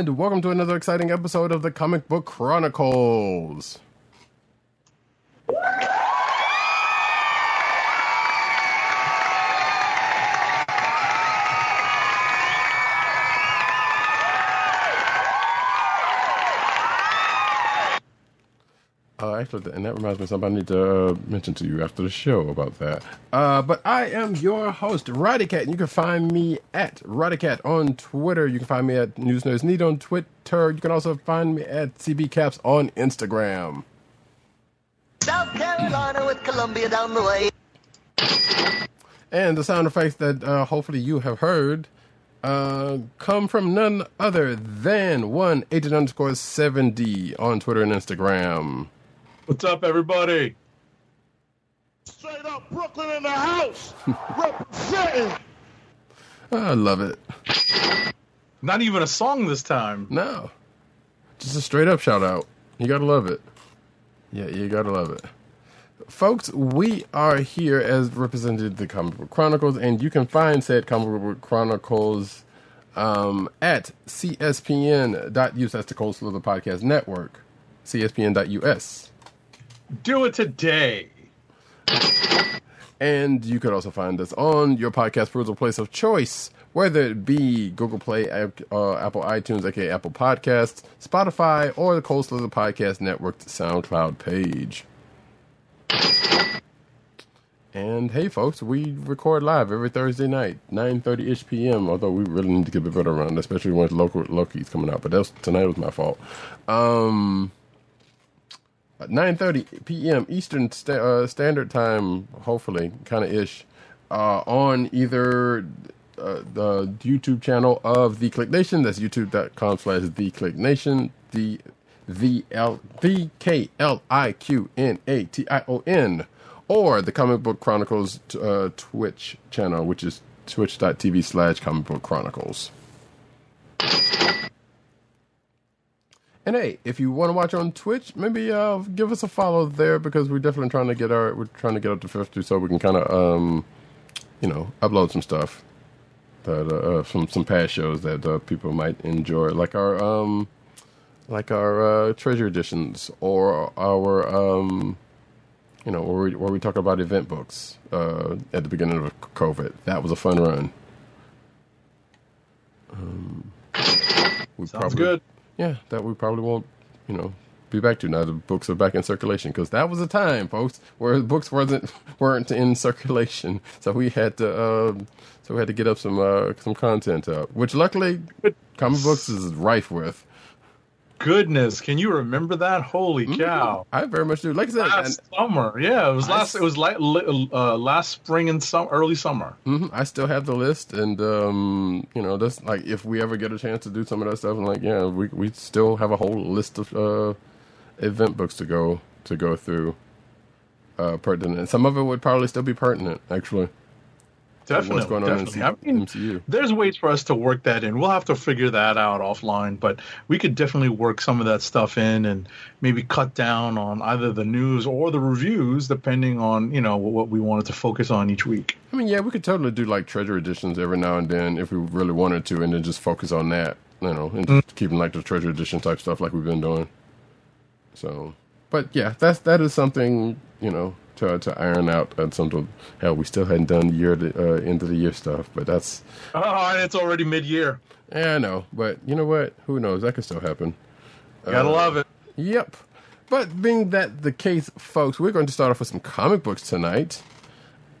And welcome to another exciting episode of the Comic Book Chronicles. Actually, and that reminds me of something I need to uh, mention to you after the show about that. Uh, but I am your host, Roddykat, and you can find me at Roddykat on Twitter. You can find me at News Nerds Need on Twitter. You can also find me at CBCaps on Instagram. South Carolina with Columbia down the way. And the sound effects that uh, hopefully you have heard uh, come from none other than one agent underscore 70 on Twitter and Instagram. What's up, everybody? Straight up Brooklyn in the house. Representing. I love it. Not even a song this time. No. Just a straight up shout out. You gotta love it. Yeah, you gotta love it. Folks, we are here as represented the Comic Book Chronicles, and you can find said Comic Book Chronicles um, at cspn.us. That's the Cold Slither Podcast Network. cspn.us. Do it today. And you could also find us on your podcast perusal place of choice, whether it be Google Play, uh, Apple iTunes, aka Apple Podcasts, Spotify, or the Cold Slither Podcast Network SoundCloud page. And hey, folks, we record live every Thursday night, 9.30ish p.m., although we really need to get a bit around, especially when local Loki's coming out. But that was, tonight was my fault. Um, 9.30 p.m. Eastern sta- uh, Standard Time, hopefully, kind of ish, uh, on either uh, the YouTube channel of The Kliq Nation. That's youtube.com slash The Kliq Nation. The V L V K L I Q N A T I O N. Or the Comic Book Chronicles uh, Twitch channel, which is twitch.tv slash comic book chronicles. And hey, if you want to watch on Twitch, maybe uh, give us a follow there because we're definitely trying to get our we're trying to get up to fifty so we can kind of um, you know upload some stuff that uh, uh, some some past shows that uh, people might enjoy, like our um, like our uh, treasure editions or our um, you know where we where we talk about event books uh, at the beginning of COVID. That was a fun run. Um, we Sounds good. Yeah, that we probably won't, you know, be back to now. The books are back in circulation because that was a time, folks, where books wasn't weren't in circulation. So we had to, um, so we had to get up some uh, some content up, which luckily comic books is rife with. Goodness, can you remember that? Holy cow! I very much do. Like I said, and, Last summer, yeah, it was last. It was like uh, last spring and some early summer. mhm, I still have the list, and um, you know, that's like if we ever get a chance to do some of that stuff, I'm like, yeah, we we still have a whole list of uh, event books to go to go through. Uh, pertinent. And some of it would probably still be pertinent, actually. Definitely, what's going on in definitely. I mean, MCU. there's ways for us to work that in. We'll have to figure that out offline, but we could definitely work some of that stuff in and maybe cut down on either the news or the reviews, depending on you know what we wanted to focus on each week. I mean, yeah, we could totally do like treasure editions every now and then if we really wanted to, and then just focus on that, you know, and just keeping like the treasure edition type stuff like we've been doing. So, but yeah, that's that is something you know to to iron out at some. Hell, we still hadn't done the year to, uh, end of the year stuff, but that's Oh, and it's already mid-year. yeah, I know. But you know what? Who knows? That could still happen. Gotta Uh, love it. Yep. But being that the case, folks, we're going to start off with some comic books tonight.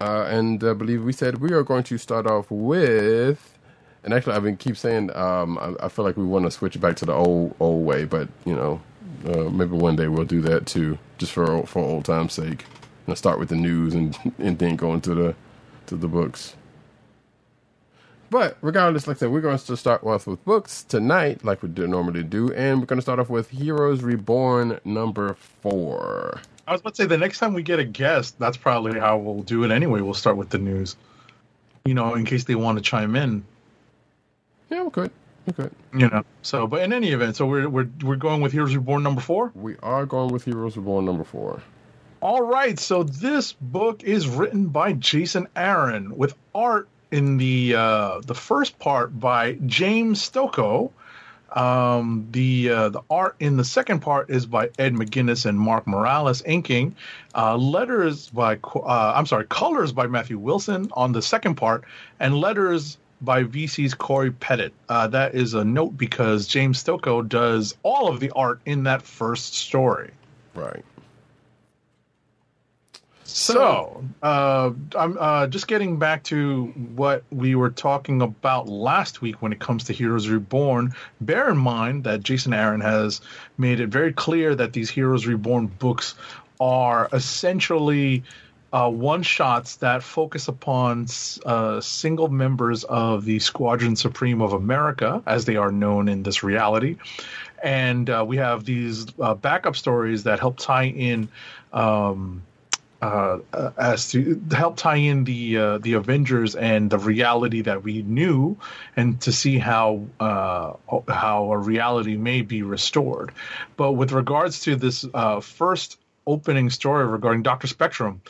Uh, and I believe we said we are going to start off with And actually, I've been keep saying um, I, I feel like we want to switch back to the old old way, but you know, uh, maybe one day we'll do that too, just for for old time's sake. And start with the news and and then go into the to the books. But regardless, like I said, we're going to start off with books tonight, like we do normally do, and we're going to start off with Heroes Reborn number four. I was about to say the next time we get a guest, that's probably how we'll do it anyway. We'll start with the news, you know, in case they want to chime in, Yeah, we could, we could. you know. So, but in any event, so we're we're we're going with Heroes Reborn number four. We are going with Heroes Reborn number four. All right, so this book is written by Jason Aaron with art in the uh, the first part by James Stokoe. Um, the uh, the art in the second part is by Ed McGuinness and Mark Morales inking. Uh, letters by uh, I'm sorry, colors by Matthew Wilson on the second part, and letters by VC's Cory Petit. Uh, that is a note because James Stokoe does all of the art in that first story. Right. So, uh, I'm uh, just getting back to what we were talking about last week when it comes to Heroes Reborn. Bear in mind that Jason Aaron has made it very clear that these Heroes Reborn books are essentially uh, one shots that focus upon uh, single members of the Squadron Supreme of America, as they are known in this reality. And uh, we have these uh, backup stories that help tie in. Um, uh, as to help tie in the uh, the Avengers and the reality that we knew, and to see how uh, how a reality may be restored. But with regards to this uh, first opening story regarding Doctor Spectrum,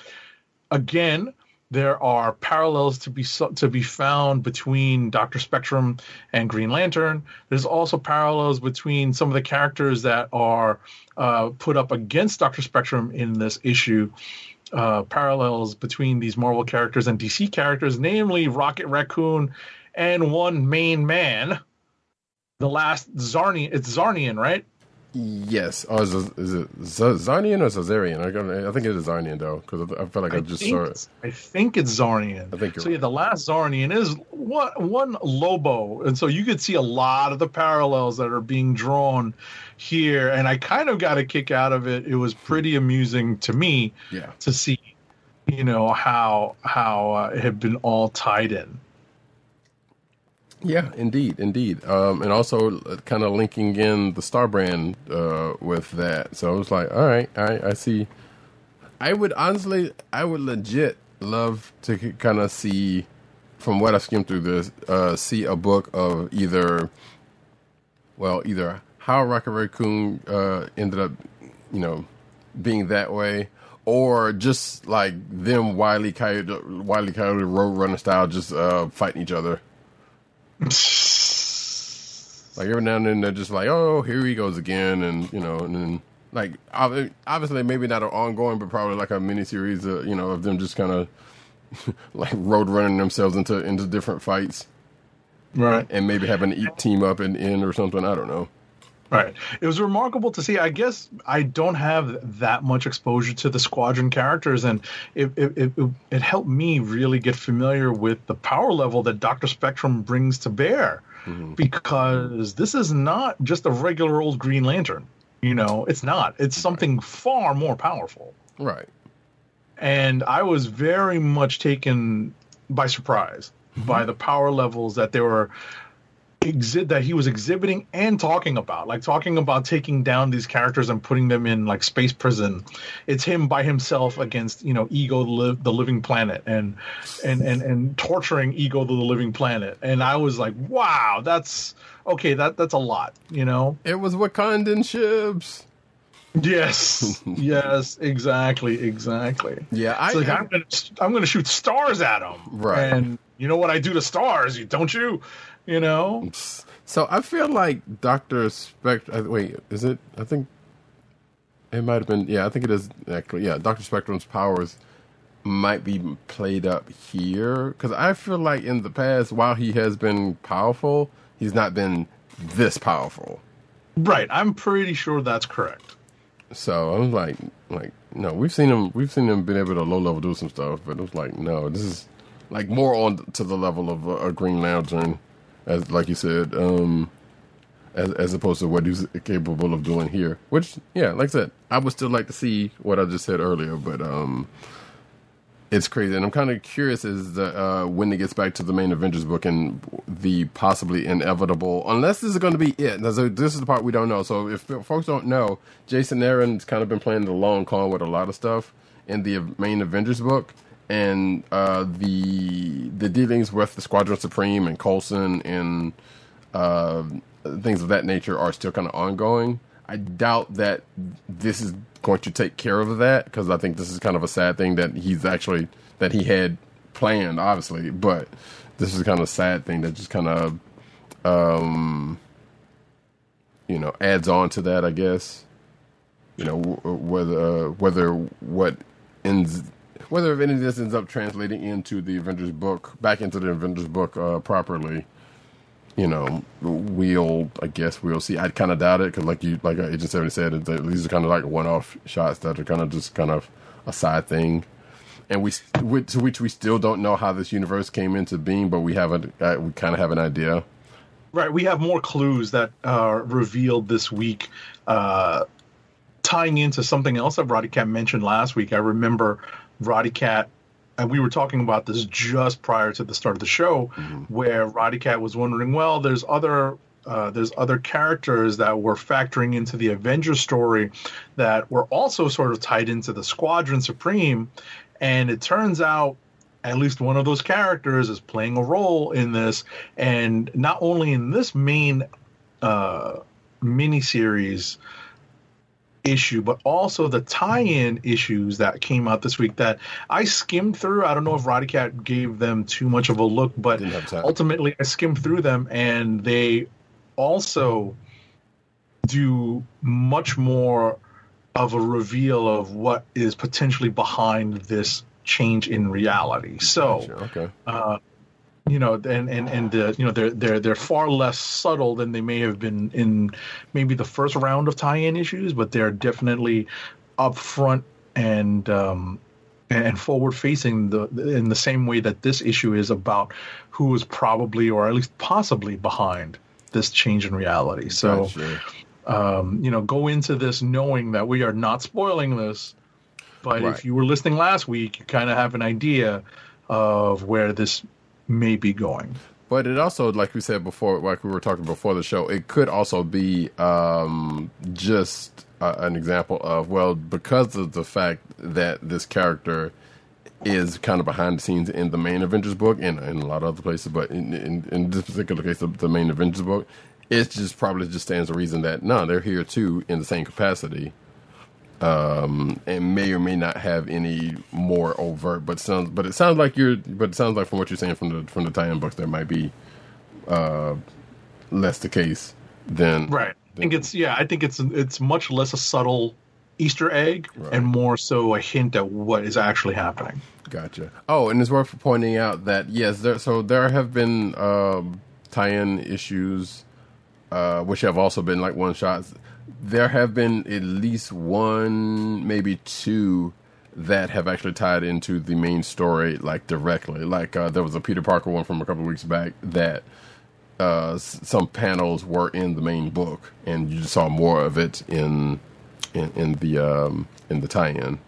again. There are parallels to be to be found between Doctor Spectrum and Green Lantern. There's also parallels between some of the characters that are uh, put up against Doctor Spectrum in this issue uh, parallels between these Marvel characters and DC characters, namely Rocket Raccoon and one main man, the last Czarnian. It's Czarnian, right? Yes. Oh, is it, is it Czarnian or Zazarian? I, got- I think it is Czarnian though, because I, I feel like I, just saw it. I think it's Czarnian. I think so. Yeah, the last Czarnian is one, one Lobo, and so you could see a lot of the parallels that are being drawn here. And I kind of got a kick out of it. It was pretty amusing to me Yeah. to see, you know, how how uh, it had been all tied in. Yeah, indeed, indeed. Um, and also kind of linking in the Starbrand uh, with that. So I was like, all right, I, I see. I would honestly, I would legit love to kind of see, from what I skimmed through this, uh, see a book of either, well, either how Rocket Raccoon uh, ended up, you know, being that way, or just like them Wiley Coyote, Wiley Coyote Roadrunner style, just uh, fighting each other. Like every now and then they're just like, oh, here he goes again, and you know, and then like obviously maybe not an ongoing, but probably like a miniseries, uh, you know, of them just kind of like road running themselves into into different fights, Right. and maybe having to eat team up and end or something. I don't know. Right. It was remarkable to see. I guess I don't have that much exposure to the squadron characters, and it it, it, it helped me really get familiar with the power level that Doctor Spectrum brings to bear, mm-hmm. because this is not just a regular old Green Lantern. You know, it's not. It's something far more powerful, Right. and I was very much taken by surprise by mm-hmm. the power levels that they were exi- that he was exhibiting and talking about like talking about taking down these characters and putting them in like space prison it's him by himself against you know ego the, li- the living planet and and and and torturing ego the living planet and i was like wow that's okay that that's a lot you know It was Wakandan ships. yes yes exactly exactly Yeah, I, like, I, I'm, gonna I'm gonna shoot stars at them, Right. And you know what I do to stars, you don't you? You know, So I feel like Doctor Spectrum. Uh, wait, is it? I think it might have been. Yeah, I think it is actually. Yeah, Doctor Spectrum's powers might be played up here because I feel like in the past, while he has been powerful, he's not been this powerful. right? I'm pretty sure that's correct. So I was like, like no, we've seen him. We've seen him been able to low level do some stuff, but it was like, no, this is like more on to the level of a, a Green Lantern as like you said, um, as as opposed to what he's capable of doing here. Which, yeah, like I said, I would still like to see what I just said earlier, but um, it's crazy, and I'm kind of curious as the, uh, when it gets back to the main Avengers book and the possibly inevitable, unless this is going to be it. This is the part we don't know. So if folks don't know, Jason Aaron's kind of been playing the long con with a lot of stuff in the main Avengers book, and uh, the the dealings with the Squadron Supreme and Coulson and uh, things of that nature are still kind of ongoing. I doubt that this is going to take care of that because I think this is kind of a sad thing that he's actually that he had planned, obviously, but this is kind of a sad thing that just kind of, um, you know, adds on to that, I guess. You know, whether whether what ends whether if any of this ends up translating into the Avengers book back into the Avengers book uh, properly you know, we'll I guess we'll see. I kind of doubt it because, like you, like Agent Seventy said, these are kind of like one-off shots that are kind of just kind of a side thing, and we which, which we still don't know how this universe came into being, but we have a uh, we kind of have an idea. Right, we have more clues that are revealed this week, uh, tying into something else that Roddy Cat mentioned last week. I remember Roddy Cat and we were talking about this just prior to the start of the show, mm-hmm. where Roddy Cat was wondering, well, there's other uh, there's other characters that were factoring into the Avengers story that were also sort of tied into the Squadron Supreme, and it turns out at least one of those characters is playing a role in this, and not only in this main uh, miniseries issue, but also the tie-in issues that came out this week that I skimmed through. I don't know if Roddy Cat gave them too much of a look, but ultimately I skimmed through them and they also do much more of a reveal of what is potentially behind this change in reality. So, okay. Uh, you know, and and and uh, you know they're they're they're far less subtle than they may have been in maybe the first round of tie-in issues, but they're definitely upfront and um, and forward facing the in the same way that this issue is about who is probably or at least possibly behind this change in reality. So, gotcha. um, you know, go into this knowing that we are not spoiling this, but right. if you were listening last week, you kind of have an idea of where this may be going. But it also, like we said before, like we were talking before the show, it could also be um, just uh, an example of well, because of the fact that this character is kind of behind the scenes in the main Avengers book and in a lot of other places, but in, in, in this particular case, the, the main Avengers book, it just probably just stands to reason that no, they're here too in the same capacity um, and may or may not have any more overt. But sounds, but it sounds like you're, but it sounds like from what you're saying from the from the tie-in books, there might be uh, less the case than right. Than, I think it's yeah. I think it's it's much less a subtle Easter egg right. and more so a hint at what is actually happening. Gotcha. Oh, and it's worth pointing out that yes, there so there have been um, tie-in issues, uh, which have also been like one shots there have been at least one, maybe two that have actually tied into the main story like directly. Like uh, there was a Peter Parker one from a couple weeks back that uh, some panels were in the main book, and you saw more of it in in, in the um, in the tie-in.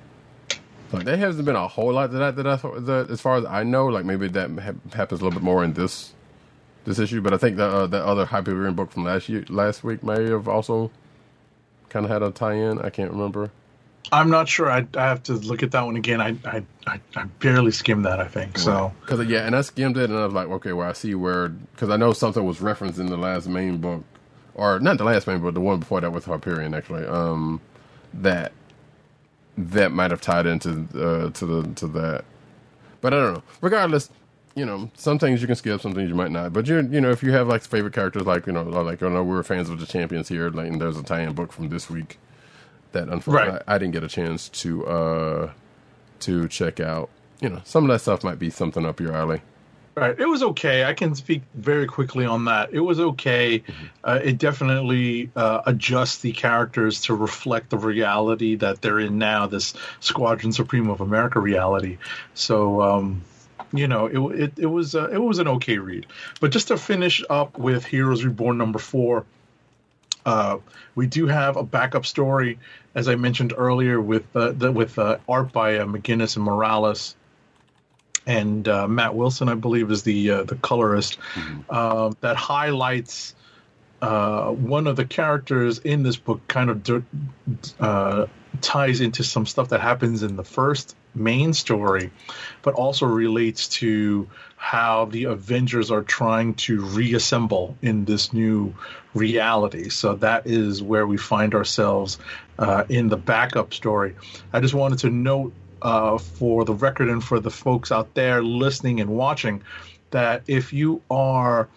Like there hasn't been a whole lot of that that, I, that as far as I know. Like maybe that ha- happens a little bit more in this this issue, but I think the uh, the other Hyperion book from last year last week may have also kind of had a tie-in. I can't remember. I'm not sure. I, I have to look at that one again. I I, I, I barely skimmed that. I think so. Because yeah, and I skimmed it, and I was like, okay, well, I see where because I know something was referenced in the last main book, or not the last main, but the one before that with Hyperion actually. Um, that that might have tied into uh, to the to that, but I don't know. Regardless, you know, some things you can skip, some things you might not. But you're, you know, if you have like favorite characters, like you know, like I know we're fans of the champions here. Like, and there's a tie-in book from this week that unfortunately right. I, I, didn't get a chance to uh to check out. You know, some of that stuff might be something up your alley. Right. It was okay. I can speak very quickly on that. It was okay. Mm-hmm. Uh, it definitely uh, adjusts the characters to reflect the reality that they're in now, this Squadron Supreme of America reality. So, um, you know, it it, it was uh, it was an okay read. But just to finish up with Heroes Reborn number four, uh, we do have a backup story, as I mentioned earlier, with uh, the, with uh, art by uh, McGuinness and Morales, and uh, Matt Wilson, I believe, is the uh, the colorist uh, that highlights uh, one of the characters in this book. Kind of d- uh, ties into some stuff that happens in the first main story, but also relates to how the Avengers are trying to reassemble in this new reality. So that is where we find ourselves uh, in the backup story. I just wanted to note uh, for the record and for the folks out there listening and watching that if you are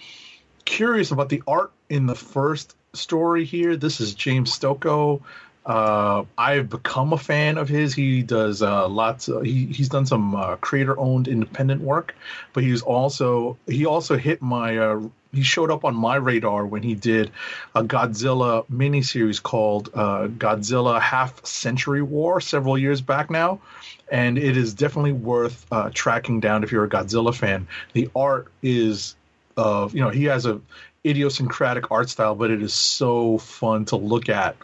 curious about the art in the first story here, this is James Stokoe. Uh, I've become a fan of his. He does uh, lots. Of, he he's done some uh, creator-owned independent work, but he's also he also hit my. Uh, he showed up on my radar when he did a Godzilla miniseries called uh, Godzilla Half Century War several years back now, and it is definitely worth uh, tracking down if you're a Godzilla fan. The art is of you know he has a idiosyncratic art style, but it is so fun to look at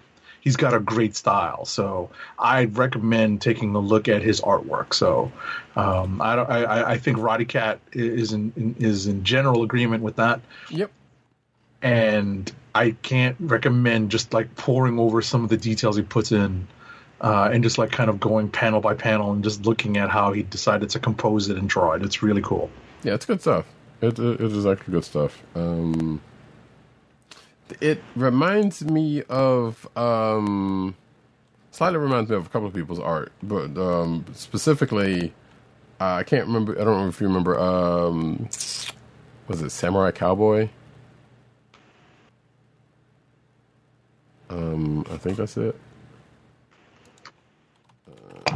he's got a great style. So I'd recommend taking a look at his artwork. So um, I, I I think Roddy Cat is in is in general agreement with that, Yep. and I can't recommend just like pouring over some of the details he puts in. Uh, and just like kind of going panel by panel and just looking at how he decided to compose it and draw it. It's really cool. Yeah, it's good stuff. It, it, it is actually good stuff. Um, it reminds me of um, slightly reminds me of a couple of people's art, but um, specifically, uh, I can't remember. I don't know if you remember. Um, was it Samurai Cowboy? Um, I think that's it. Uh,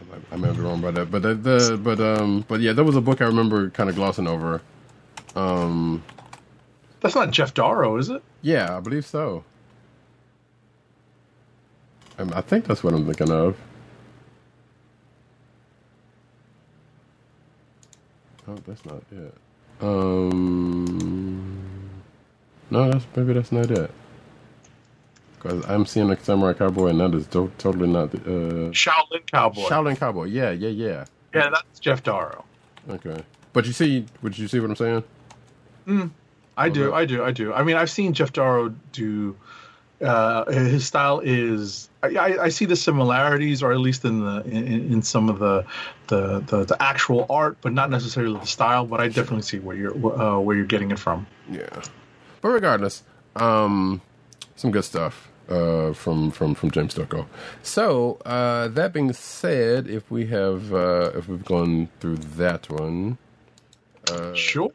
I might, I might be wrong about that, but the, the but um but yeah, that was a book I remember kind of glossing over. Um, That's not Geof Darrow, is it? yeah, I believe so. Um, I think that's what I'm thinking of. Oh, that's not it. Um, no, that's maybe that's not it. Because I'm seeing a samurai cowboy, and that is to- totally not the uh, Shaolin Cowboy. Shaolin cowboy. Yeah, yeah, yeah. Yeah, that's Geof Darrow. Okay, but you see, would you see what I'm saying? I do, I do, I do. I mean, I've seen Geof Darrow do. Uh, his style is. I, I, see the similarities, or at least in the in, in some of the, the the the actual art, but not necessarily the style. But I definitely see where you're uh, where you're getting it from. Yeah. But regardless, um, some good stuff uh, from from from James Stokoe. So uh, that being said, if we have uh, if we've gone through that one, sure.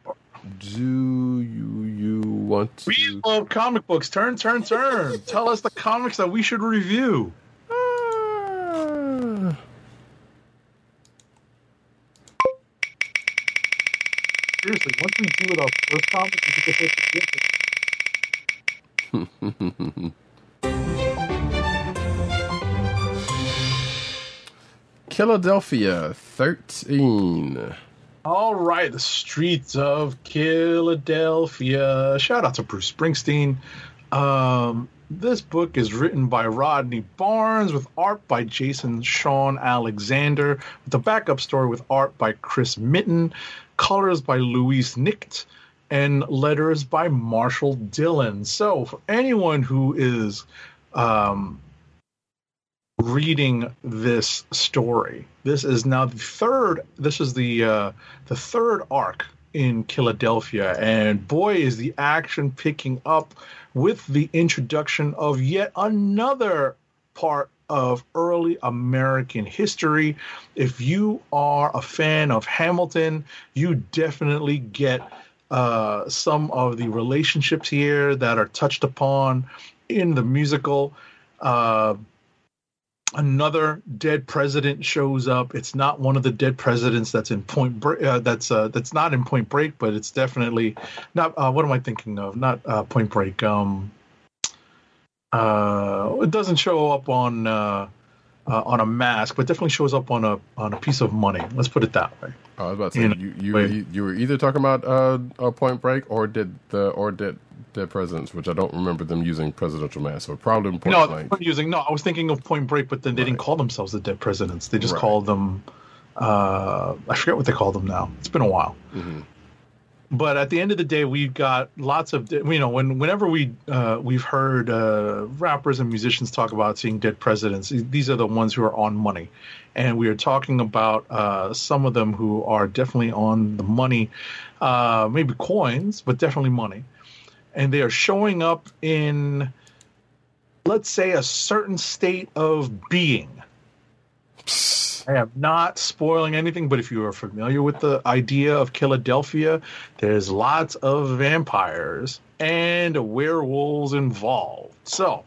Do you you want to? We love comic books. Turn, turn, turn. Tell us the comics that we should review. Seriously, once we do with our first comic, we could get this Killadelphia thirteen. All right, the streets of Philadelphia. Shout out to Bruce Springsteen. Um, this book is written by Rodney Barnes with art by Jason Shawn Alexander, with a backup story with art by Chris Mitten, colors by Luis NCT, and letters by Marshall Dillon. So, for anyone who is um, reading this story. This is now the third. This is the uh, the third arc in Killadelphia, and boy, is the action picking up with the introduction of yet another part of early American history. If you are a fan of Hamilton, you definitely get uh, some of the relationships here that are touched upon in the musical. Uh, another dead president shows up. It's not one of the dead presidents that's in Point Break. Uh, that's uh, that's not in Point Break, but it's definitely not. Uh, what am I thinking of? Not uh, Point Break. Um, uh, it doesn't show up on uh, on a mask, but definitely shows up on a on a piece of money. Let's put it that way. Oh, I was about to say You know, you you, you, were either talking about uh, uh, Point Break or did the or did Dead Presidents, which I don't remember them using presidential masks. So probably in Point no, Blank. Using no. I was thinking of Point Break, but then they didn't call themselves the Dead Presidents. They just Right. called them. Uh, I forget what they call them now. It's been a while. Mhm. But at the end of the day, we've got lots of you know when whenever we uh, we've heard uh, rappers and musicians talk about seeing dead presidents. These are the ones who are on money, and we are talking about uh, some of them who are definitely on the money, uh, maybe coins, but definitely money, and they are showing up in, let's say, a certain state of being. I am not spoiling anything, but if you are familiar with the idea of Killadelphia, there's lots of vampires and werewolves involved. So,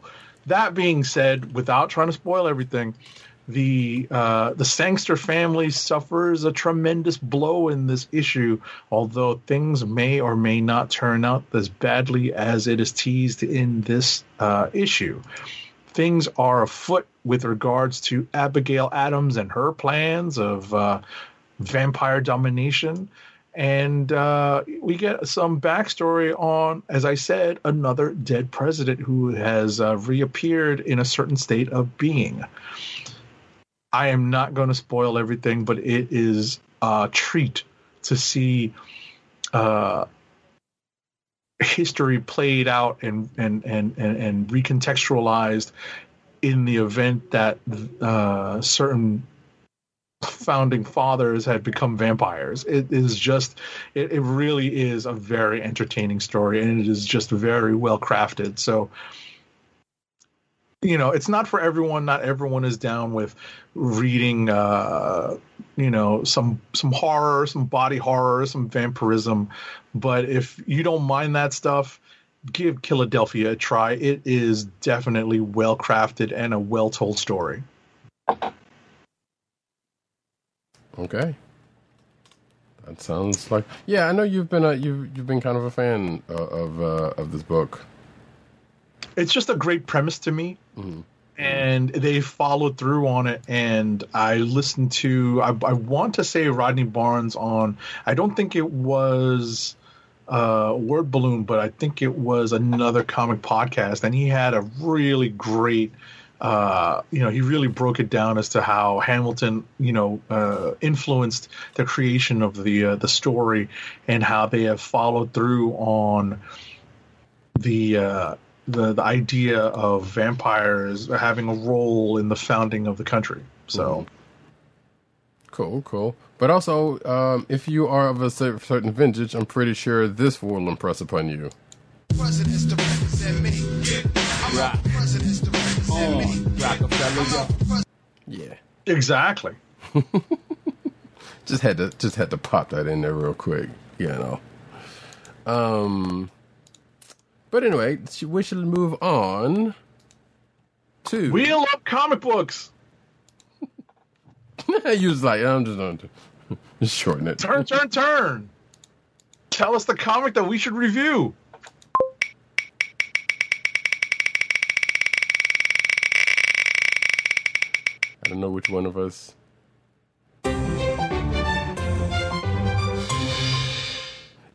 that being said, without trying to spoil everything, the uh, the Sangster family suffers a tremendous blow in this issue, although things may or may not turn out as badly as it is teased in this uh, issue things are afoot with regards to Abigail Adams and her plans of uh, vampire domination. And uh, we get some backstory on, as I said, another dead president who has uh, reappeared in a certain state of being. I am not going to spoil everything, but it is a treat to see uh, history played out and and and and, and recontextualized in the event that uh, certain founding fathers had become vampires. It is just, it, it really is a very entertaining story, and it is just very well crafted. So, you know, it's not for everyone. Not everyone is down with reading, uh, you know, some some horror, some body horror, some vampirism. But if you don't mind that stuff, give Killadelphia a try. It is definitely well crafted and a well told story. Okay. That sounds like yeah. I know you've been a, you've you've been kind of a fan uh, of uh, of this book. It's just a great premise to me. And they followed through on it, and I listened to. I, I want to say Rodney Barnes on. I don't think it was uh, Word Balloon, but I think it was another comic podcast, and he had a really great. Uh, you know, he really broke it down as to how Hamilton, you know, uh, influenced the creation of the uh, the story, and how they have followed through on the uh, the the idea of vampires having a role in the founding of the country. So. Cool, cool. But also, um, if you are of a certain vintage, I'm pretty sure this will impress upon you. Presidents to represent me. I'm presidents to represent me. Rockefeller. Yeah, Exactly. just had to just had to pop that in there real quick, you know. Um, but anyway, we should move on to Wheel up comic books. you was like, I'm just going to just shorten it. Turn, turn, turn. Tell us the comic that we should review. I don't know which one of us.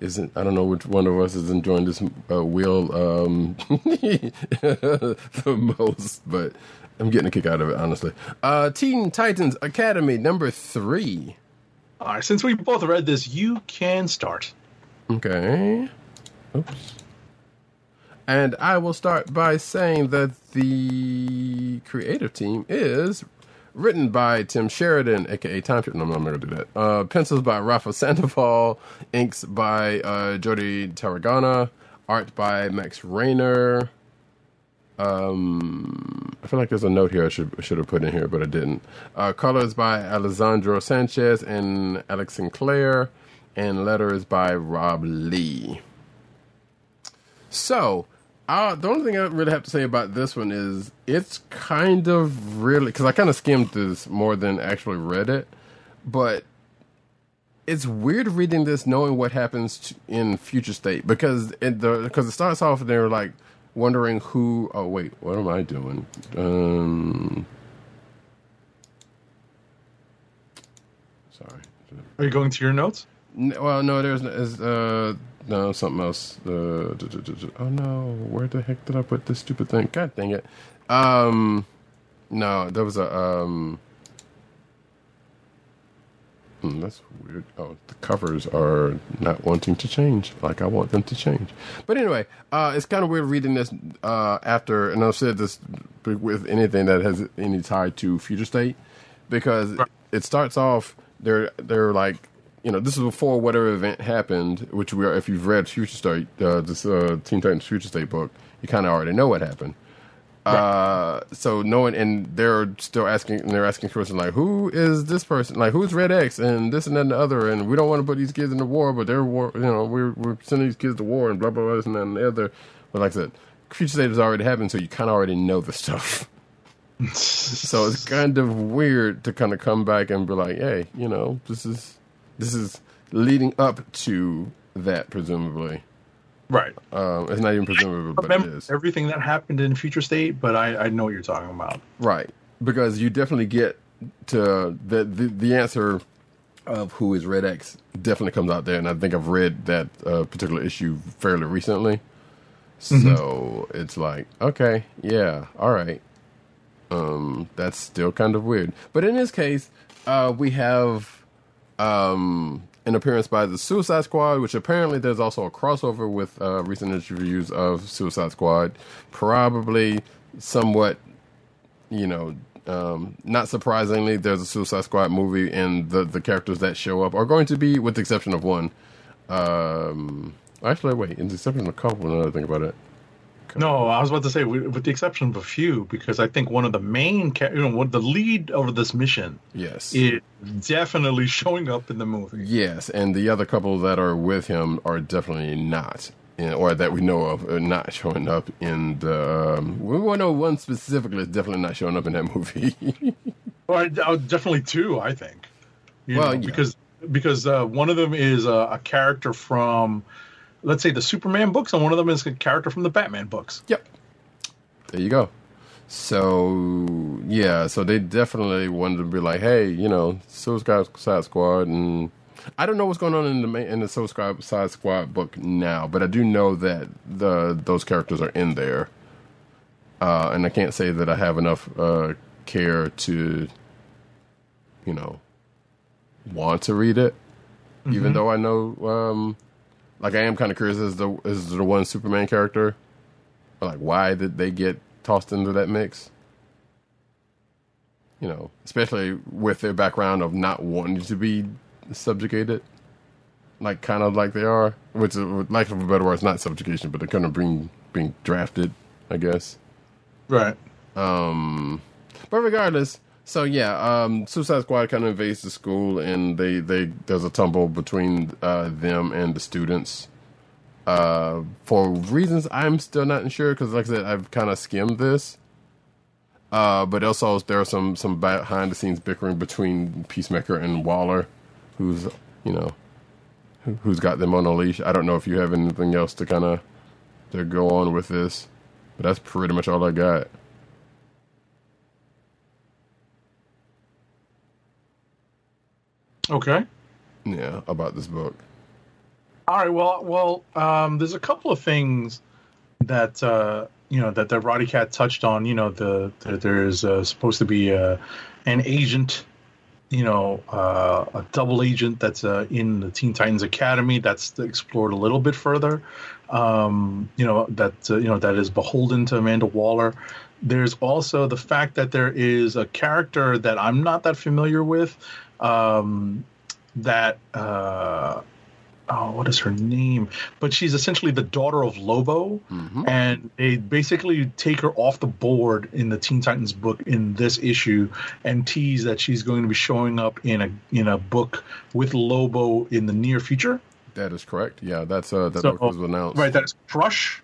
Isn't I don't know which one of us is enjoying this uh, wheel um, the most, but I'm getting a kick out of it, honestly. Uh, Teen Titans Academy number three. All right, since we both read this, you can start. Okay. Oops. And I will start by saying that the creative team is written by Tim Sheridan, aka Time Trip. No, I'm not going to do that. Uh, pencils by Rafa Sandoval, inks by uh, Jordi Tarragona, art by Max Raynor. Um, I feel like there's a note here I should should have put in here, but I didn't. Uh, colors by Alessandro Sanchez and Alex Sinclair, and letters by Rob Leigh. So, uh, the only thing I really have to say about this one is it's kind of really because I kind of skimmed this more than actually read it, but it's weird reading this knowing what happens in future state because it the because it starts off and they're like wondering who. Oh wait, what am I doing? Um, sorry. Are you going to your notes? No, well, no, there's uh, no something else. Uh, oh no, where the heck did I put this stupid thing? God dang it! Um, no, there was a um. Hmm, that's weird. Oh, the covers are not wanting to change like I want them to change. But anyway, uh, it's kind of weird reading this uh, after, and I've said this with anything that has any tie to future state because it starts off they're they're like you know this is before whatever event happened, which we are if you've read Future State, uh, this uh, Teen Titans Future State book, you kind of already know what happened. Uh, so knowing, and they're still asking, and they're asking questions like, "Who is this person? Like, who's Red X and this and and the other?" And we don't want to put these kids in the war, but they're war. You know, we're we're sending these kids to war and blah blah blah this and and the other. But like I said, Future State has already happened, so you kind of already know the stuff. so it's kind of weird to kind of come back and be like, "Hey, you know, this is this is leading up to that, presumably." Right. Um, it's not even presumably, but it Remember is. everything that happened in Future State, but I, I know what you're talking about. Right, because you definitely get to the the, the answer of who is Red X definitely comes out there, and I think I've read that uh, particular issue fairly recently. So it's like, okay, yeah, all right. Um, that's still kind of weird, but in this case, uh, we have um, an appearance by the Suicide Squad, which apparently there's also a crossover with uh, recent interviews of Suicide Squad. Probably somewhat, you know, um, not surprisingly, there's a Suicide Squad movie, and the the characters that show up are going to be, with the exception of one. Um, actually, wait, in the exception of a couple. Another thing about it. No, I was about to say, with with the exception of a few, because I think one of the main, you know, one, the lead of this mission Yes. is definitely showing up in the movie. Yes, and the other couple that are with him are definitely not, in, or that we know of, are not showing up in the. Um, we want to know one specifically is definitely not showing up in that movie. Or I definitely two, I think. You Well, know, yeah. because because uh, one of them is a, a character from, let's say, the Superman books, and one of them is a character from the Batman books. yep. There you go. So yeah, so they definitely wanted to be like, hey, you know, Suicide Squad, and I don't know what's going on in the main, in the Suicide Squad book now, but I do know that the those characters are in there, uh, and I can't say that I have enough uh, care to, you know, want to read it, even though I know, um, like I am kind of curious as the as the one Superman character, like why did they get tossed into that mix? You know, especially with their background of not wanting to be subjugated, like kind of like they are, which, is, lack of a better word, it's not subjugation, but they're kind of being being drafted, I guess. Right. Um, but regardless, so yeah, um, Suicide Squad kind of invades the school, and they they there's a tumble between uh, them and the students. Uh, for reasons I'm still not sure, because like I said, I've kind of skimmed this. Uh, but also there are some some behind the scenes bickering between Peacemaker and Waller, who's you know, who, who's got them on a leash. I don't know if you have anything else to kind of to go on with this, but that's pretty much all I got. Okay. Yeah, about this book. All right. Well, well, um, there's a couple of things that uh, you know that that Roddy Cat touched on. You know, the, the there's uh, supposed to be uh, an agent, you know, uh, a double agent that's uh, in the Teen Titans Academy. That's explored a little bit further. Um, you know that uh, you know that is beholden to Amanda Waller. There's also the fact that there is a character that I'm not that familiar with. Um, that uh, oh, what is her name? But she's essentially the daughter of Lobo, and they basically take her off the board in the Teen Titans book in this issue, and tease that she's going to be showing up in a in a book with Lobo in the near future. That is correct. Yeah, that's uh that So- book was announced. Right, that's Crush,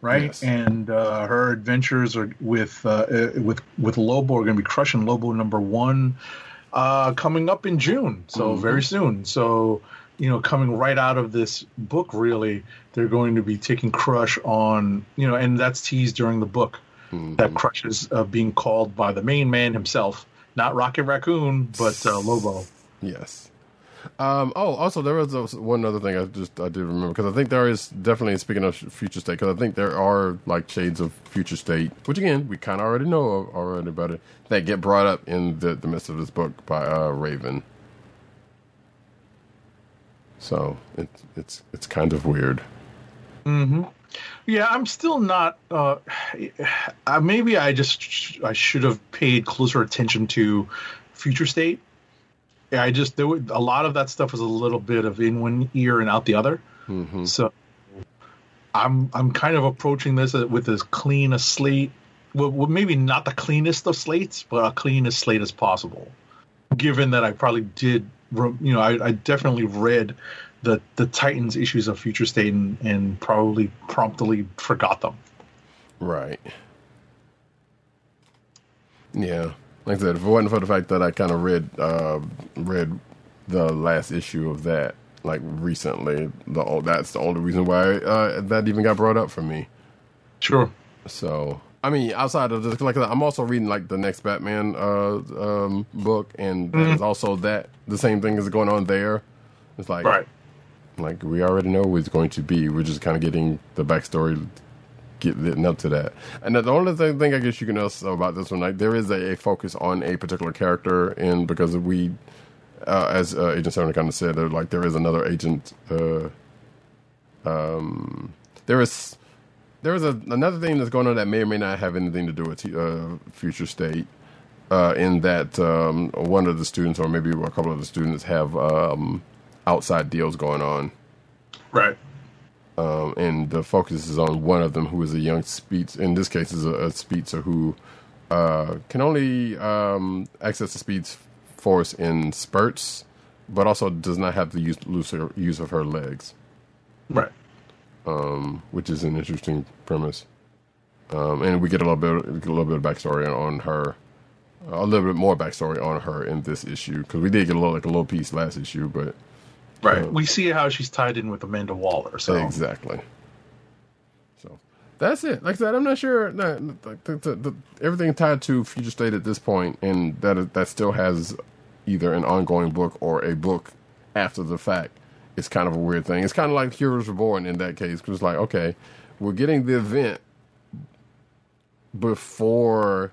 right? Yes. And uh, her adventures are with uh, uh, with with Lobo are going to be Crush and Lobo number one, uh, coming up in June, so Mm-hmm. very soon. So you know, coming right out of this book, really, they're going to be taking Crush on, you know, and that's teased during the book Mm-hmm. that Crush is uh, being called by the main man himself, not Rocket Raccoon, but uh, Lobo. Yes. Um, oh, also there was one other thing I just I did remember because I think there is definitely speaking of future state because I think there are like shades of future state, which again we kind of already know already about it that get brought up in the, the midst of this book by uh, Raven. So it's it's it's kind of weird. Hmm. Yeah, I'm still not. Uh, maybe I just I should have paid closer attention to future state. Yeah, I just there were, a lot of that stuff was a little bit of in one ear and out the other. Mm-hmm. So I'm I'm kind of approaching this with as clean a slate. Well, well, maybe not the cleanest of slates, but a cleanest slate as possible. Given that I probably did, you know, I, I definitely read the the Titans issues of Future State and, and probably promptly forgot them. Right. Yeah. Like I said, if it wasn't for the fact that I kind of read uh, read the last issue of that like recently, the that's the only reason why uh, that even got brought up for me. Sure. So I mean, outside of this, like I'm also reading like the next Batman uh, um, book, and there's also that the same thing is going on there. It's like Right. like we already know what it's going to be. We're just kind of getting the backstory, getting up to that. And the only thing, thing I guess you can know about this one, like there is a, a focus on a particular character, and because we, uh, as uh, Agent Seven kind of said, like there is another agent. Uh, um, there is there is a, another thing that's going on that may or may not have anything to do with uh, future state. Uh, in that um, one of the students, or maybe a couple of the students, have um, outside deals going on, Right. Um, and the focus is on one of them, who is a young speech. In this case, is a, a speedster who uh, can only um, access the speed force in spurts, but also does not have the use, use, use of her legs, Right. which is an interesting premise. Um, and we get a little bit, a little bit of backstory on, on her, a little bit more backstory on her in this issue because we did get a little like a little piece last issue, but Right. we see how she's tied in with Amanda Waller. So Exactly. So that's it. Like I said, I'm not sure. No, like, the, the, the, everything tied to Future State at this point, and that that still has either an ongoing book or a book after the fact. It's kind of a weird thing. It's kind of like Heroes Reborn in that case, because it's like, okay, we're getting the event before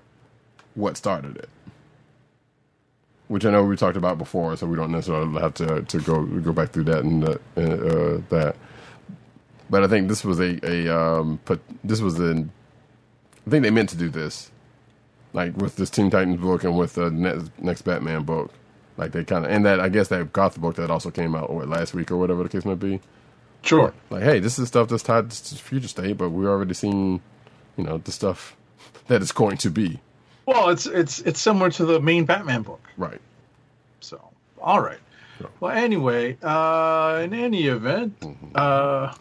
what started it which I know we talked about before, so we don't necessarily have to to go go back through that and uh, uh, that. But I think this was a a um, put this was an I think they meant to do this, like with this Teen Titans book and with the next, next Batman book, like they kind of and that I guess that Goth book that also came out what last week or whatever the case might be. sure. Like, hey, this is stuff that's tied to future state, but we already seen, you know, the stuff that it's going to be. Well, it's it's it's similar to the main Batman book. Right. So, all right. Well, anyway, uh, in any event, uh,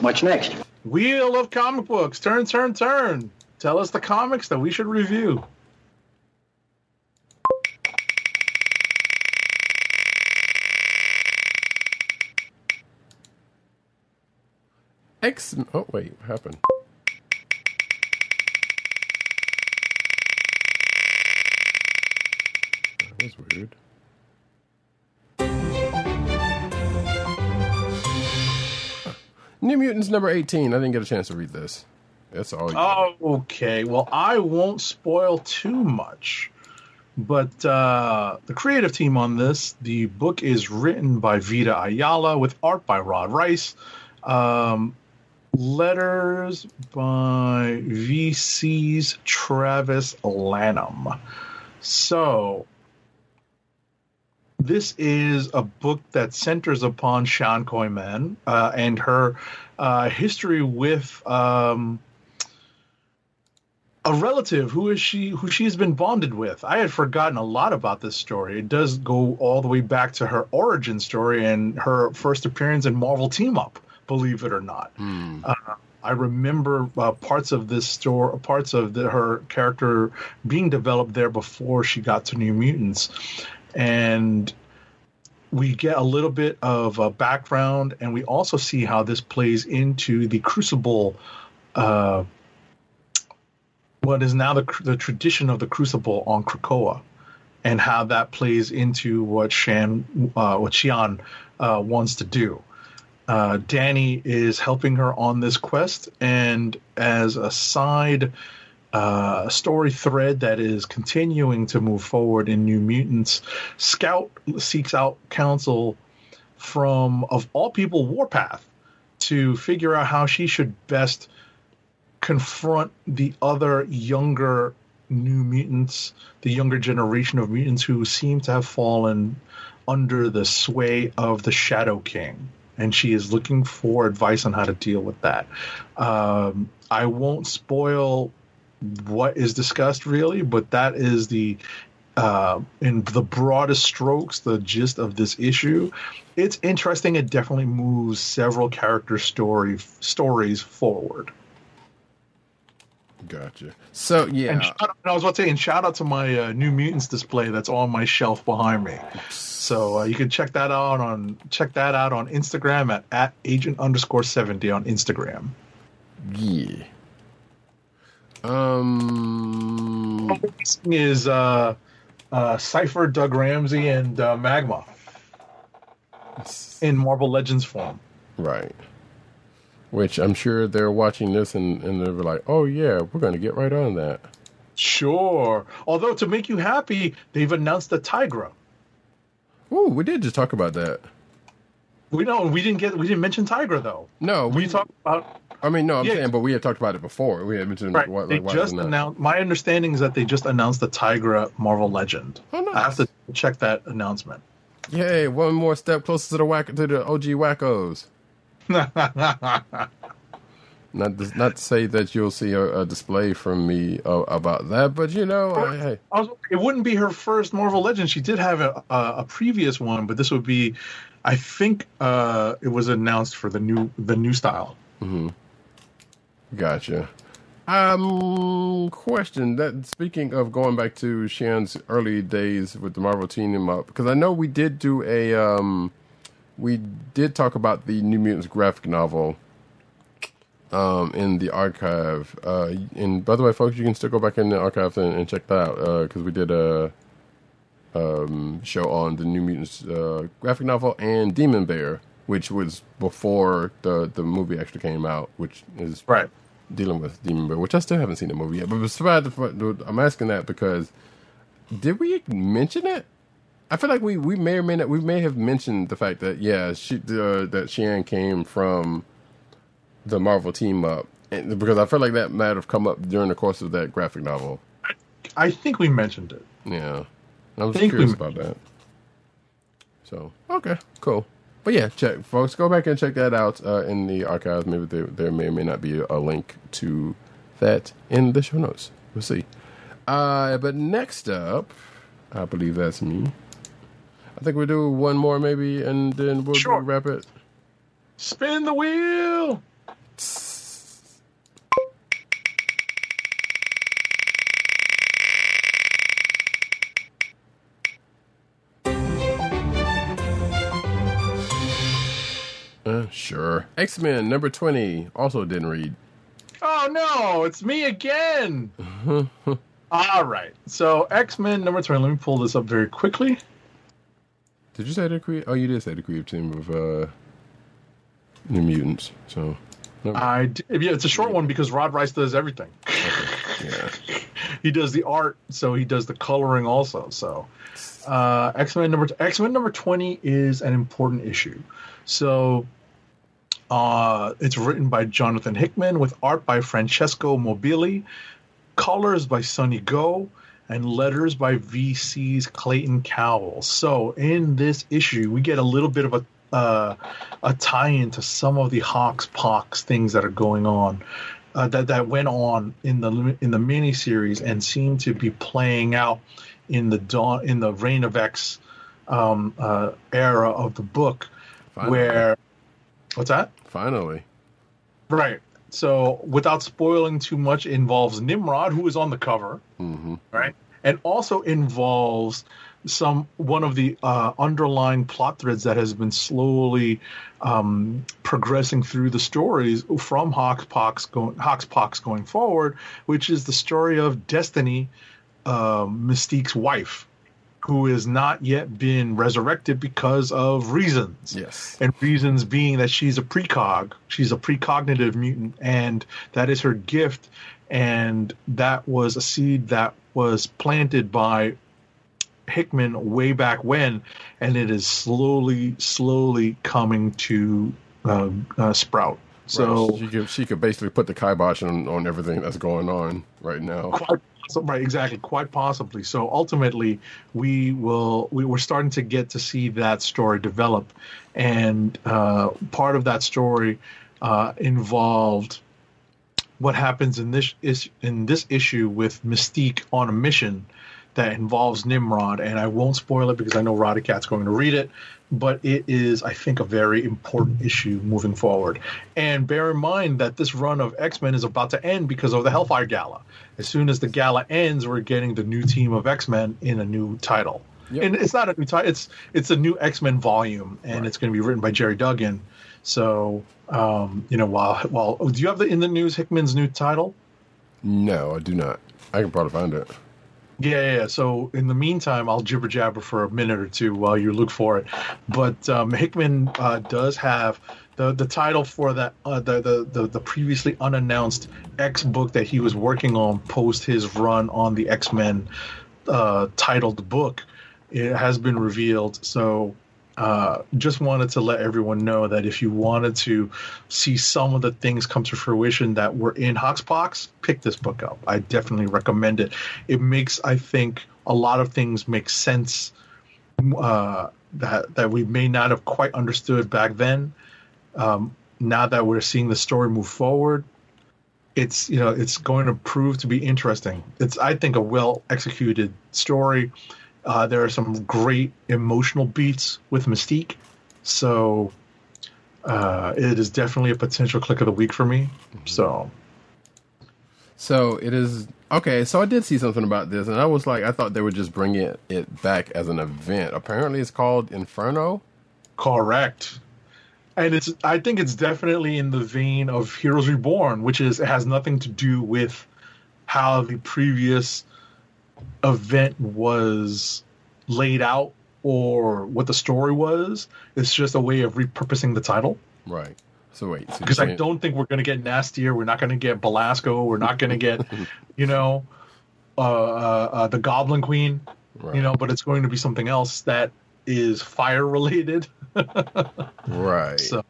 What's next? Wheel of Comic Books, turn, turn, turn. Tell us the comics that we should review. X. Oh wait, what happened? Was weird. New Mutants number eighteen. I didn't get a chance to read this. That's all. you- Oh, okay. Well, I won't spoil too much. But uh, the creative team on this, the book is written by Vita Ayala with art by Rod Reis, um, letters by VC's Travis Lanham. So, this is a book that centers upon Xi'an Coy Manh uh, and her uh, history with. Um, a relative who is she who she has been bonded with. I had forgotten a lot about this story. It does go all the way back to her origin story and her first appearance in marvel team up believe it or not. Uh, i remember uh, parts of this story parts of the, her character being developed there before she got to new mutants and we get a little bit of a background and we also see how this plays into the crucible uh, what is now the, the tradition of the crucible on Krakoa and how that plays into what Xi'an, uh, what Xi'an uh, wants to do. Uh, Danny is helping her on this quest, and as a side uh, story thread that is continuing to move forward in New Mutants, Scout seeks out counsel from, of all people, Warpath to figure out how she should best confront the other younger new mutants, the younger generation of mutants who seem to have fallen under the sway of the Shadow King. And she is looking for advice on how to deal with that. Um, I won't spoil what is discussed really, but that is the uh, in the broadest strokes, the gist of this issue. It's interesting. It definitely moves several character story stories forward. Gotcha. So yeah, And, shout out, I was about to say, and shout out to my uh, New Mutants display that's on my shelf behind me. So uh, you can check that out on check that out on Instagram at, at agent underscore seventy on Instagram. yeah. Um. Is uh, uh, Cipher, Doug Ramsey, and uh, Magma in Marvel Legends form. Right. Which I'm sure they're watching this and, and they're like, oh, yeah, we're going to get right on that. Sure. Although to make you happy, they've announced the Tigra. Oh, we did just talk about that. We know we didn't get we didn't mention Tigra though. No, We we talked about I mean, no, I'm Yeah. saying, but we had talked about it before. We had mentioned right. what, like, why just announced. My understanding is that they just announced the Tigra Marvel Legend. Oh, nice. I have to check that announcement. Yay, one more step closer to the whack to the OG wackos. Not to, not to say that you'll see a, a display from me uh, about that, but you know, I, hey, was, it wouldn't be her first Marvel Legend. She did have a, a, a previous one, but this would be, I think, uh, it was announced for the new the new style. Gotcha. Um, question that speaking of going back to Xi'an's early days with the Marvel team up, because I know we did do a um, we did talk about the New Mutants graphic novel um in the archive. Uh, and by the way, folks, you can still go back in the archive and, and check that out because we did a um show on the New Mutants uh, graphic novel and Demon Bear, which was before the the movie actually came out, which is Right. Dealing with Demon Bear, which I still haven't seen the movie yet. But besides, the- I'm asking that because did we mention it? I feel like we, we may or may not we may have mentioned the fact that yeah she uh, that Xi'an came from the Marvel team up and, because I feel like that might have come up during the course of that graphic novel. I think we mentioned it. Yeah, I was we curious about that. So okay, cool. But yeah, check folks. Go back and check that out uh, in the archives. Maybe there, there may or may not be a link to that in the show notes. We'll see. Uh, but next up, I believe that's me. I think we'll do one more maybe, and then we'll Sure. wrap it. Spin the wheel. Uh, sure. X Men number twenty. Also didn't read. Oh no, it's me again. All right. So X Men number twenty. Let me pull this up very quickly. Did you say the creative? Oh, you did say the creative team of uh, New Mutants. So, no, I d- yeah, it's a short one because Rod Reis does everything. yeah. he does the art, so he does the coloring also. So uh, X Men number X Men number twenty is an important issue. So uh, it's written by Jonathan Hickman with art by Francesco Mobili, colors by Sunny Gho, and letters by VC's Clayton Cowles. So in this issue, we get a little bit of a uh, a tie-in to some of the Hoxpox things that are going on. Uh, that that went on in the in the miniseries and seem to be playing out in the dawn in the Reign of X um, uh, era of the book, Finally. where what's that? Finally. Right. So, without spoiling too much, involves Nimrod, who is on the cover, hmm right, and also involves some one of the uh, underlying plot threads that has been slowly um, progressing through the stories from Hoxpox going Hoxpox going forward, which is the story of Destiny, uh, Mystique's wife. Who has not yet been resurrected because of reasons. Yes. And reasons being that she's a precog, she's a precognitive mutant, and that is her gift. And that was a seed that was planted by Hickman way back when, and it is slowly, slowly coming to uh, uh, sprout. So Right, she could she could basically put the kibosh on, on everything that's going on right now. quite so- right exactly quite possibly. So ultimately we will—we're starting to get to see that story develop. And uh, part of that story uh, involved what happens in this is in this issue with mystique on a mission that involves nimrod. And i won't spoil it because i know roddykat's going to read it but it is i think a very important issue moving forward and bear in mind that this run of x-men is about to end because of the hellfire gala as soon as the gala ends we're getting the new team of x-men in a new title Yep. and it's not a new title it's it's a new x-men volume and it's going to be written by gerry duggan so um, you know while while oh, do you have the in the news hickman's new title No, I do not. I can probably find it. Yeah, yeah. So in the meantime, I'll jibber jabber for a minute or two while you look for it. But um, Hickman uh, does have the the title for that uh, the, the the the previously unannounced X book that he was working on post his run on the X Men uh, titled book. It has been revealed. So uh, just wanted to let everyone know that if you wanted to see some of the things come to fruition that were in Hoxpox, pick this book up. I definitely recommend it. It makes, I think, a lot of things make sense uh, that that we may not have quite understood back then. Um, now that we're seeing the story move forward, it's you know it's going to prove to be interesting. It's I think a well executed story. Uh, there are some great emotional beats with Mystique, so uh, it is definitely a potential click of the week for me. So So it is okay. So I did see something about this, and I was like, I thought they would just bring it it back as an event. Apparently, it's called Inferno. correct, and it's I think it's definitely in the vein of Heroes Reborn, which is it has nothing to do with how the previous event was laid out or what the story was. It's just a way of repurposing the title. Right. So wait, because you're I don't think we're going to get N'astirh. We're not going to get Belasco. We're not going to get, you know, uh, uh, uh, the Goblin Queen. Right. You know, but it's going to be something else that is fire related. right. So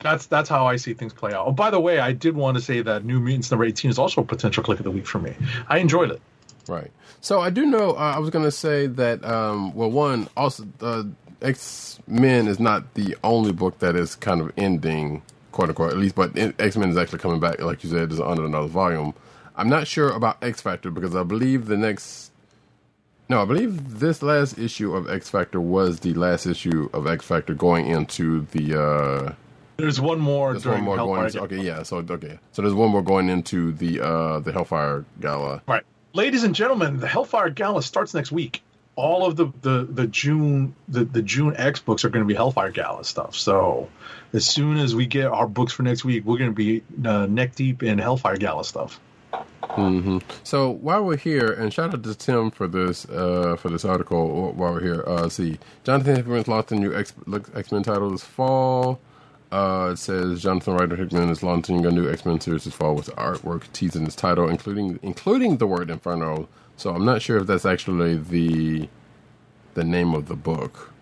that's that's how I see things play out. Oh, by the way, I did want to say that New Mutants number eighteen is also a potential click of the week for me. I enjoyed it. Right. So I do know. Uh, I was going to say that. Um, well, one also, uh, X Men is not the only book that is kind of ending, quote unquote. At least, but X Men is actually coming back. Like you said, is under another volume. I'm not sure about X Factor because I believe the next. No, I believe this last issue of X Factor was the last issue of X Factor going into the. Uh, There's one more there's during one more Hellfire going. Gala. okay, yeah. So okay, so there's one more going into the uh, the Hellfire Gala. Right. Ladies and gentlemen, the Hellfire Gala starts next week. All of the, the, the June the, the June X books are going to be Hellfire Gala stuff. So as soon as we get our books for next week, we're going to be uh, neck deep in Hellfire Gala stuff. So while we're here, and shout out to Tim for this uh, for this article. While we're here, uh, see Jonathan Hickman's launched a new X Men title this fall. Uh, it says Jonathan Ryder Hickman is launching a new X Men series this fall with artwork teasing its title, including including the word Inferno. So I'm not sure if that's actually the the name of the book.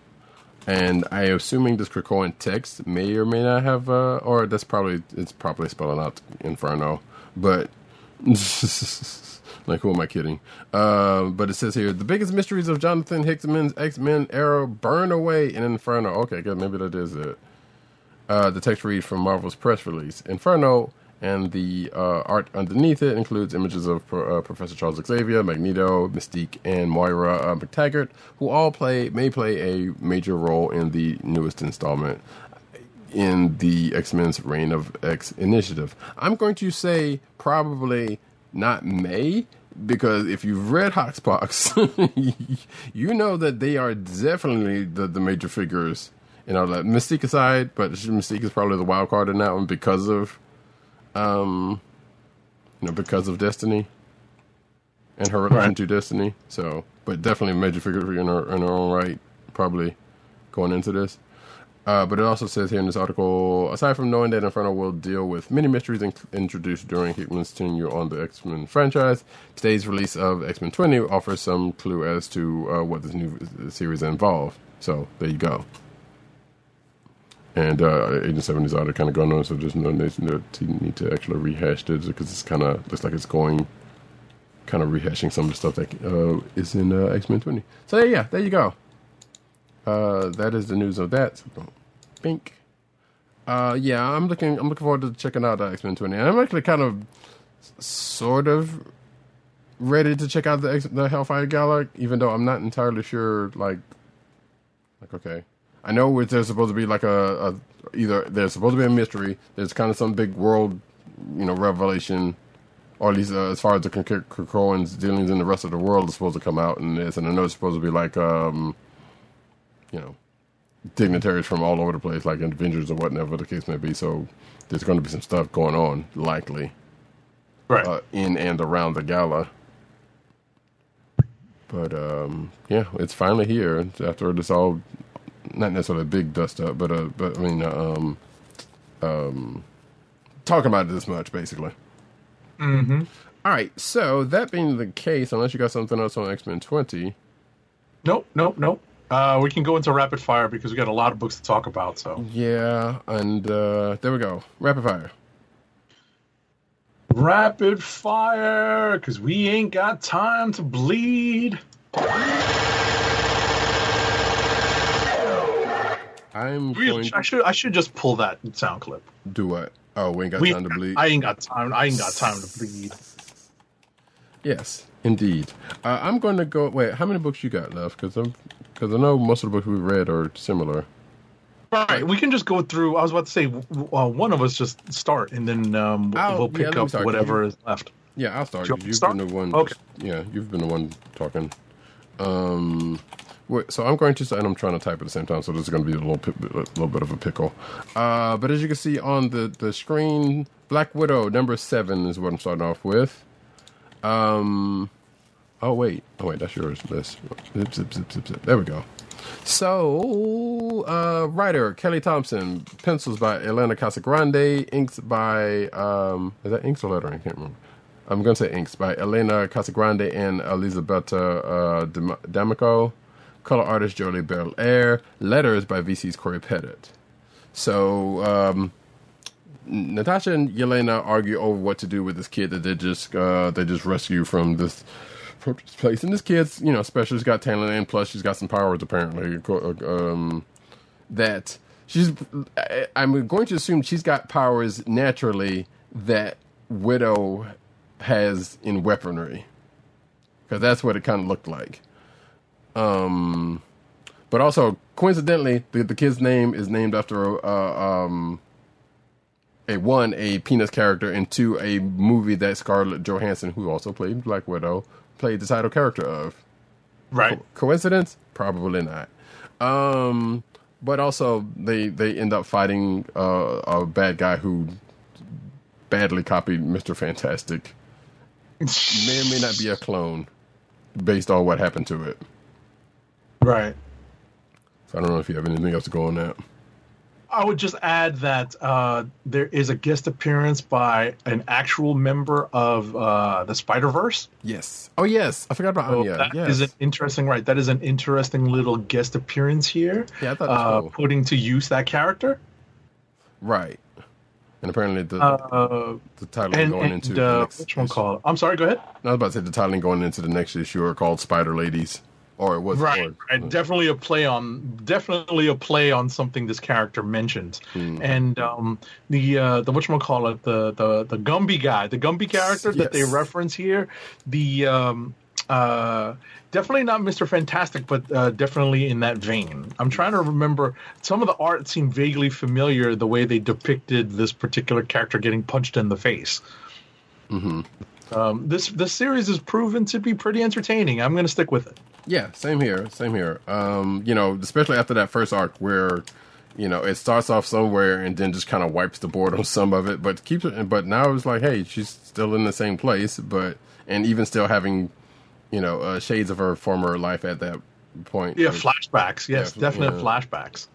And I am assuming this Krakoan text may or may not have, uh, or that's probably it's probably spelling out Inferno, but like who am I kidding? Uh, but it says here the biggest mysteries of Jonathan Hickman's X Men era burn away in Inferno. Okay, good, maybe that is it. Uh, the text reads from Marvel's press release. Inferno and the uh, art underneath it includes images of uh, Professor Charles Xavier, Magneto, Mystique, and Moira uh, McTaggart, who all play may play a major role in the newest installment in the X Men's Reign of X initiative. I'm going to say probably not may. Because if you've read Hoxpox, you know that they are definitely the, the major figures you know, like Mystique aside, but Mystique is probably the wild card in that one because of, um, you know, because of Destiny and her relation Right. to Destiny. So but definitely a major figure in her in her own right. Probably going into this. Uh, but it also says here in this article, aside from knowing that Inferno will deal with many mysteries in- introduced during Hickman's tenure on the X Men franchise, today's release of X Men 20 offers some clue as to uh, what this new series involves. So there you go. And uh, Agent 7 is already kind of going on, so there's no need, to actually rehash it because it's kind of looks like it's going kind of rehashing some of the stuff that uh, is in uh, X Men 20. So yeah, there you go. Uh, that is the news of that. So don't think. Uh, yeah, I'm looking. I'm looking forward to checking out X Men 20. And I'm actually kind of, sort of, ready to check out the X- the Hellfire Gala, even though I'm not entirely sure. Like, like okay, I know there's supposed to be like a, a either there's supposed to be a mystery. There's kind of some big world, you know, revelation, or at least uh, as far as the Krakoan's dealings in the rest of the world is supposed to come out in this. And I know it's supposed to be like, um, you know, dignitaries from all over the place, like Avengers or whatever the case may be. So there's going to be some stuff going on, likely, Right. uh, in and around the gala. But um, yeah, it's finally here after this all, not necessarily a big dust up, but uh, but I mean, uh, um, um, talking about it this much, basically. mm-hmm. All right, so that being the case, unless you got something else on X Men Twenty, Nope, nope, nope. Uh, we can go into rapid fire because we got a lot of books to talk about. So yeah, and uh, there we go, rapid fire. rapid fire because we ain't got time to bleed. I'm Really, going I should I should just pull that sound clip. do what? Oh, we ain't got We, time to bleed. I ain't got time. I ain't got time to bleed. Yes, indeed. Uh, I'm going to go. Wait, how many books you got left? Because I'm because I know most of the books we've read are similar. Right, we can just go through. I was about to say, uh, one of us just start, and then um, we'll, we'll pick me up whatever is left. Yeah, I'll start. You 'cause want me to You've start? been the one. Okay. Yeah, you've been the one talking. Um, wait, so I'm going to, and I'm trying to type at the same time, so this is going to be a little, a little bit of a pickle. Uh, but as you can see on the the screen, Black Widow number seven is what I'm starting off with. Um, oh wait, oh wait, that's yours. Zip, zip, zip, zip, zip. There we go. So, uh, writer Kelly Thompson, pencils by Elena Casagrande, inks by um, is that inks or lettering? I can't remember. I'm gonna say inks by Elena Casagrande and Elisabetta uh, Dam- D'Amico, color artist Jordie Bellaire, letters by VC's Cory Petit. So, um, Natasha and Yelena argue over what to do with this kid that they just uh, they just rescue from this place. And this kid's you know special. She's got talent and plus she's got some powers apparently. Um, that she's I'm going to assume she's got powers naturally that Widow has in weaponry because that's what it kind of looked like. Um, but also coincidentally, the, the kid's name is named after uh, um a one a Peanuts character and two a movie that Scarlett Johansson, who also played Black Widow, played the title character of. Right. Coincidence? Probably not. Um, but also they they end up fighting uh, a bad guy who badly copied Mister Fantastic. May or may not be a clone, based on what happened to it. Right. So I don't know if you have anything else to go on that. I would just add that uh, there is a guest appearance by an actual member of uh, the Spider Verse. Yes. Oh yes, I forgot about So Anya. that yes. is an interesting, right? That is an interesting little guest appearance here. Yeah, I thought that uh, cool. putting to use that character. right. And apparently the Uh, the title and going and into the uh, next which one issue- called? I'm sorry. Go ahead. I was about to say the title going into the next issue are called Spider Ladies, or it was Right, or- right. Definitely a play on, definitely a play on something this character mentioned, Hmm. and um, the uh, the what call it, the the the Gumby guy, the Gumby character that they reference here, the um, uh, definitely not Mister Fantastic, but uh, definitely in that vein. I'm trying to remember some of the art seemed vaguely familiar, the way they depicted this particular character getting punched in the face. Um, this this series has proven to be pretty entertaining. I'm going to stick with it. Yeah, same here, same here. Um, you know, especially after that first arc where, you know, it starts off somewhere and then just kind of wipes the board on some of it, but keeps it. But now it's like, hey, she's still in the same place, but and even still having you know, uh, shades of her former life at that point. Yeah, Like, flashbacks. Yes, Yeah, definite yeah. flashbacks.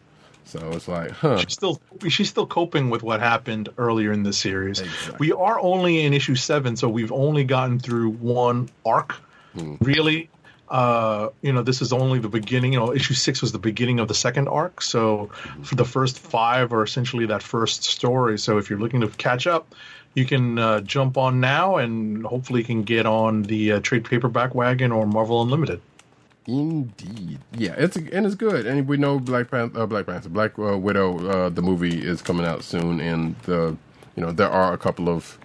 So it's like, huh? She's still she's still coping with what happened earlier in the series. Exactly. We are only in issue seven, so we've only gotten through one arc. Hmm. Really, uh, you know, this is only the beginning. You know, issue six was the beginning of the second arc. So the first five are essentially that first story. So if you're looking to catch up, you can uh, jump on now, and hopefully can get on the uh, trade paperback wagon or Marvel Unlimited. Indeed, yeah, it's and it's good, and we know Black Panther, uh, Black Panther, Black uh, Widow, the movie is coming out soon, and the you know there are a couple of,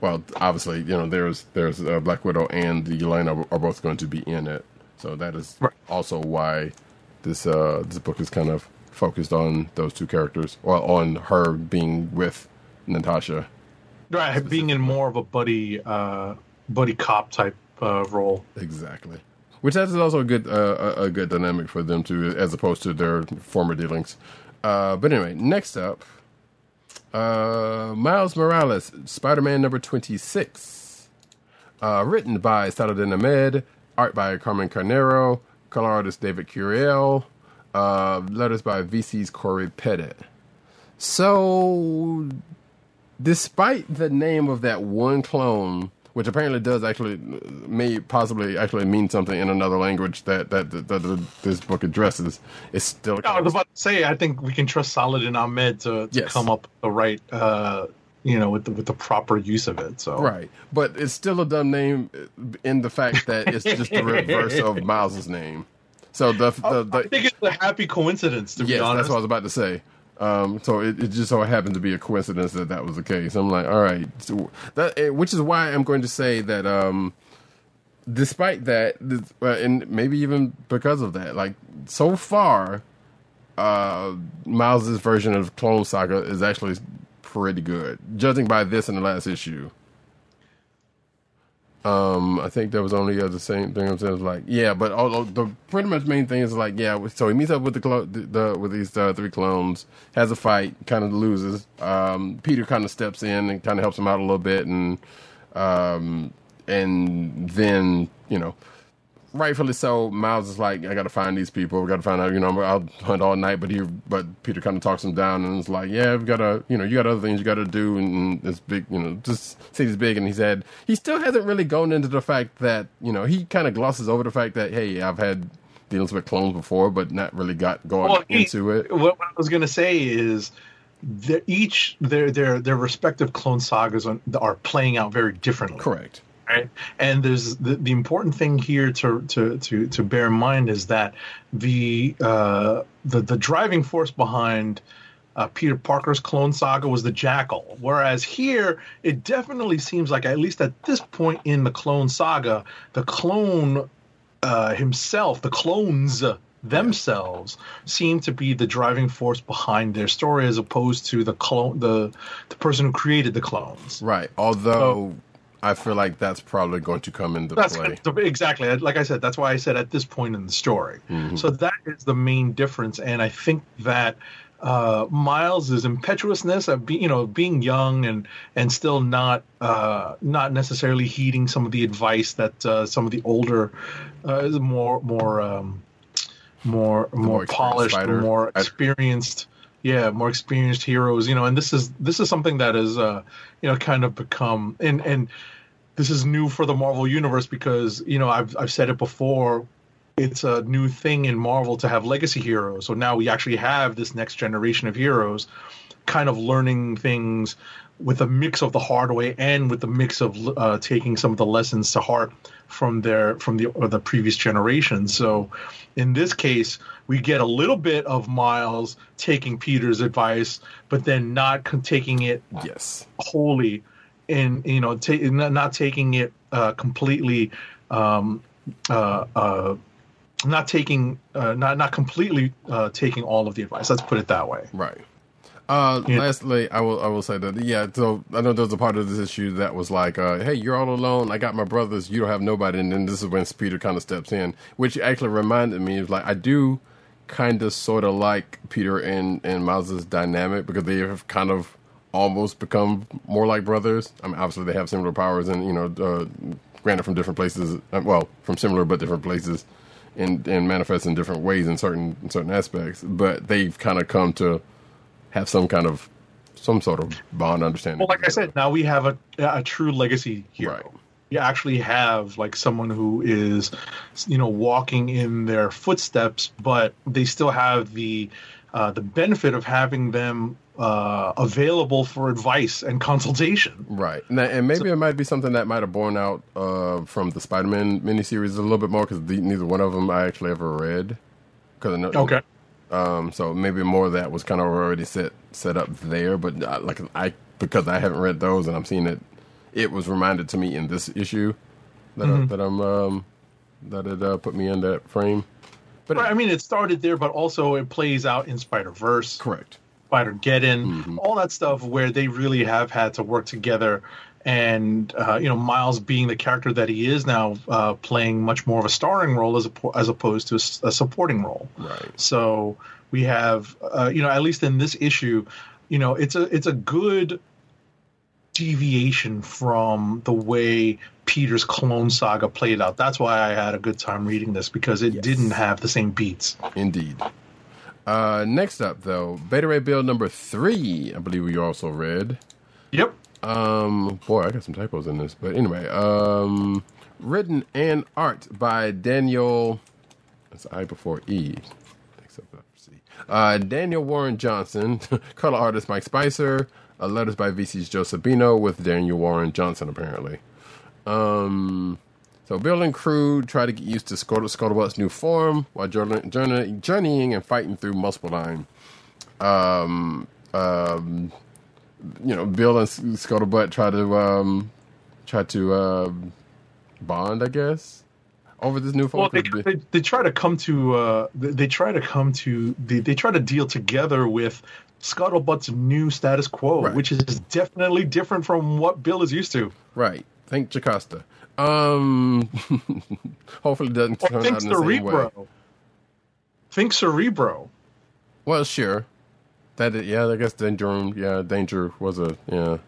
well, obviously you know there's there's uh, Black Widow and the Yelena are both going to be in it, so that is Right. also why this uh this book is kind of focused on those two characters, or on her being with Natasha. Right, being in more of a buddy uh, buddy cop type uh, role. Exactly. Which that is also a good uh, a good dynamic for them too, as opposed to their former dealings. Uh, but anyway, next up, uh, Miles Morales, Spider-Man number twenty-six, uh, written by Saladin Ahmed, art by Carmen Carnero, color artist David Curiel, uh, letters by VC's Cory Petit. So despite the name of that one clone, which apparently does actually may possibly actually mean something in another language that that, that, that this book addresses, it's still. I was about to say, I think we can trust Saladin Ahmed to, to Yes. come up the right, uh, you know, with the with the proper use of it. So Right, but it's still a dumb name in the fact that it's just the reverse of Miles's name. So the the, the I think it's a happy coincidence to be honest. that's what I was about to say. Um, so it, it just so happened to be a coincidence that that was the case. I'm like, all right, so that eh, which is why I'm going to say that. Um, despite that, uh, and maybe even because of that, like so far, uh, Miles's version of Clone Saga is actually pretty good, judging by this and the last issue. Um, I think there was only other the same thing. I'm saying was like, yeah, but all, the pretty much main thing is like, yeah. So he meets up with the, clo- the, the with these uh, three clones, has a fight, kind of loses. Um, Peter kind of steps in and kind of helps him out a little bit, and um, and then you know, rightfully so, Miles is like, I got to find these people. We got to find out. You know, I'll hunt all night, but he, but Peter kind of talks him down and is like, yeah, we got to, you know, you got other things you got to do, and this big, you know, just city's big. And he said he still hasn't really gone into the fact that you know he kind of glosses over the fact that hey, I've had dealings with clones before, but not really got going Well, he- into it. What, what I was going to say is, each their their their respective clone sagas are playing out very differently. Correct. Right? And there's the, the important thing here to, to to to bear in mind is that the uh, the the driving force behind uh, Peter Parker's clone saga was the Jackal, whereas here it definitely seems like at least at this point in the clone saga, the clone uh, himself, the clones themselves seem to be the driving force behind their story as opposed to the clone the the person who created the clones Right. Although I feel like that's probably going to come into That's play. exactly like I said. That's why I said at this point in the story. So that is the main difference, and I think that uh, Miles' impetuousness of being, you know, being young and and still not uh, not necessarily heeding some of the advice that uh, some of the older, uh, more more um, more more, more polished, fighter. more experienced yeah more experienced heroes you know and this is this is something that is uh you know kind of become and and this is new for the marvel universe because you know i've i've said it before it's a new thing in marvel to have legacy heroes so now we actually have this next generation of heroes kind of learning things with a mix of the hard way and with the mix of uh, taking some of the lessons to heart from their from the or the previous generation. So, in this case, we get a little bit of Miles taking Peter's advice, but then not taking it Yes. wholly, and you know, ta- not, not taking it uh, completely. Um, uh, uh, not taking, uh, not not completely uh, taking all of the advice. Let's put it that way. Right. Uh, Yeah. Lastly, I will I will say that yeah. So I know there's a part of this issue that was like, uh, "Hey, you're all alone. I got my brothers. You don't have nobody." And then this is when Peter kind of steps in, which actually reminded me of like I do kind of sort of like Peter and and Miles's dynamic because they have kind of almost become more like brothers. I mean, obviously they have similar powers and you know uh, granted from different places. uh, Well, from similar but different places, and and manifest in different ways in certain in certain aspects. But they've kind of come to have some kind of some sort of bond understanding. Well, like I said, now we have a a true legacy hero. Right. You actually have like someone who is, you know, walking in their footsteps, but they still have the uh, the benefit of having them uh, available for advice and consultation. Right, and, that- and maybe it might be something that might have borne out uh, from the Spider-Man miniseries a little bit more because neither one of them I actually ever read. I know, Okay. um, so maybe more of that was kind of already set set up there. But uh, like I, because I haven't read those and I'm seeing it, it was reminded to me in this issue that I, that I'm um, that it uh, put me in that frame. But Right, I mean, it started there, but also it plays out in Spider Verse. correct, Spider Geddon, all that stuff where they really have had to work together. And uh, you know, Miles being the character that he is now, uh, playing much more of a starring role as a, as opposed to a supporting role. right, So we have, uh, you know, at least in this issue, you know, it's a it's a good deviation from the way Peter's Clone Saga played out. That's why I had a good time reading this because it Yes. didn't have the same beats. indeed. Uh, next up, though, Beta Ray Bill number three. I believe we also read. Yep. Um, boy, I got some typos in this, but anyway, um, written and art by Daniel. That's I before E, except for C. Uh, Daniel Warren Johnson, color artist Mike Spicer, uh, letters by VC's Joe Sabino with Daniel Warren Johnson apparently. Um, so Bill and crew try to get used to Scuttle- Scuttlebutt's new form while journey, journey, journeying and fighting through Muspelheim. Um, um, you know, Bill and Scuttlebutt try to um, try to um, bond, I guess, over this new Well, form. they, they, they try to come to uh, they, they try to come to they, they try to deal together with Scuttlebutt's new status quo, Right. which is definitely different from what Bill is used to. right. Think Jocasta. Um, hopefully it doesn't turn think out in the same way. Cerebro. Think Cerebro. Well, sure. That is, yeah, I guess danger. Yeah, danger was a yeah.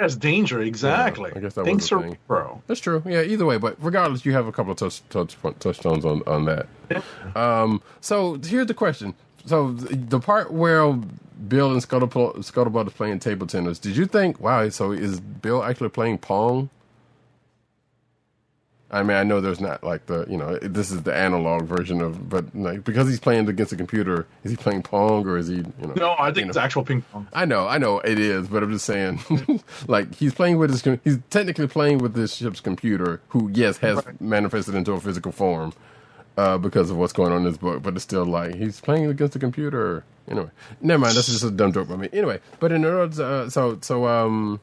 Yes, danger, exactly. I guess that think was thing. Cerebro. That's true. Yeah, either way, but regardless, you have a couple of touch touch touchstones on on that. Um, so here's the question: so the part where Bill and Scuttlebutt, Scuttlebutt is playing table tennis, did you think, wow, so is Bill actually playing Pong? I mean, I know there's not like the, you know, this is the analog version of, but like because he's playing against a computer, is he playing Pong or is he, you know? No, I think you know, it's actual ping pong. I know, I know it is, but I'm just saying, like he's playing with his, he's technically playing with this ship's computer, who yes has Right. manifested into a physical form, uh, because of what's going on in this book, but it's still like he's playing against the computer. Anyway, never mind. That's just a dumb joke by me. Anyway, but in other words, uh, so so um.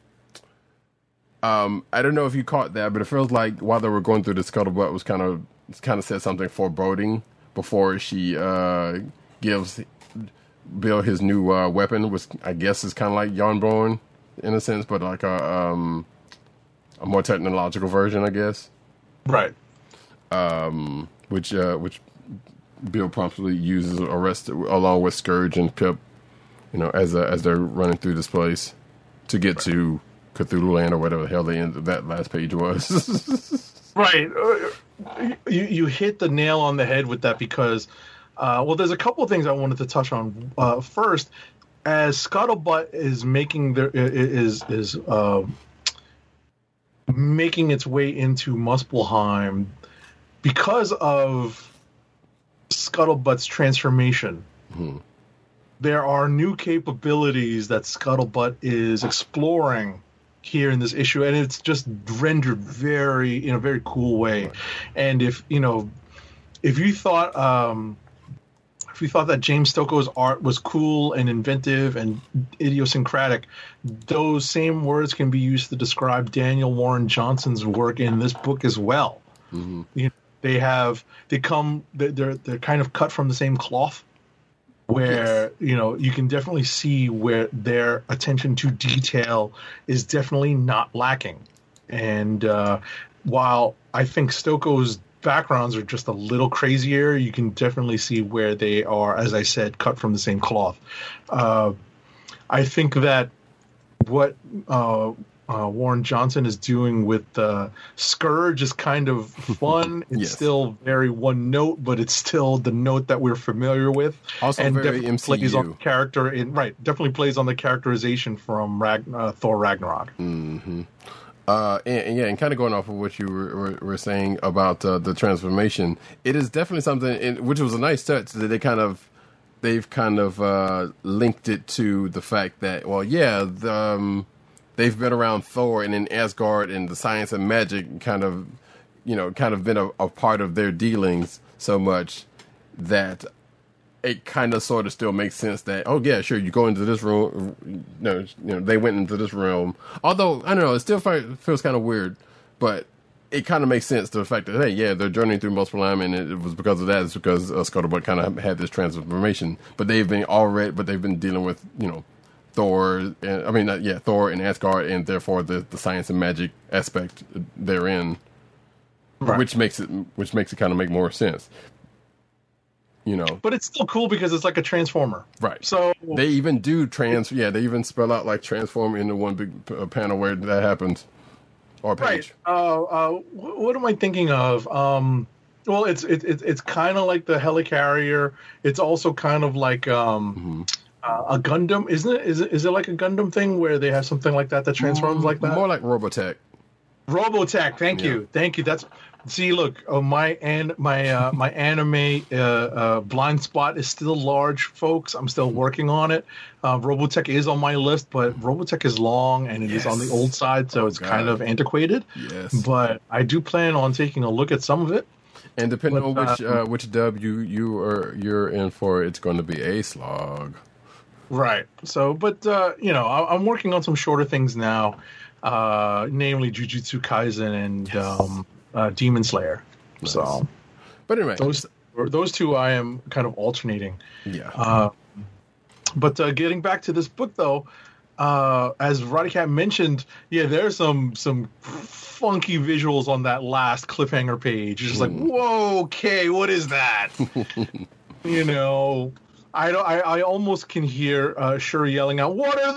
Um, I don't know if you caught that, but it feels like while they were going through the scuttlebutt was kind of kind of said something foreboding before she uh, gives Bill his new uh, weapon, which I guess is kind of like Jarnbjorn in a sense, but like a um, a more technological version, I guess. Right. Which uh, which Bill promptly uses arrested along with Scourge and Pip, you know, as uh, as they're running through this place to get to Cthulhu Land or whatever the hell the end of that last page was. Right. Uh, You you hit the nail on the head with that because, uh, well, there's a couple of things I wanted to touch on. Uh, first, as Scuttlebutt is making their is is uh, making its way into Muspelheim, because of Scuttlebutt's transformation. There are new capabilities that Scuttlebutt is exploring here in this issue, and it's just rendered very in a very cool way. And if you know, if you thought um, if you thought that James Stokoe's art was cool and inventive and idiosyncratic, those same words can be used to describe Daniel Warren Johnson's work in this book as well. You know, they have they come they're they're kind of cut from the same cloth where you know you can definitely see where their attention to detail is definitely not lacking. And uh, while i think stokoe's backgrounds are just a little crazier you can definitely see where they are as i said cut from the same cloth. Uh, i think that what uh, uh, Warren Johnson is doing with uh, Scourge is kind of fun. It's Yes. still very one note, but it's still the note that we're familiar with. Also very definitely plays on MCU. the character in right. Definitely plays on the characterization from Rag, uh, Thor Ragnarok. Uh, and, and yeah, and kind of going off of what you were, were, were saying about uh, the transformation, it is definitely something, in, which was a nice touch that they kind of, they've kind of uh, linked it to the fact that, well, yeah, the, um, they've been around Thor and in Asgard and the science and magic kind of, you know, kind of been a, a part of their dealings so much that it kind of sort of still makes sense that oh yeah sure you go into this room no you know they went into this room although i don't know it still feels kind of weird but it kind of makes sense to the fact that hey yeah they're journeying through multiple time and it, it was because of that it's because uh, Scuttlebutt kind of had this transformation. But they've been already but they've been dealing with you know Thor and I mean not, yeah Thor and Asgard and therefore the the science and magic aspect therein which makes it which makes it kind of make more sense you know But it's still cool because it's like a transformer. Right. So They even do trans. Yeah, they even spell out like transform into one big uh, panel where that happens, or right. page. Uh, uh, what am I thinking of? Um, well, it's it, it, it's kind of like the helicarrier. It's also kind of like um, uh, a Gundam, isn't it? Is it is it like a Gundam thing where they have something like that that transforms like that? More like Robotech. Robotech. Thank Yeah. you, thank you. That's see, look, uh, my and my uh, my anime uh, uh, blind spot is still large, folks. I'm still working on it. Uh, Robotech is on my list, but Robotech is long and it is on the old side, so it's God. kind of antiquated. Yes. But I do plan on taking a look at some of it. And depending on But, which uh, which dub you you are you're in for, it's going to be a slog. Right. So, but uh, you know, I, I'm working on some shorter things now, uh, namely Jujutsu Kaisen and um, uh, Demon Slayer. So But anyway, those those two I am kind of alternating. yeah, Uh, but uh, getting back to this book, though, uh, as Roddykat mentioned, yeah, there's some some funky visuals on that last cliffhanger page. It's just like, whoa, okay, what is that? you know, I don't. I, I almost can hear uh, Shuri yelling out, "What are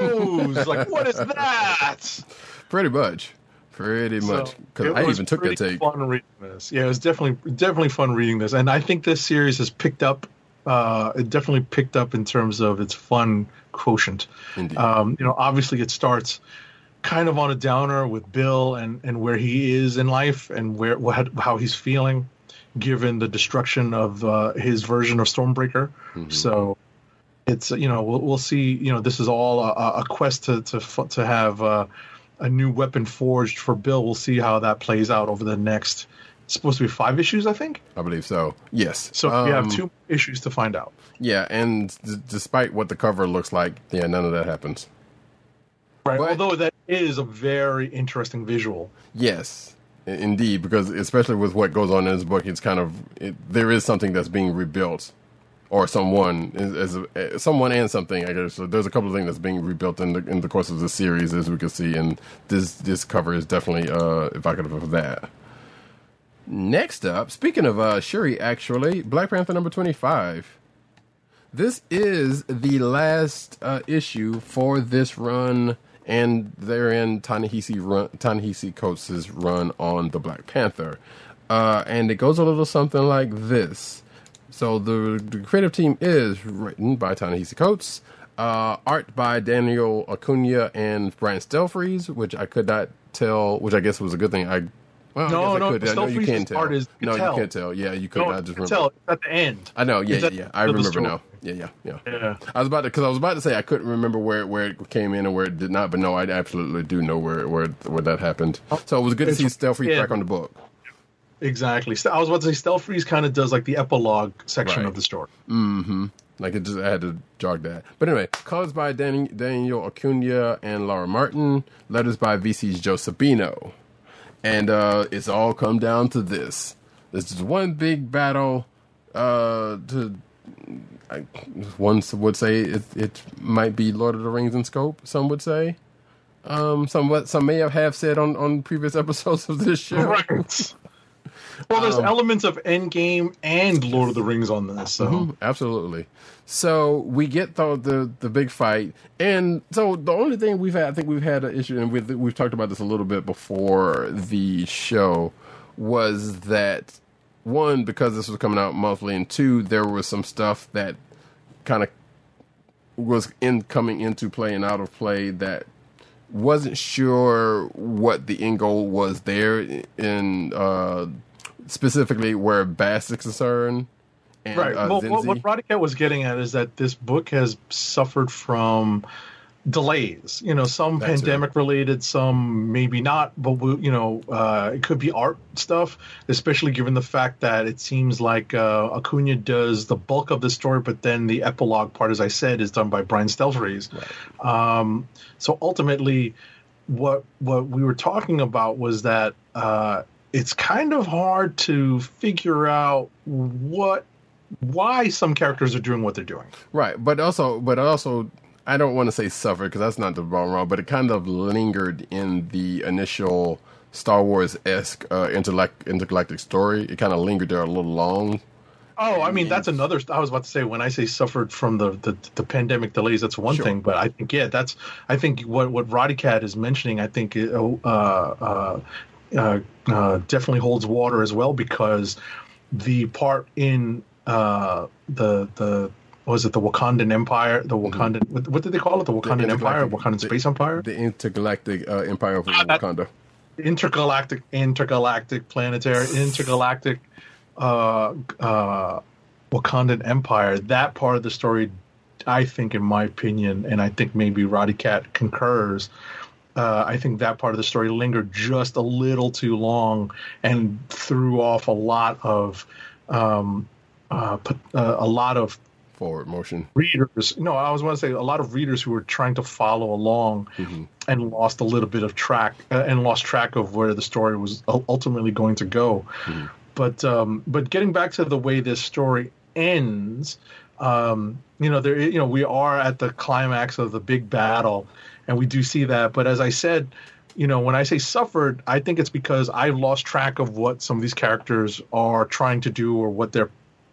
those? like, what is that?" pretty much, pretty much. Because I even took that take. Fun reading this. Yeah, it was definitely definitely fun reading this, and I think this series has picked up. Uh, it definitely picked up in terms of its fun quotient. Um, you know, obviously it starts kind of on a downer with Bill and and where he is in life and where what, how he's feeling, given the destruction of uh, his version of Stormbreaker. So it's you know we'll, we'll see you know this is all a, a quest to to to have uh, a new weapon forged for Bill. We'll see how that plays out over the next. Supposed to be five issues, I think. I believe so. Yes. So we have Um, two issues to find out. Yeah, and d- despite what the cover looks like, yeah, none of that happens. Right. but- Although that is a very interesting visual. Yes, indeed, because especially with what goes on in this book, it's kind of it, there is something that's being rebuilt, or someone is, is someone and something. I guess so. There's a couple of things that's being rebuilt in the in the course of the series, as we can see, and this this cover is definitely uh, evocative of that. Next up, speaking of uh, Shuri, actually, Black Panther number twenty five. This is the last uh, issue for this run, and therein Ta-Nehisi run Ta-Nehisi Coates' run on the Black Panther, uh, and it goes a little something like this. So the, the creative team is written by Ta-Nehisi Coates, uh, art by Daniel Acuna and Brian Stelfreeze, which I could not tell, which I guess was a good thing. I well, No, I no, I could. I know you can't tell. art is- you no, tell. you can't tell. Yeah, you could No, not just remember. tell it's at the end. I know. Yeah, yeah, yeah. I end of the remember now. Yeah, yeah, yeah. Yeah. I was about to because I was about to say I couldn't remember where where it came in and where it did not, but no, I absolutely do know where where where that happened. So it was good to see It's- Stealthy yeah. back on the book. Exactly. I was about to say Stelfreeze kind of does like the epilogue section Right. of the story. Mm-hmm. Like it just I had to jog that. But anyway, colors by Danny, Daniel Acuna and Laura Martin, letters by VC's Joe Sabino, and uh, it's all come down to this. This is one big battle. Uh, to I, one would say it, it might be Lord of the Rings in scope. Some would say. Um, some some may have, said on, on previous episodes of this show. Right. Well, there's Um, elements of Endgame and Lord of the Rings on this, so Mhm, absolutely. So we get the, the the big fight, and so the only thing we've had, I think we've had an issue, and we've we've talked about this a little bit before the show, was that one because this was coming out monthly, and two there was some stuff that kind of was in coming into play and out of play that wasn't sure what the end goal was there in uh specifically where Bast is concerned. And, right. uh, well, what, what Roddykat was getting at is that this book has suffered from delays. You know, some That's it. pandemic related, some maybe not. But we, you know, uh, it could be art stuff, especially given the fact that it seems like uh, Acuna does the bulk of the story, but then the epilogue part, as I said, is done by Brian Stelfreeze. Um, so ultimately, what what we were talking about was that uh, it's kind of hard to figure out what why some characters are doing what they're doing. Right, but also, but also, I don't want to say suffer because that's not the wrong wrong, but it kind of lingered in the initial Star Wars esque uh, intergalactic, intergalactic story. It kind of lingered there a little long. Oh, I mean that's another. I was about to say when I say suffered from the the, the pandemic delays, that's one Sure. thing. But I think yeah, that's I think what what Roddykat is mentioning, I think uh, uh, uh, uh, definitely holds water as well because the part in uh, the the what was it the Wakandan Empire, the Wakandan what, what did they call it? The Wakandan Empire, intergalactic- Wakandan the- Space Empire, The intergalactic uh, empire of Ah, Wakanda. intergalactic, intergalactic, planetary, intergalactic, uh, uh, Wakandan Empire. That part of the story, I think, in my opinion, and I think maybe Roddykat concurs. Uh, I think that part of the story lingered just a little too long and threw off a lot of um, uh, put, uh, a lot of Forward motion. readers. No, I was going to say a lot of readers who were trying to follow along and lost a little bit of track uh, and lost track of where the story was ultimately going to go. But um, but getting back to the way this story ends, um, you know, there you know we are at the climax of the big battle, and we do see that. But as I said. You know, when I say suffered, I think it's because I've lost track of what some of these characters are trying to do or what their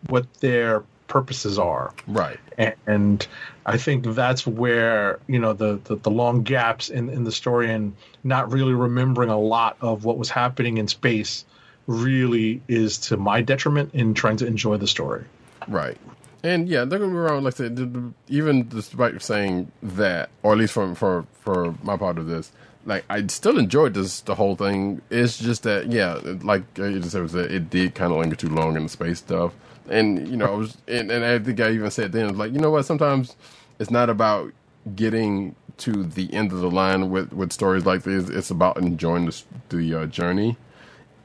what their purposes are Right. and I think that's where you know the, the the long gaps in in the story and not really remembering a lot of what was happening in space really is to my detriment in trying to enjoy the story. Right. And yeah, don't get me wrong. Like I said, even despite saying that, or at least from for for my part of this, like I still enjoyed this the whole thing. It's just that yeah, like you just said, it did kind of linger too long in the space stuff. And you know, I was and, and I think I even said then like you know what, sometimes it's not about getting to the end of the line with with stories like this. It's about enjoying the the uh, journey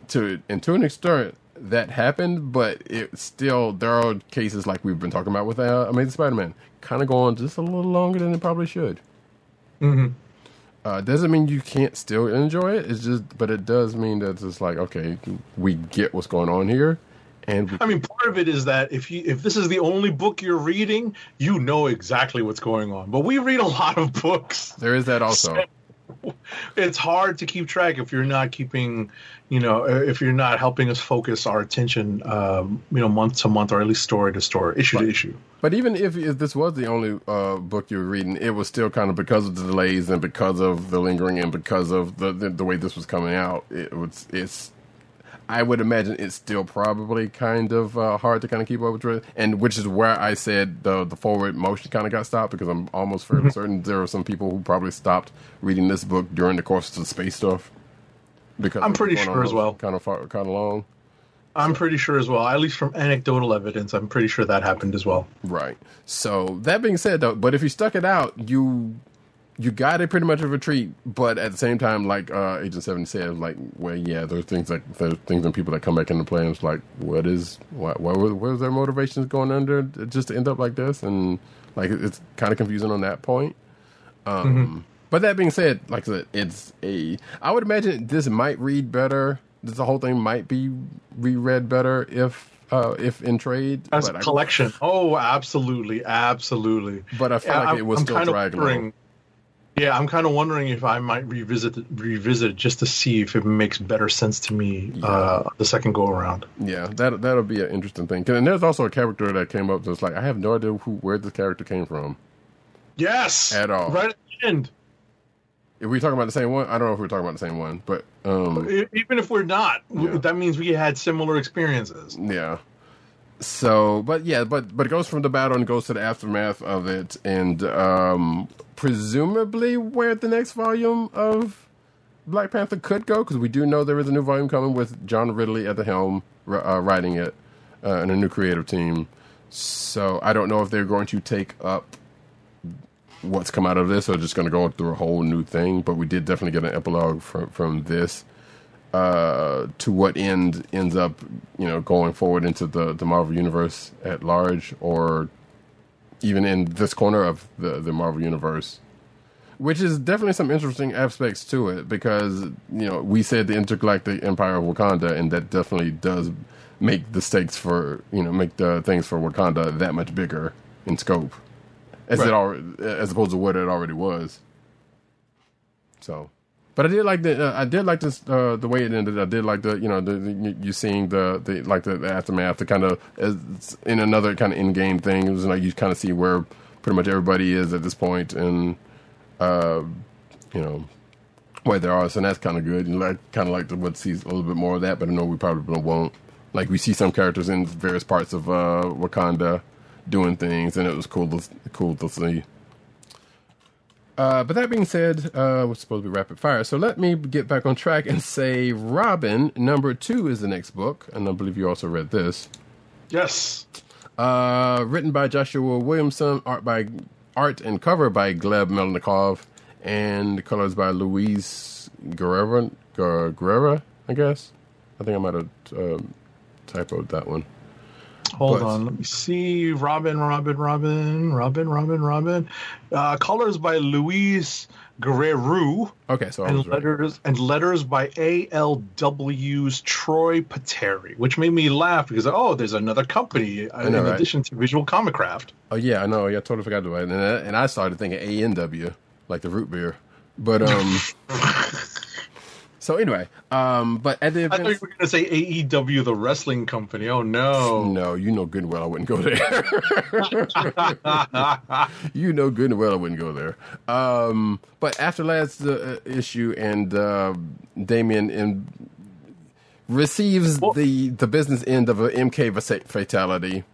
to and to an extent that happened, but it still there are cases like we've been talking about with uh, Amazing Spider-Man, kind of going just a little longer than it probably should. Mm-hmm. Uh, doesn't mean you can't still enjoy it. It's just, but it does mean that it's like okay, we get what's going on here, and we, I mean, part of it is that if you if this is the only book you're reading, you know exactly what's going on. But we read a lot of books. there is that also. It's hard to keep track if you're not keeping, you know, if you're not helping us focus our attention, um, you know, month to month or at least story to story, issue to issue. But even if, if this was the only uh, book you were reading, it was still kind of because of the delays and because of the lingering and because of the the, the way this was coming out. It was it's. I would imagine it's still probably kind of uh, hard to kind of keep up with, it, and which is where I said the the forward motion kind of got stopped because I'm almost fairly certain there are some people who probably stopped reading this book during the course of the space stuff. Because I'm pretty sure as well. Kind of far, kind of long. I'm pretty sure as well. At least from anecdotal evidence, I'm pretty sure that happened as well. Right. So that being said, though, but if you stuck it out, you you got it pretty much of a treat. But at the same time, like uh, Agent Seven said, like, well, yeah, there's things like there's things and people that come back into play, and it's like, what is what what where's their motivations going under just to end up like this, and like it's kind of confusing on that point. Um, But that being said, like I said, it's a. I would imagine this might read better. This the whole thing might be reread better if uh, if in trade. As but a I- collection. Oh, absolutely, absolutely. But I feel Yeah, like I'm- it was I'm still dragging. Yeah, I'm kind of wondering if I might revisit it, revisit just to see if it makes better sense to me uh, the second go around. Yeah, that that'll be an interesting thing. And there's also a character that came up that's like I have no idea who where this character came from. Yes, At all. Right at the end. If we're talking about the same one, I don't know if we're talking about the same one, but um, Even if we're not, Yeah. that means we had similar experiences. Yeah. So, but yeah, but but it goes from the battle and goes to the aftermath of it, and um, presumably where the next volume of Black Panther could go, because we do know there is a new volume coming with John Ridley at the helm, uh, writing it, uh, and a new creative team. So I don't know if they're going to take up what's come out of this, or just going to go through a whole new thing. But we did definitely get an epilogue from from this uh, to what end ends up, you know, going forward into the, the Marvel universe at large, or even in this corner of the, the Marvel universe, which is definitely some interesting aspects to it because you know we said the intergalactic empire of Wakanda, and that definitely does make the stakes for you know make the things for Wakanda that much bigger in scope, as Right. it already as opposed to what it already was. So, but I did like the uh, I did like this uh, the way it ended. I did like the you know the, the you, seeing the the like the, the aftermath, the kind of in another kind of in game thing. It was like you kind of see where pretty much everybody is at this point, and uh, you know where there are. So that's kind of good. And kind of like to what see a little bit more of that, but I know we probably won't. Like we see some characters in various parts of uh, Wakanda doing things, and it was cool to cool to see. Uh, but that being said, uh, we're supposed to be rapid fire. So let me get back on track and say Robin number two is the next book, and I believe you also read this. Yes. Uh, written by Joshua Williamson, art by art and cover by Gleb Melnikov, and colors by Luis Guerrera. Guer- Guerrera, I guess. I think I might have um, typoed that one. Hold But- on. Let me see. Robin, Robin, Robin, Robin, Robin, Robin. Uh, colors by Luis Guerrero. Okay, so I and was right. letters and letters by ALW's Troy Peteri, which made me laugh because oh, there's another company know, in right? addition to Visual Comic Craft. Oh yeah, I know. Yeah, I totally forgot about it. And I, and I started thinking A N W, like the root beer. But um. so anyway, um, but at the I thought you event, were going to say AEW, the wrestling company. Oh no! no, you know good and well I wouldn't go there. you know good and well I wouldn't go there. Um, but after last uh, issue, and uh, Damian in, receives Well- the the business end of a MK fatality.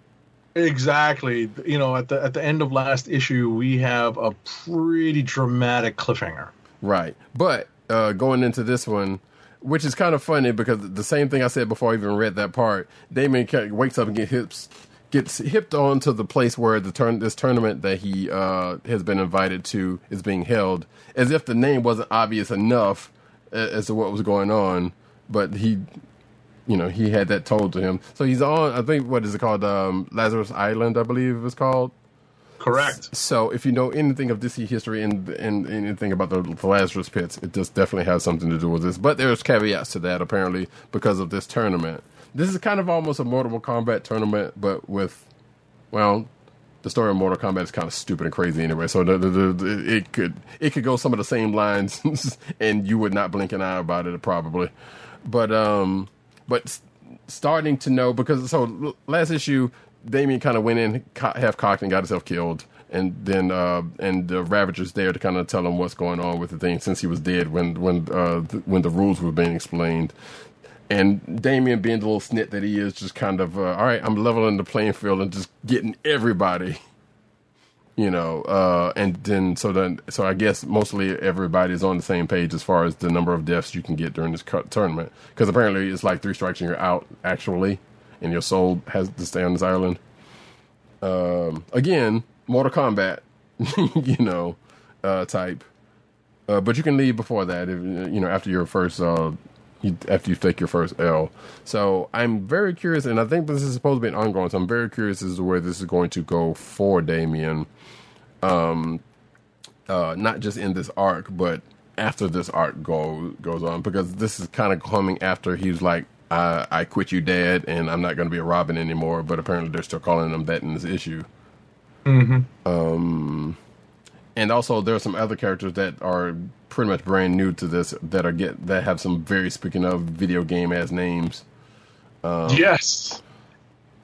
Exactly. You know, at the at the end of last issue, we have a pretty dramatic cliffhanger. Right. But uh, going into this one, which is kind of funny because the same thing I said before I even read that part, Damian wakes up and get hips, gets hipped on to the place where the turn this tournament that he uh, has been invited to is being held, as if the name wasn't obvious enough as to what was going on. But he, you know, he had that told to him. So he's on. I think what is it called? Um, Lazarus Island, I believe it's called. Correct. So, if you know anything of DC history and, and anything about the, the Lazarus pits, it just definitely has something to do with this. But there's caveats to that, apparently, because of this tournament. This is kind of almost a Mortal Kombat tournament, but with, well, the story of Mortal Kombat is kind of stupid and crazy anyway. So the, the, the, it could it could go some of the same lines, and you would not blink an eye about it probably. But um, but starting to know because so last issue, Damian kind of went in half cocked and got himself killed, and then uh, and the Ravager's there to kind of tell him what's going on with the thing since he was dead when when uh, th- when the rules were being explained. And Damian, being the little snit that he is, just kind of, uh, all right, I'm leveling the playing field and just getting everybody, you know. Uh, and then, so then, so I guess mostly everybody's on the same page as far as the number of deaths you can get during this tournament. Because apparently it's like three strikes and you're out, actually, and your soul has to stay on this island. Um, again, Mortal Kombat, you know, uh, type. Uh, but you can leave before that, if, you know, after your first, uh, you, after you take your first L. So I'm very curious, and I think this is supposed to be an ongoing. So I'm very curious as to where this is going to go for Damian. Um, uh, not just in this arc, but after this arc go, goes on, because this is kind of coming after he's like, I, I quit you, Dad, and I'm not going to be a Robin anymore. But apparently, they're still calling him that in this issue. Um, and also there are some other characters that are pretty much brand new to this that are get that have some very speaking of video game as names yes.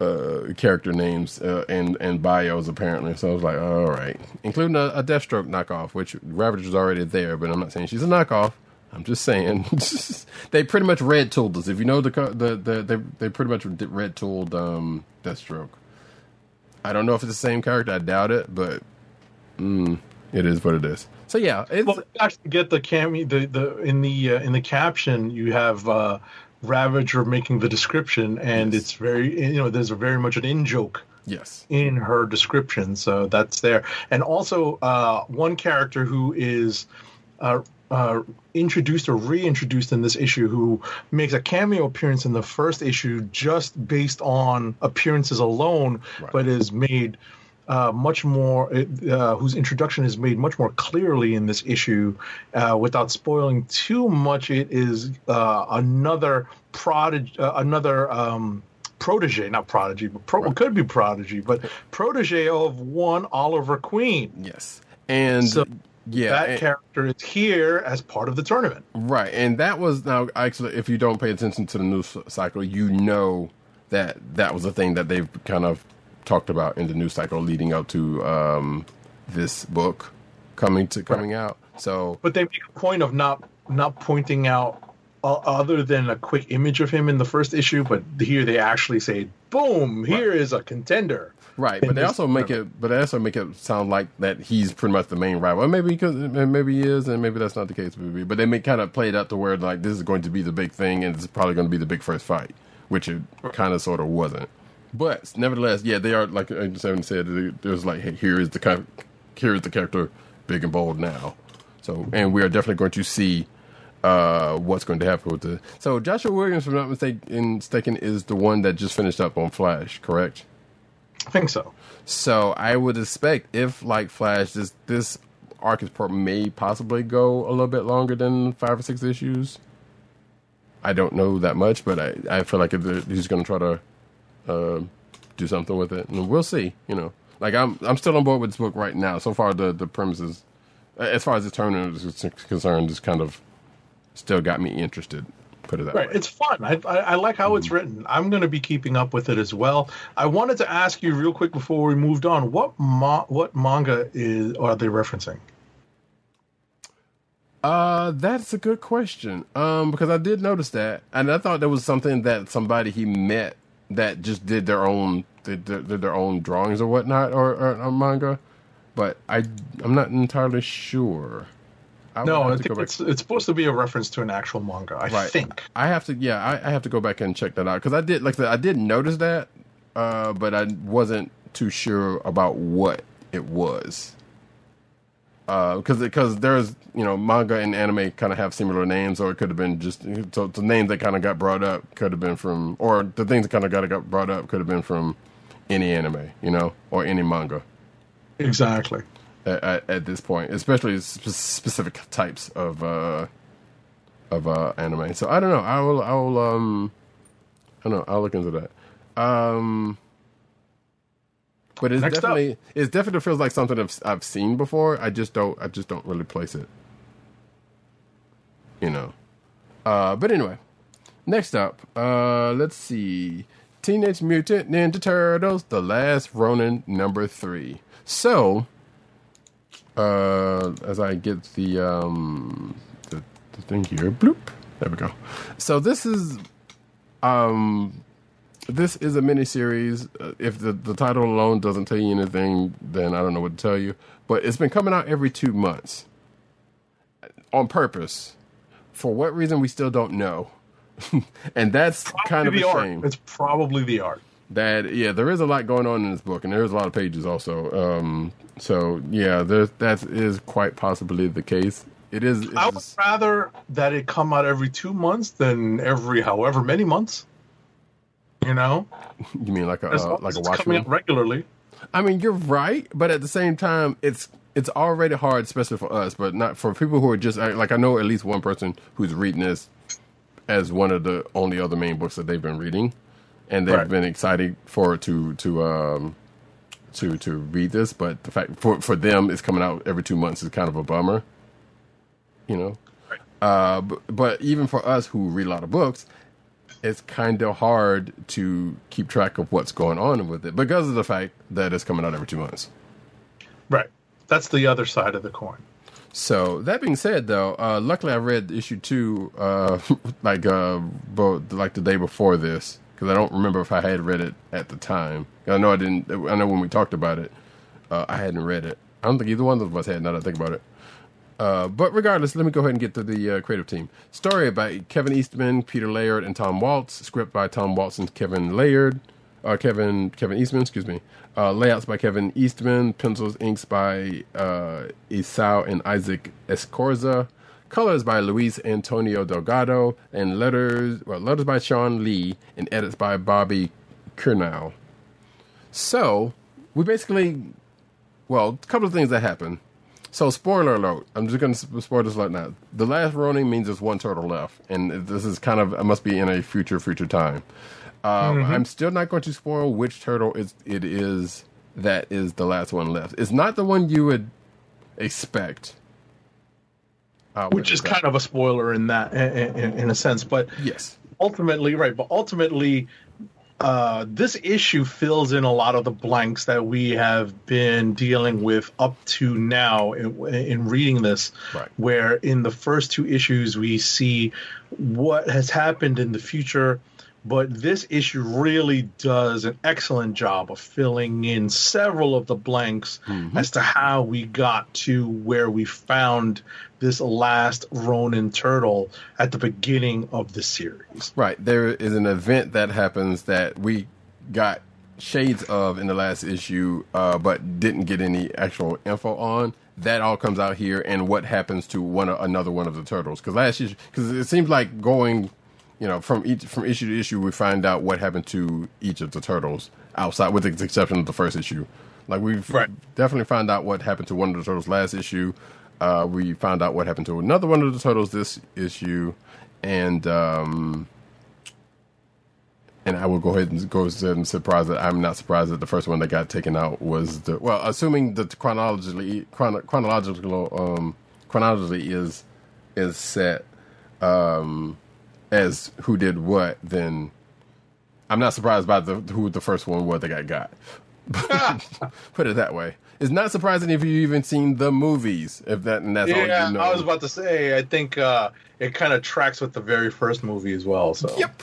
uh, character names uh, and and bios apparently. So I was like, all right, including a, a Deathstroke knockoff, which Ravager's already there, but I'm not saying she's a knockoff. I'm just saying they pretty much red tooled us. If you know the the, the they they pretty much red tooled um, Deathstroke. I don't know if it's the same character. I doubt it, but mm, it is what it is. So yeah, it's Well, you actually get the cameo the the in the uh, in the caption you have uh, Ravager making the description, and it's very you know there's a very much an in joke yes, in her description, so that's there. And also uh, one character who is uh, uh, introduced or reintroduced in this issue, who makes a cameo appearance in the first issue just based on appearances alone, Right. but is made. Uh, much more, uh, whose introduction is made much more clearly in this issue, uh, without spoiling too much. It is uh, another prodigy, uh, another um, protege, not prodigy, but pro- Right. could be prodigy, but protege of one Oliver Queen. yes, and So yeah, that and- character is here as part of the tournament. Right, and that was now actually, if you don't pay attention to the news cycle, you know that that was a thing that they've kind of talked about in the news cycle leading up to um, this book coming to coming out. So But they make a point of not not pointing out other than a quick image of him in the first issue, but here they actually say, "Boom! Here is a contender." right, but they also make it, but they also make it sound like that he's pretty much the main rival. And maybe because maybe he is, and maybe that's not the case. Maybe, but they make kind of play it out to where like this is going to be the big thing, and it's probably going to be the big first fight, which it kind of sort of wasn't. But nevertheless, yeah, they are like Seven said. There's like, hey, here is the kind, here is the character, big and bold now. So, and we are definitely going to see uh, what's going to happen with the. So, Joshua Williams, if I'm not mistaken, mistaken, is the one that just finished up on Flash, correct? I think so. So, I would expect if, like Flash, this this arc is may possibly go a little bit longer than five or six issues. I don't know that much, but I, I feel like if he's going to try to uh, do something with it, and we'll see. You know, like I'm I'm still on board with this book right now. So far, the the premises, as far as the tournament is concerned, is kind of still got me interested. Put it that Right, way. it's fun. I, I, I like how it's written. I'm going to be keeping up with it as well. I wanted to ask you real quick before we moved on. What ma- what manga is are they referencing? Uh, that's a good question. Um, because I did notice that, and I thought there was something that somebody he met that just did their own did, their- did their own drawings or whatnot or, or, or manga, but I I'm not entirely sure. I No, I think it's it's supposed to be a reference to an actual manga. I Right. think. I have to. Yeah, I, I have to go back and check that out because I did like I did notice that, uh, but I wasn't too sure about what it was. Because because there's you know manga and anime kind of have similar names, or it could have been just so the names that kind of got brought up could have been from, or the things that kind of got got brought up could have been from any anime, you know, or any manga Exactly. At, at, at this point, especially specific types of uh, of uh, anime. So I don't know. I will. I will. Um, I don't know. I'll look into that. Um, but it's Next up. definitely it definitely feels like something I've, I've seen before. I just don't. I just don't really place it. You know. Uh, but anyway, next up, uh, let's see. Teenage Mutant Ninja Turtles: The Last Ronin, number three. So, uh, as I get the um the, the thing here, bloop. There we go. So this is um this is a miniseries. Uh, if the the title alone doesn't tell you anything, then I don't know what to tell you. But it's been coming out every two months on purpose. For what reason, we still don't know. and that's kind of a art. shame It's probably the art. That yeah there is a lot going on in this book and there's a lot of pages also um so yeah there's that is quite possibly the case it is I would rather that it come out every two months than every however many months. You know, you mean like a uh, like a watch coming out regularly. i mean you're right but at the same time it's it's already hard especially for us but not for people who are just like i know at least one person who's reading this as one of the only other main books that they've been reading and they've Right. been excited for it to to um to to read this, but the fact for for them it's coming out every two months is kind of a bummer. You know, uh, but, but even for us who read a lot of books, it's kind of hard to keep track of what's going on with it because of the fact that it's coming out every two months. Right. That's the other side of the coin. So that being said, though, uh, luckily I read issue two, uh, like uh, bo- like the day before this, because I don't remember if I had read it at the time. I know I didn't. I know when we talked about it, uh, I hadn't read it. I don't think either one of us had. Now that I think about it. Uh, but regardless, let me go ahead and get to the uh, creative team. Story by Kevin Eastman, Peter Laird, and Tom Waltz. Script by Tom Waltz and Kevin Laird. Uh, Kevin Kevin Eastman, excuse me. Uh, layouts by Kevin Eastman. Pencils, inks by uh, and Isaac Escorza. Colors by Luis Antonio Delgado. And letters, well, letters by Shawn Lee. And edits by Bobby Curnow. So, we basically, well, a couple of things that happen. So, spoiler alert. I'm just going to spoil this right now. The last Ronin means there's one turtle left, and this is kind of must be in a future future time. Um, I'm still not going to spoil which turtle is it is that is the last one left. It's not the one you would expect. Uh, Which is kind of a spoiler in that, in, in, in a sense. But yes, ultimately, right. But ultimately, uh, this issue fills in a lot of the blanks that we have been dealing with up to now in, in reading this. Right. Where in the first two issues we see what has happened in the future, but this issue really does an excellent job of filling in several of the blanks as to how we got to where we found this last Ronin turtle at the beginning of the series. Right. There is an event that happens that we got shades of in the last issue, uh, but didn't get any actual info on. That all comes out here, and what happens to one another one of the turtles? Because last issue, because it seems like going, you know, from each from issue to issue, we find out what happened to each of the turtles outside, with the exception of the first issue. Like we've Right. definitely found out what happened to one of the turtles last issue. Uh, we found out what happened to another one of the turtles this issue, and um, and I will go ahead and go ahead and surprise that I'm not surprised that the first one that got taken out was the well, assuming that chronologically chrono, chronological um, chronology is is set um, as who did what, then I'm not surprised by the who the first one was that got got. Put it that way. It's not surprising if you even seen the movies. If that and that's all you know. I was about to say. I think uh, it kind of tracks with the very first movie as well. So Yep.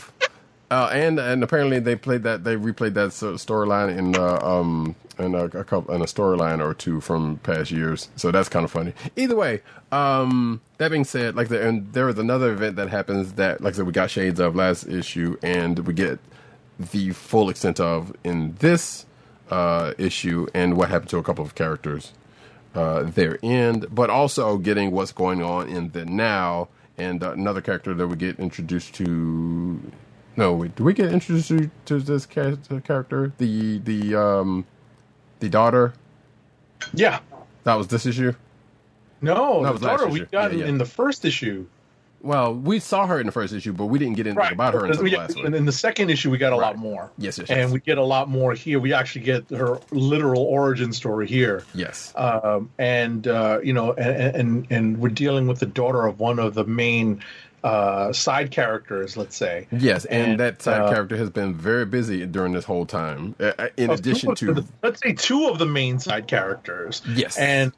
Uh, and and apparently they played that they replayed that storyline in uh, um in a, a couple in a storyline or two from past years. So that's kind of funny. Either way, um that being said, like the and there was another event that happens that like I said we got shades of last issue and we get the full extent of in this uh issue and what happened to a couple of characters uh, end, but also getting what's going on in the now and uh, another character that we get introduced to. No, wait, do we get introduced to, to this character? The the um the daughter. yeah. That was this issue. No, That the daughter we got Yeah, yeah. in the first issue. Well, we saw her in the first issue, but we didn't get anything about her until the Yeah, last and one. in the second issue, we got a lot more. Yes, yes, and yes. we get a lot more here. We actually get her literal origin story here. Yes. um, and uh, you know, and, and and we're dealing with the daughter of one of the main uh, side characters, let's say. Yes, and, and, that side uh, character has been very busy during this whole time. Uh, uh, in addition to the- let's say two of the main side characters. Yes. and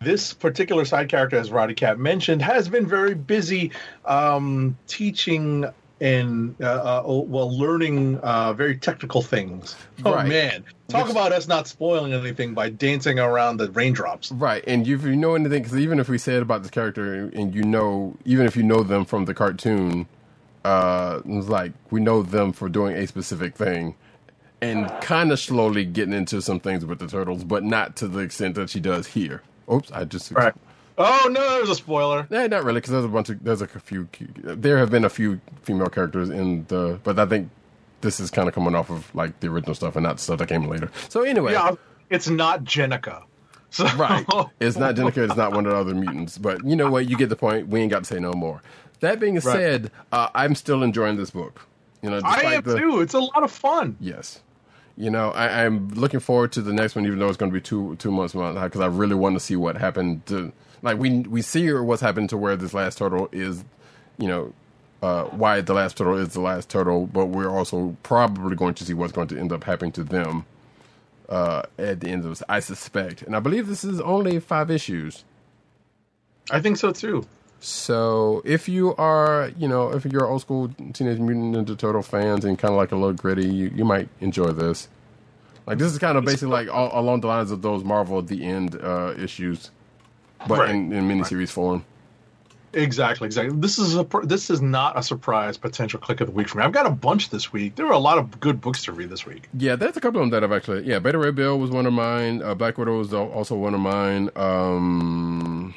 this particular side character, as Roddykat mentioned, has been very busy um, teaching and uh, uh, well, learning uh, very technical things. Oh Right. man, talk about us not spoiling anything by dancing around the raindrops. Right, and if you know anything, because even if we said about this character, and you know, even if you know them from the cartoon, uh, it's like we know them for doing a specific thing, and kind of slowly getting into some things with the turtles, but not to the extent that she does here. Oops, I just Right. Oh no, there's a spoiler. Yeah, not really, because there's a bunch of there's a few. There have been a few female characters in the, but I think this is kind of coming off of like the original stuff and not stuff that came later. So anyway, Yeah, it's not Jennika. So, Right. It's not Jennika. It's not one of the other mutants. But you know what? You get the point. We ain't got to say no more. That being said, uh, I'm still enjoying this book. You know, I am the too. It's a lot of fun. yes, You know, I, I'm looking forward to the next one, even though it's going to be two two months because I really want to see what happened. To like we we see what's happened to where this last turtle is. You know, uh, why the last turtle is the last turtle, but we're also probably going to see what's going to end up happening to them uh, at the end of this. I suspect, and I believe this is only five issues. I think so too. So if you are, you know, if you're old school Teenage Mutant Ninja Turtle fans and kind of like a little gritty, you, you might enjoy this. Like this is kind of basically like all, along the lines of those Marvel at the end uh, issues, but Right. in, in miniseries form. Exactly, exactly. This is a this is not a surprise potential click of the week for me. I've got a bunch this week. There were a lot of good books to read this week. Yeah, there's a couple of them that I've actually. Yeah, Beta Ray Bill was one of mine. Uh, Black Widow was also one of mine. Um,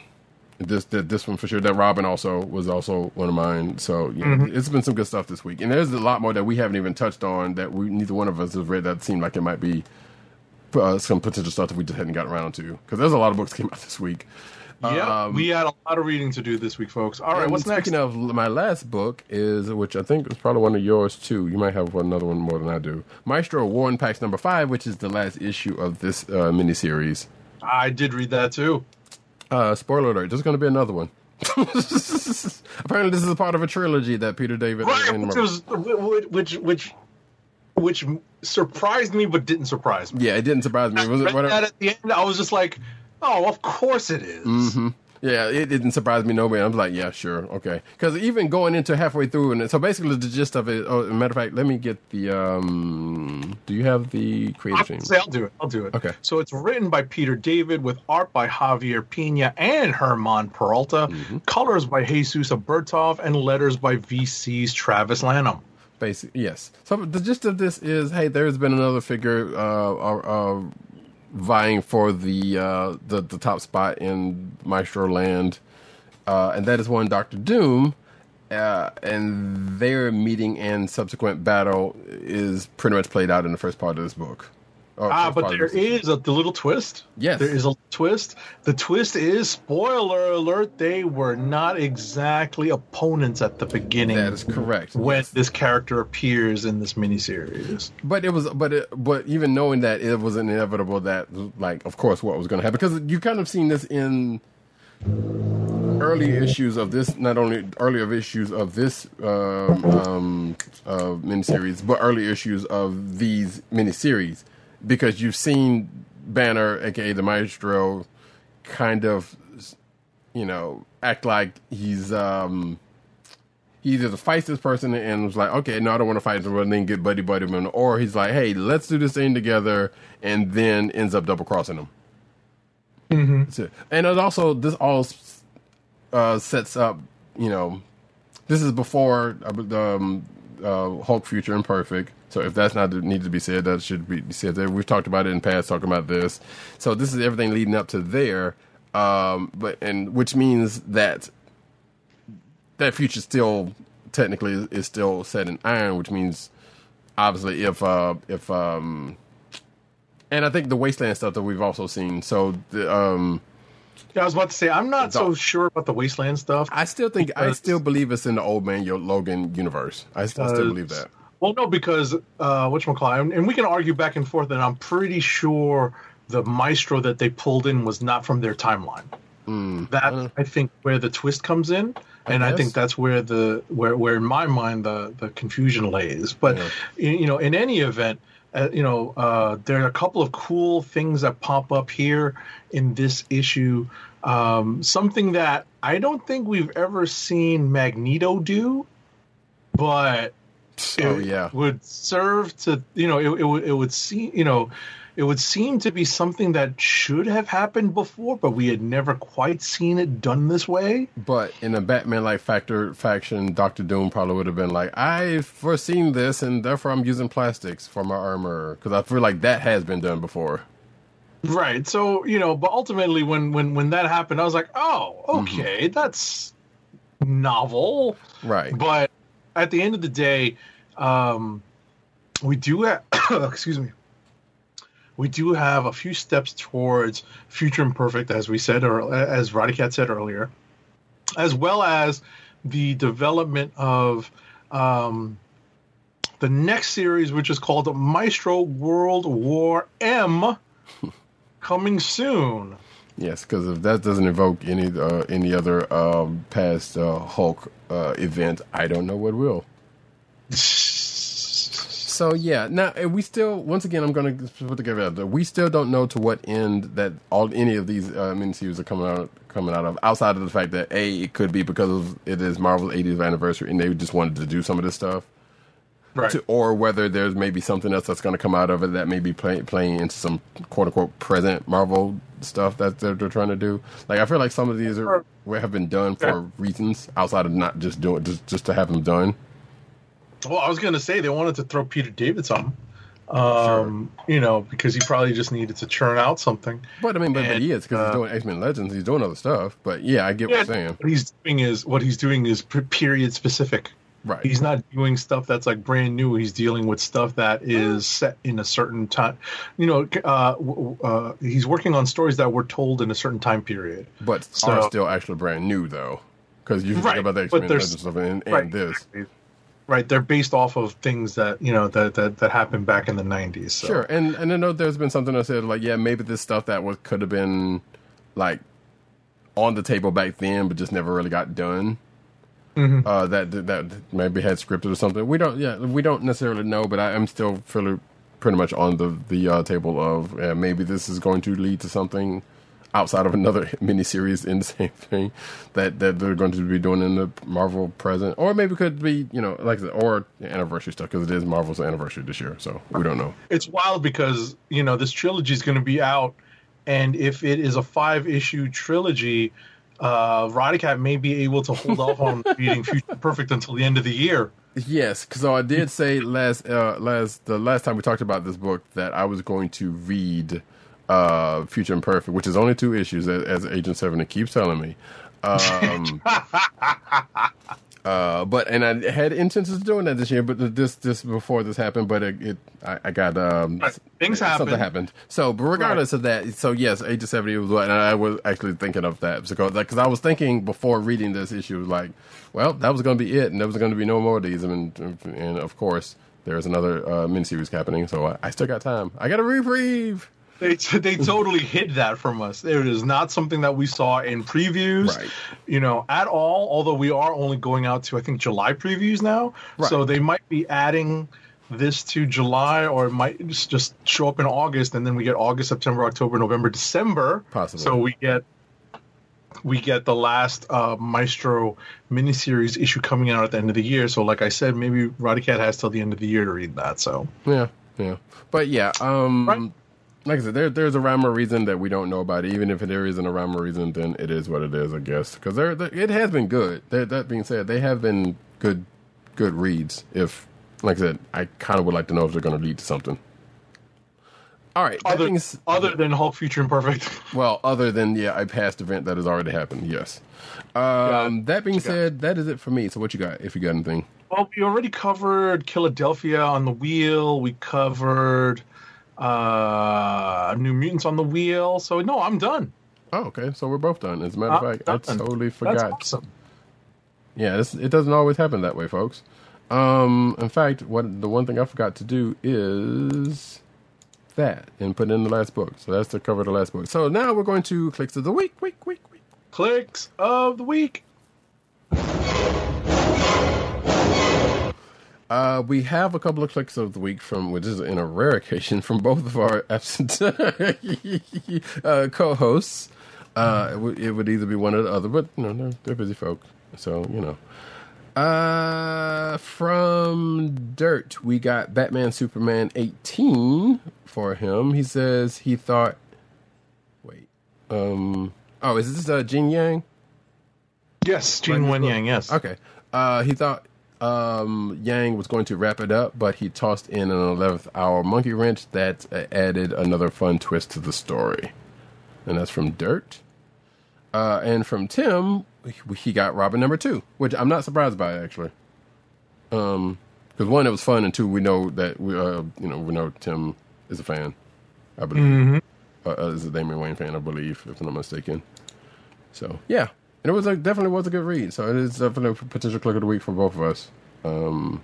this this one for sure. That Robin also was also one of mine. So yeah, Mm-hmm. it's been some good stuff this week, and there's a lot more that we haven't even touched on that we neither one of us has read. That seemed like it might be uh, some potential stuff that we just hadn't gotten around to because there's a lot of books came out this week. Yeah, Um, we had a lot of reading to do this week, folks. All right, what's next? speaking of my last book is, which I think is probably one of yours too. You might have one, another one more than I do. Maestro War Pax number five, which is the last issue of this uh, miniseries. I did read that too. Uh, spoiler alert: there's going to be another one. Apparently, this is a part of a trilogy that Peter David Right, and which was which which which surprised me but didn't surprise me. yeah, it didn't surprise me. Was it Read whatever? that at the end, I was just like, "Oh, of course it is. Mm-hmm. Yeah, it didn't surprise me no way. I was like, yeah, sure, okay. Because even going into halfway through, and so basically the gist of it. Oh, matter of fact, let me get the. um Do you have the creative team? I'll, say I'll do it. I'll do it. Okay. So it's written by Peter David with art by Javier Pina and Herman Peralta, Mm-hmm. colors by Jesus Aburtov, and letters by VC's Travis Lanham. Basic, yes. So the gist of this is, hey, there's been another figure uh, uh, uh, vying for the, uh, the the top spot in Maestro Land, uh, and that is one Doctor Doom. Uh, and their meeting and subsequent battle is pretty much played out in the first part of this book. Or Ah, but there is a the little twist. Yes. there is a twist. The twist is spoiler alert: they were not exactly opponents at the beginning. That is correct. When Yes. this character appears in this miniseries. But it was, but it, but even knowing that it was inevitable that, like, of course, what was going to happen because you kind of seen this in early issues of this, not only earlier issues of this um, um, uh, miniseries, but early issues of these miniseries because you've seen Banner, aka the Maestro, kind of, you know, act like he's. um he either fights this person and was like, okay, no, I don't want to fight him, and then get buddy buddy with him, or he's like, hey, let's do this thing together, and then ends up double crossing him. Mm-hmm. And it also this all uh, sets up, you know, this is before uh, um, uh, Hulk Future Imperfect. So if that's not needed to be said, that should be said. There, we've talked about it in past, talking about this. So this is everything leading up to there, um, but and which means that that future still technically is, is still set in iron, which means obviously if uh if um and I think the wasteland stuff that we've also seen. So the um Yeah, I was about to say I'm not so sure about the wasteland stuff. I still think I still believe it's in the old man Yo- Logan universe. I, I still believe that. Well, no, because uh, which and, and we can argue back and forth, and I'm pretty sure the maestro that they pulled in was not from their timeline. That's I think where the twist comes in, and I, think that's where the where where in my mind the the confusion lays. But Yeah. you you know, in any event. Uh, you know, uh, there are a couple of cool things that pop up here in this issue. Um, something that I don't think we've ever seen Magneto do, but Oh it yeah. would serve to you know it, it would it would seem you know it would seem to be something that should have happened before but we had never quite seen it done this way But in a Batman like factor faction, Doctor Doom probably would have been like, I've foreseen this and therefore I'm using plastics for my armor. Because I feel like that has been done before. right so you know but ultimately when when when that happened i was like oh mm-hmm. okay that's novel Right. but at the end of the day um we do have excuse me we do have a few steps towards future imperfect as we said or as Roddykat said earlier as well as the development of um the next series, which is called Maestro World War M, coming soon. Yes, because if that doesn't evoke any uh, any other um, past uh, Hulk uh, event, I don't know what will. So yeah, now we still once again I'm going to put together. that We still don't know to what end that all any of these uh, miniseries are coming out coming out of. Outside of the fact that a it could be because of, it is Marvel's 80th anniversary and they just wanted to do some of this stuff. Right. To, or whether there's maybe something else that's going to come out of it that may be play, playing into some quote unquote present Marvel stuff that they're, they're trying to do. Like I feel like some of these are have been done for Yeah. reasons outside of not just doing just just to have them done. Well, I was going to say they wanted to throw Peter David on. Um, you know, because he probably just needed to churn out something. But I mean, but, but he is because uh, he's doing X Men Legends. He's doing other stuff. But yeah, I get Yeah, what you're saying. what he's doing is what he's doing is period specific. Right. He's not doing stuff that's like brand new. He's dealing with stuff that is set in a certain time. You know, uh, uh, he's working on stories that were told in a certain time period. but So- are still actually brand new though, because you think about the X Men there's- stuff and, and right, this. exactly. Right, they're based off of things that you know that that, that happened back in the '90s. So. Sure, and and I know there's been something I said like, yeah, maybe this stuff that was could have been like on the table back then, but just never really got done. Mm-hmm. Uh, that that maybe had scripted or something. We don't, yeah, we don't necessarily know, but I am still fairly pretty much on the the uh, table of uh, maybe this is going to lead to something outside of another miniseries in the same thing that that they're going to be doing in the Marvel present, or maybe it could be you know like the or anniversary stuff because it is Marvel's anniversary this year, so we don't know. it's wild because you know this trilogy is going to be out, and if it is a five issue trilogy, uh, Roddykat may be able to hold off on reading Future Perfect until the end of the year. Yes, because I did say last uh, last the last time we talked about this book that I was going to read uh, Future Imperfect, which is only two issues, as, as Agent Seven keeps telling me. Um, uh, but and I had intentions of doing that this year, but this this before this happened, but it, it I, I got um Right. Things something happen. happened. So, but regardless of that, so yes, Agent Seventy was what, and I was actually thinking of that because because I was thinking before reading this issue, like, well, that was going to be it, and there was going to be no more of these, and and of course there's another uh, miniseries happening, so I, I still got time. I got a reprieve. They they totally hid that from us. It is not something that we saw in previews, Right. you know, at all. Although we are only going out to I think July previews now, Right. so they might be adding this to July, or it might just just show up in August, and then we get August, September, October, November, December. Possibly. So we get we get the last uh, Maestro miniseries issue coming out at the end of the year. So, like I said, maybe Roddy Cat has till the end of the year to read that. So, Yeah, yeah, but yeah, um, Right. Like I said, there there's a rhyme or reason that we don't know about. It. Even if there isn't a rhyme or reason, then it is what it is, I guess. Because there, it has been good. That, that being said, they have been good, good reads. If, like I said, I kind of would like to know if they're going to lead to something. All right. other being s- other than Hulk Future Imperfect. well, other than yeah, a past event that has already happened. Yes. Um, that being said, that is it for me. So, what you got? If you got anything. Well, we already covered Killadelphia on the wheel. We covered uh New Mutants on the wheel. So no, I'm done. Oh, okay. So we're both done. As a matter of fact, I done. totally That's forgot. awesome. Yeah, this, it doesn't always happen that way, folks. Um, in fact, what the one thing I forgot to do is that and put in the last book. So that's to cover the last book. So now we're going to clicks of the week, week, week, week. Clicks of the week. Uh, we have a couple of clicks of the week from, which is in a rare occasion, from both of our absent uh, co-hosts. Uh, it, would, it would either be one or the other, but you know they're, they're busy folk, so you know. Uh, from Dirt, we got Batman Superman 18 for him. He says he thought. Wait. Um. Oh, is this uh, Gene Yang? Yes, Gene Luen Yang. Yes. Okay. Uh, he thought um, Yang was going to wrap it up, but he tossed in an 11th hour monkey wrench that uh, added another fun twist to the story. And that's from Dirt. Uh, and from Tim, he- got Robin number two, which I'm not surprised by actually. Um, because one, it was fun, and two, we know that we, uh, you know, we know Tim is a fan. I believe uh, uh, is a Damian Wayne fan, I believe, if I'm not mistaken. So yeah, and it was like definitely was a good read. So it is definitely a potential click of the week for both of us. Um,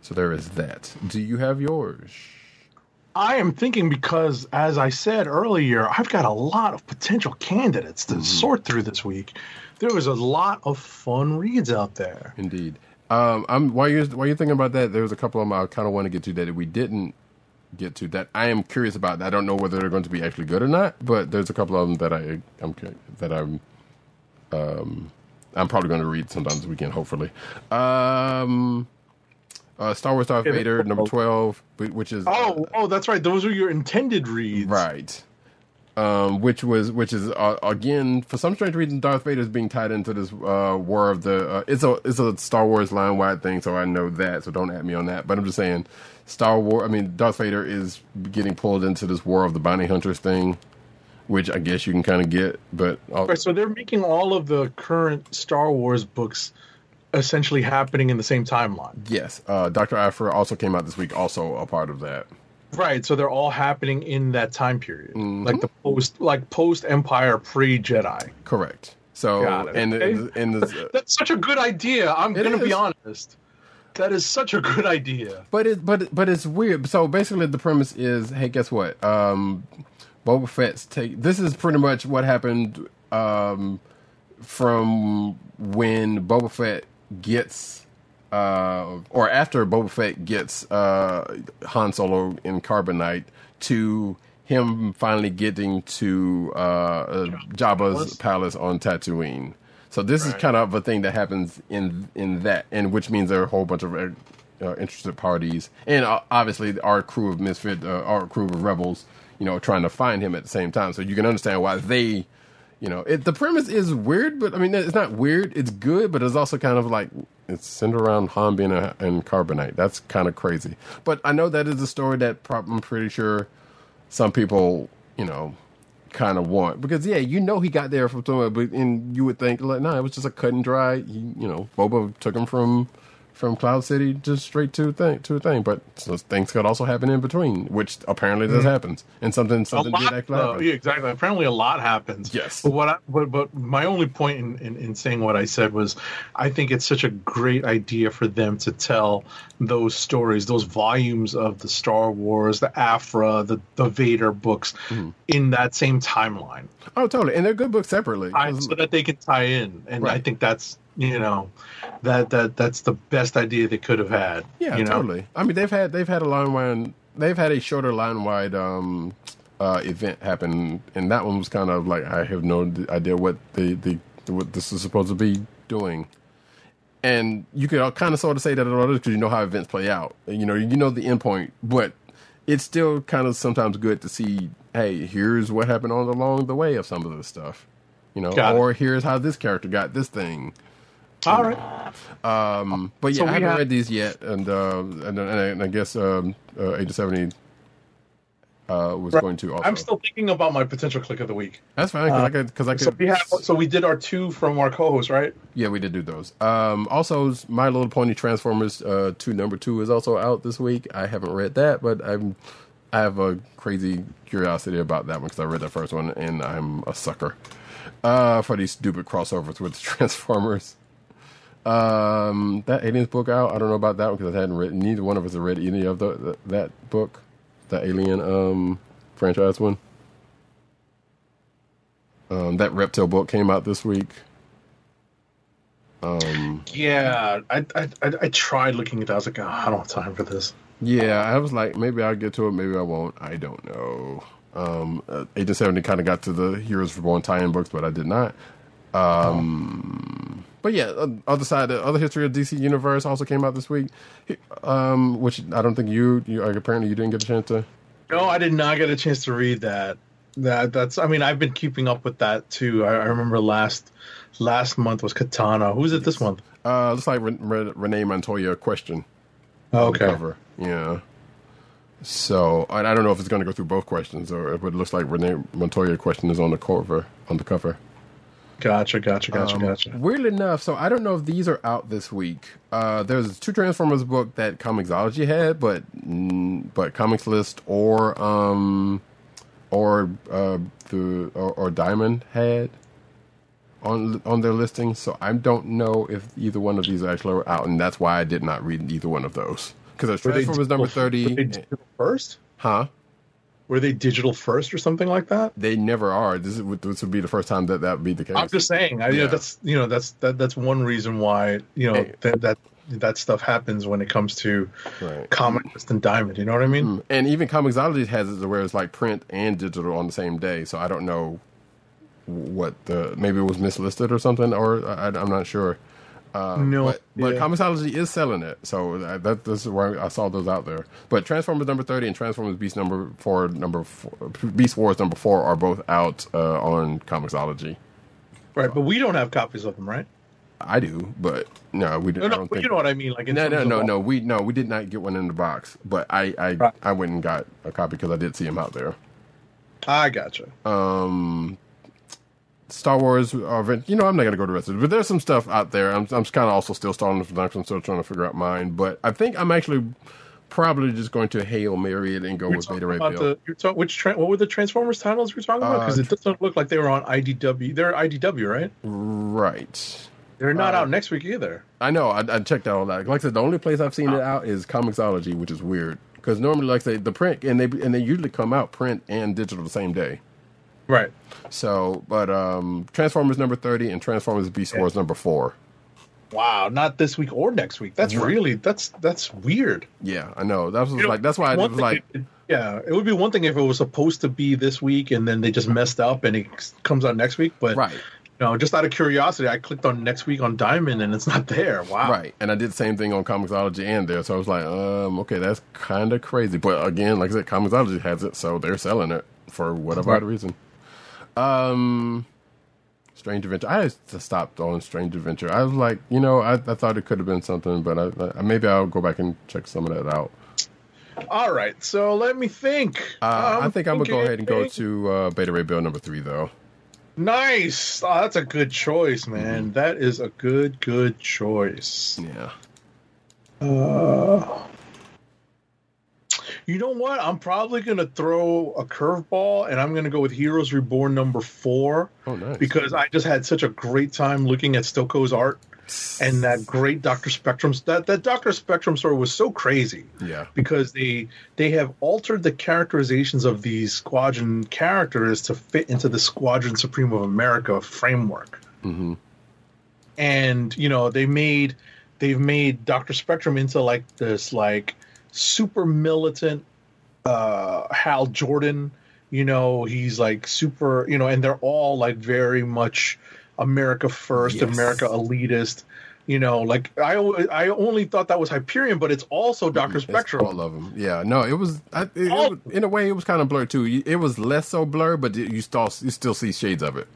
So there is that. Do you have yours? I am thinking because, as I said earlier, I've got a lot of potential candidates to sort through this week. There was a lot of fun reads out there. Indeed. Um, I'm while you're while you're thinking about that, there's a couple of them I kind of want to get to that we didn't get to that I am curious about. I don't know whether they're going to be actually good or not, but there's a couple of them that I I'm that I'm um I'm probably going to read sometime this weekend, hopefully. Um, uh, Star Wars Darth Vader number twelve, which is Oh, oh, that's right. Those are your intended reads. Right. Um, which was which is uh, again for some strange reason Darth Vader is being tied into this uh, war of the uh, it's a it's a Star Wars line wide thing so I know that so don't at me on that but I'm just saying Star War I mean Darth Vader is getting pulled into this war of the bounty hunters thing which I guess you can kind of get but uh, Right, so they're making all of the current Star Wars books essentially happening in the same timeline. yes uh, Doctor Aphra also came out this week also a part of that Right, so they're all happening in that time period, Mm-hmm. like the post, like post Empire, pre Jedi. correct so and okay. and the, That's such a good idea. I'm gonna be honest. That is such a good idea. But it but but it's weird. So basically, the premise is, hey, guess what? Um, Boba Fett's take. This is pretty much what happened um, from when Boba Fett gets, uh, or after Boba Fett gets uh, Han Solo in Carbonite to him finally getting to uh, uh, Jabba's palace on Tatooine. So this is kind of a thing that happens in in that, and which means there are a whole bunch of uh, interested parties, and uh, obviously our crew of misfit, uh, our crew of rebels, you know, trying to find him at the same time. So you can understand why they, you know, it, the premise is weird, but I mean it's not weird. It's good, but it's also kind of like it's centered around Han being a, and carbonite. That's kind of crazy. But I know that is a story that prob- I'm pretty sure some people, you know, kind of want because yeah, you know he got there from somewhere, but and you would think like, nah, it was just a cut and dry. He, you know, Boba took him from from Cloud City just straight to a thing to a thing, but so things could also happen in between, which apparently does happens, and something something did lot, actually uh, yeah, exactly. Apparently, a lot happens. Yes. But what? I, but but my only point in, in, in saying what I said was, I think it's such a great idea for them to tell those stories, those volumes of the Star Wars, the Aphra, the the Vader books, Mm-hmm. in that same timeline, Oh, totally, and they're good books separately. I- so that they can tie in. And I think that's you know, that that that's the best idea they could have had. Yeah, you know? totally. I mean, they've had they've had a line wide, they've had a shorter line wide um, uh, event happen, and that one was kind of like I have no idea what the, the what this is supposed to be doing. And you could kind of sort of say that about others because you know how events play out. You know, you know the end point, but it's still kind of sometimes good to see. Hey, here's what happened on along the way of some of this stuff. You know, Got it. or here's how this character got this thing. All right. Um, but yeah, So I haven't have- read these yet, and uh, and, and I guess um, uh, Agent Seventy uh, was going to also. I'm still thinking about my potential click of the week. That's fine because I could because I could. So we have. So we did our two from our co-host, right? yeah, we did do those. Um, also, My Little Pony Transformers uh, two number two is also out this week. I haven't read that, but I'm I have a crazy curiosity about that one because I read the first one and I'm a sucker uh, for these stupid crossovers with Transformers. Um, that aliens book out. I don't know about that one because I hadn't read. Neither one of us have read any of the, the that book, the Alien um franchise one. Um, that Reptile book came out this week. Um, Yeah, I I, I, tried looking at that. I was like, oh, I don't have time for this. yeah, I was like, maybe I'll get to it, maybe I won't. I don't know. Um, uh, Agent Seventy kind of got to the Heroes Reborn tie-in books, but I did not. Um, but yeah, other side, the other history of DC Universe also came out this week. Um, which I don't think you, you apparently you didn't get a chance to. No, I did not get a chance to read that. That that's. I mean, I've been keeping up with that too. I, I remember last last month was Katana. Who's it this month? Uh, looks like Re- Re- Renee Montoya question. Oh, on cover. Yeah. So I, I don't know if it's going to go through both questions or if it looks like Renee Montoya question is on the cover. On the cover. Gotcha, gotcha, gotcha, Um, gotcha. Weirdly enough, so I don't know if these are out this week. Uh, there's two Transformers book that Comixology had, but mm, but Comics List or um or uh the or, or Diamond had on on their listing. So I don't know if either one of these actually are out, and that's why I did not read either one of those. because there's Were they Transformers number digital- were they thirty. first? Huh? Were they digital first or something like that? They never are. This is this would be the first time that that would be the case. I'm just saying. I, you know, that's you know that's that, that's one reason why you know Hey. that that that stuff happens when it comes to Right. Comic List and Diamond. You know what I mean? Mm. And even Comixology has it where it's like print and digital on the same day. So I don't know what the maybe it was mislisted or something, or I, I'm not sure. Uh, No, but, but yeah. Comixology is selling it, so that, that this is where I saw those out there. But Transformers number thirty and Transformers Beast number four, number four, Beast Wars number four are both out uh, on Comixology. Right, but we don't have copies of them, right? I do, but no, we didn't. No, don't but you know what I mean. Like no, no, no, no. We no, we did not get one in the box, but I I, Right. I went and got a copy because I did see him out there. I gotcha. um Star Wars or you know I'm not gonna go to the rest of it, but there's some stuff out there. I'm I'm kind of also still starting the. I'm still trying to figure out mine, but I think I'm actually probably just going to hail Mary it and go You're with Beta Ray Bill. the, talking which tra- what were the Transformers titles you were talking about? Because Uh, it doesn't look like they were on IDW. They're IDW, right? Right. They're not Uh, out next week either. I know. I, I checked out all that. Like I said, the only place I've seen it out is Comixology, which is weird because normally, like I say, the print and they and they usually come out print and digital the same day. Right. So, but um Transformers number thirty and Transformers Beast Yeah. Wars number four. Wow, not this week or next week. That's Right. really that's that's weird. Yeah, I know. That was You know, like that's why I was like. it- yeah, it would be one thing if it was supposed to be this week and then they just messed up and it comes out next week. But Right. you know, just out of curiosity, I clicked on next week on Diamond and it's not there. Wow. Right, and I did the same thing on Comixology and there, so I was like, um, okay, that's kind of crazy. But again, like I said, Comixology has it, so they're selling it for whatever Right. reason. Um, Strange Adventure. I just stopped on Strange Adventure. I was like, you know, I, I thought it could have been something, but I, I, maybe I'll go back and check some of that out. All right, so let me think. Uh, I think I'm gonna go ahead and go to uh, Beta Ray Bill number three, though. Nice. Oh, that's a good choice, man. That is a good, good choice. Yeah. Uh, you know what? I'm probably going to throw a curveball and I'm going to go with Heroes Reborn number four Oh, nice. because I just had such a great time looking at Stokoe's art and that great Doctor Spectrum. That that Doctor Spectrum story was so crazy yeah. because they they have altered the characterizations of these squadron characters to fit into the Squadron Supreme of America framework. hmm And you know they made they've made Doctor Spectrum into like this like super militant uh, Hal Jordan. You know he's like super. You know, and they're all like very much America first, Yes. America elitist. You know, like I I only thought that was Hyperion, but it's also Doctor Spectrum. all of them. Yeah, no, it was. I, it, it was- in a way, it was kind of blurred too. It was less so blurred, but you still you still see shades of it.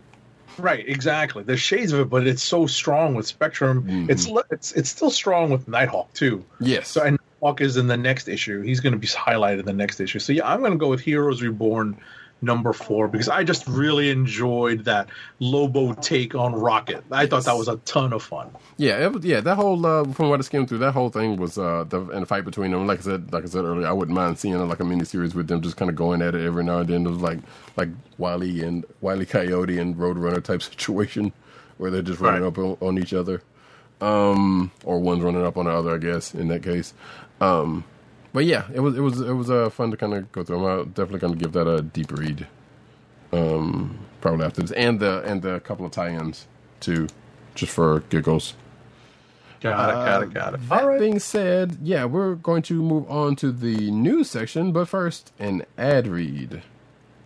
Right, exactly. There's shades of it, but it's so strong with Spectrum. Mhm. It's it's it's still strong with Nighthawk too. Yes. So and Is in the next issue. He's going to be highlighted in the next issue. So yeah, I'm going to go with Heroes Reborn number four because I just really enjoyed that Lobo take on Rocket. I thought that was a ton of fun. Yeah, it was, yeah. That whole uh, from what I skimmed through, that whole thing was uh, the and the fight between them. Like I said, like I said earlier, I wouldn't mind seeing like a miniseries with them just kind of going at it every now and then. It was like like Wily and Wily Coyote and Roadrunner type situation where they're just running Right. up on, on each other, um, or one's running up on the other. I guess in that case. Um, but yeah, it was it was it was uh, fun to kind of go through. I'm uh, definitely going to give that a deep read. Um, probably after this, and the and the couple of tie-ins too, just for giggles. Got it, got it, got it. That All right. being said, yeah, we're going to move on to the news section, but first, an ad read.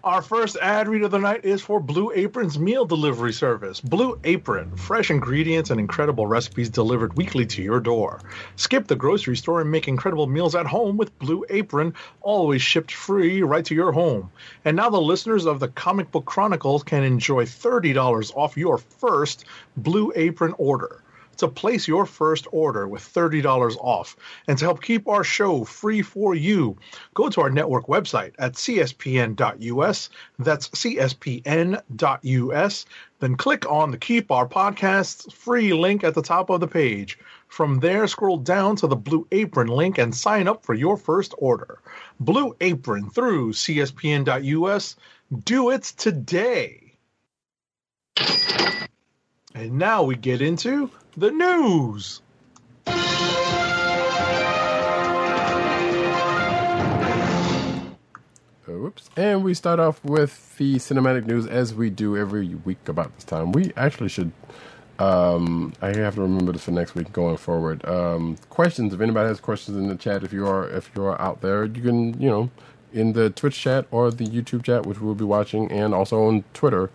Our first ad read of the night is for Blue Apron's meal delivery service. Blue Apron, fresh ingredients and incredible recipes delivered weekly to your door. Skip the grocery store and make incredible meals at home with Blue Apron, always shipped free right to your home. And now the listeners of the Comic Book Chronicles can enjoy $30 off your first Blue Apron order to place your first order with $30 off. And to help keep our show free for you, go to our network website at cspn.us. That's cspn.us. Then click on the Keep Our Podcasts free link at the top of the page. From there, scroll down to the Blue Apron link and sign up for your first order. Blue Apron through cspn.us. Do it today. And now we get into the news. Oops. And we start off with the cinematic news as we do every week about this time. We actually should. Um, I have to remember this for next week going forward. Um, questions. If anybody has questions in the chat, if you are if you are out there, you can you know in the Twitch chat or the YouTube chat, which we'll be watching, and also on Twitter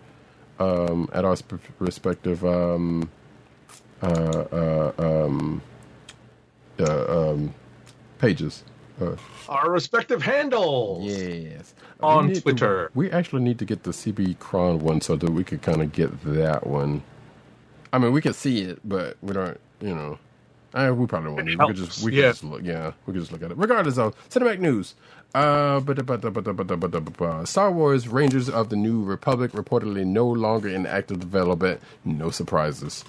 um, at our sp- respective um, uh, uh, um, uh, um, pages. Uh, Our respective handles. Yes. On We need to- Twitter. we actually need to get the CB Cron one so that we could kind of get that one. I mean, we could see it, but we don't, you know. I, we probably won't. need- We could just, we could yeah. just look. Yeah, we could just look at it. Regardless of cinematic news, uh, but, but, but, but, but, but, but, but, but, Star Wars Rangers of the New Republic reportedly no longer in active development. No surprises.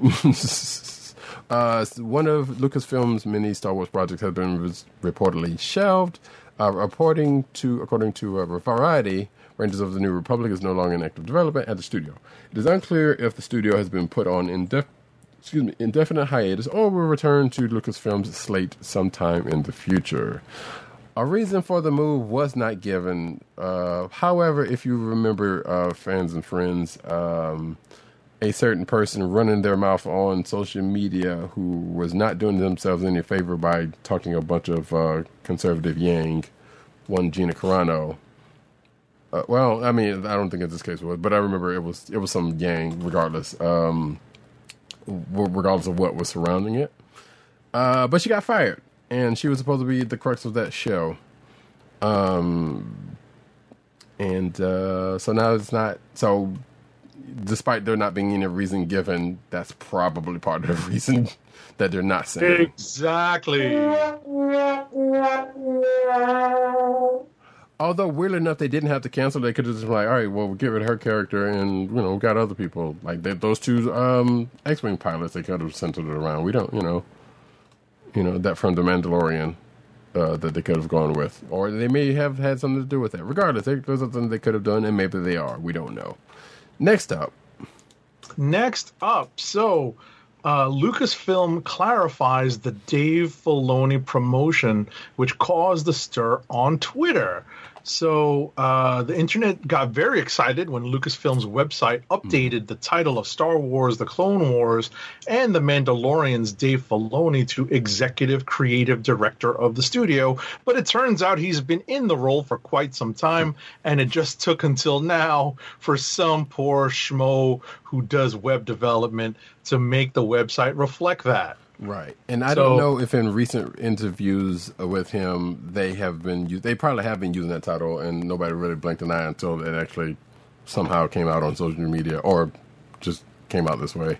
uh, one of Lucasfilm's many Star Wars projects has been reportedly shelved. Uh, according to according to uh, Variety, Rangers of the New Republic is no longer in active development at the studio. It is unclear if the studio has been put on indef- excuse me, indefinite hiatus or will return to Lucasfilm's slate sometime in the future. A reason for the move was not given. Uh, however, if you remember, uh, fans and friends, um, a certain person running their mouth on social media who was not doing themselves any favor by talking a bunch of uh, conservative yang, one Gina Carano. Uh, well, I mean, I don't think in this case was, but I remember it was it was some yang, regardless, um, regardless of what was surrounding it. Uh, but she got fired, and she was supposed to be the crux of that show. Um, and uh, so now it's not. So, despite there not being any reason given, that's probably part of the reason that they're not saying. Exactly. Although weirdly enough, they didn't have to cancel. They could have just been like, all right, well, we'll get rid of her character, and you know, we got other people like that. Those two um, X-wing pilots, they could have centered it around. We don't, you know, you know that from the Mandalorian uh, that they could have gone with, or they may have had something to do with that. Regardless, there's something they could have done, and maybe they are. We don't know. Next up, Next up, so uh, Lucasfilm clarifies the Dave Filoni promotion, which caused the stir on Twitter. So uh, the internet got very excited when Lucasfilm's website updated the title of Star Wars: The Clone Wars and The Mandalorian's Dave Filoni to executive creative director of the studio. But it turns out he's been in the role for quite some time, and it just took until now for some poor schmo who does web development to make the website reflect that. Right, and I So- don't know if in recent interviews with him they have been they probably have been using that title, and nobody really blinked an eye until it actually somehow came out on social media or just came out this way.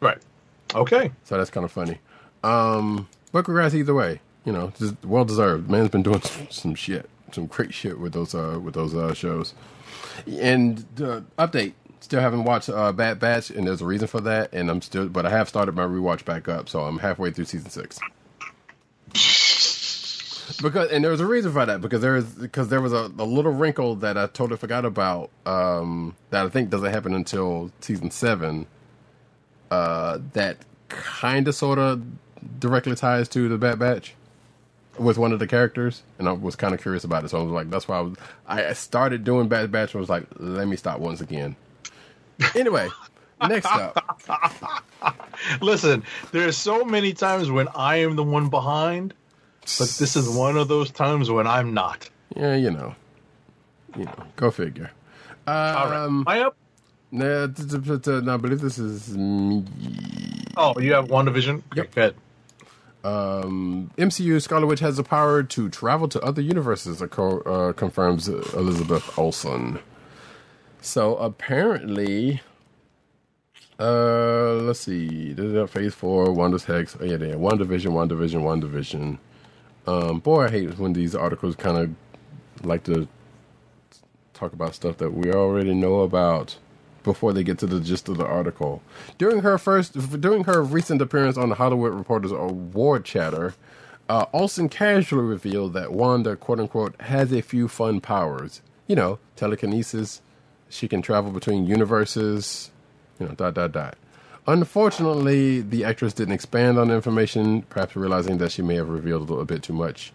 Right. Okay. So that's kind of funny. Um, but congrats either way. You know, just well deserved. Man's been doing some, some shit, some great shit with those uh, with those uh, shows. And uh, update. Still haven't watched uh, Bad Batch, and there's a reason for that. And I'm still, but I have started my rewatch back up, so I'm halfway through season six. Because and there was a reason for that because there is because there was a, a little wrinkle that I totally forgot about um, that I think doesn't happen until season seven. Uh, that kind of sort of directly ties to the Bad Batch with one of the characters, and I was kind of curious about it. So I was like, that's why I was I started doing Bad Batch. and was like, let me stop once again. Anyway, next up, Listen, there are so many times when I am the one behind, but this is one of those times when I'm not. yeah, you know, you know, go figure. All right. Um, Am I up? No, I believe this is me. Oh, you have WandaVision? Yep. Good. Um, MCU Scarlet Witch has the power to travel to other universes, co- uh, confirms Elizabeth Olsen. So apparently, uh, let's see, this is Phase Four, Wanda's Hex. Oh yeah, yeah, WandaVision, One Division, WandaVision. Um, boy, I hate when these articles kind of like to talk about stuff that we already know about before they get to the gist of the article. During her first, during her recent appearance on the Hollywood Reporters Award Chatter, uh, Olsen casually revealed that Wanda, quote unquote, has a few fun powers. You know, telekinesis. She can travel between universes. You know, dot dot dot. Unfortunately, the actress didn't expand on the information, perhaps realizing that she may have revealed a little bit too much.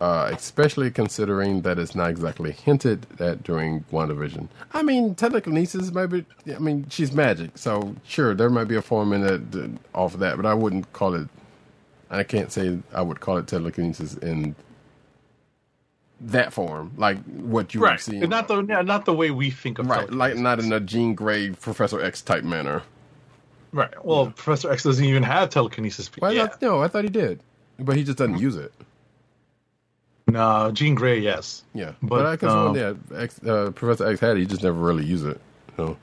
uh, especially considering that it's not exactly hinted at during WandaVision. I mean, telekinesis maybe. I mean, she's magic, so sure, there might be a form in it uh, off of that, but I wouldn't call it. I can't say I would call it telekinesis in that form, like what you Right. see. Not the not the way we think of right, like not in a Jean Grey Professor X type manner. Right. Well, Professor X doesn't even have telekinesis. Well, I yeah. thought, no, I thought he did, but he just doesn't use it. No, Jean Grey, yes. Yeah, But, but, I guess um, yeah, X, uh, Professor X had it, he just never really used it. So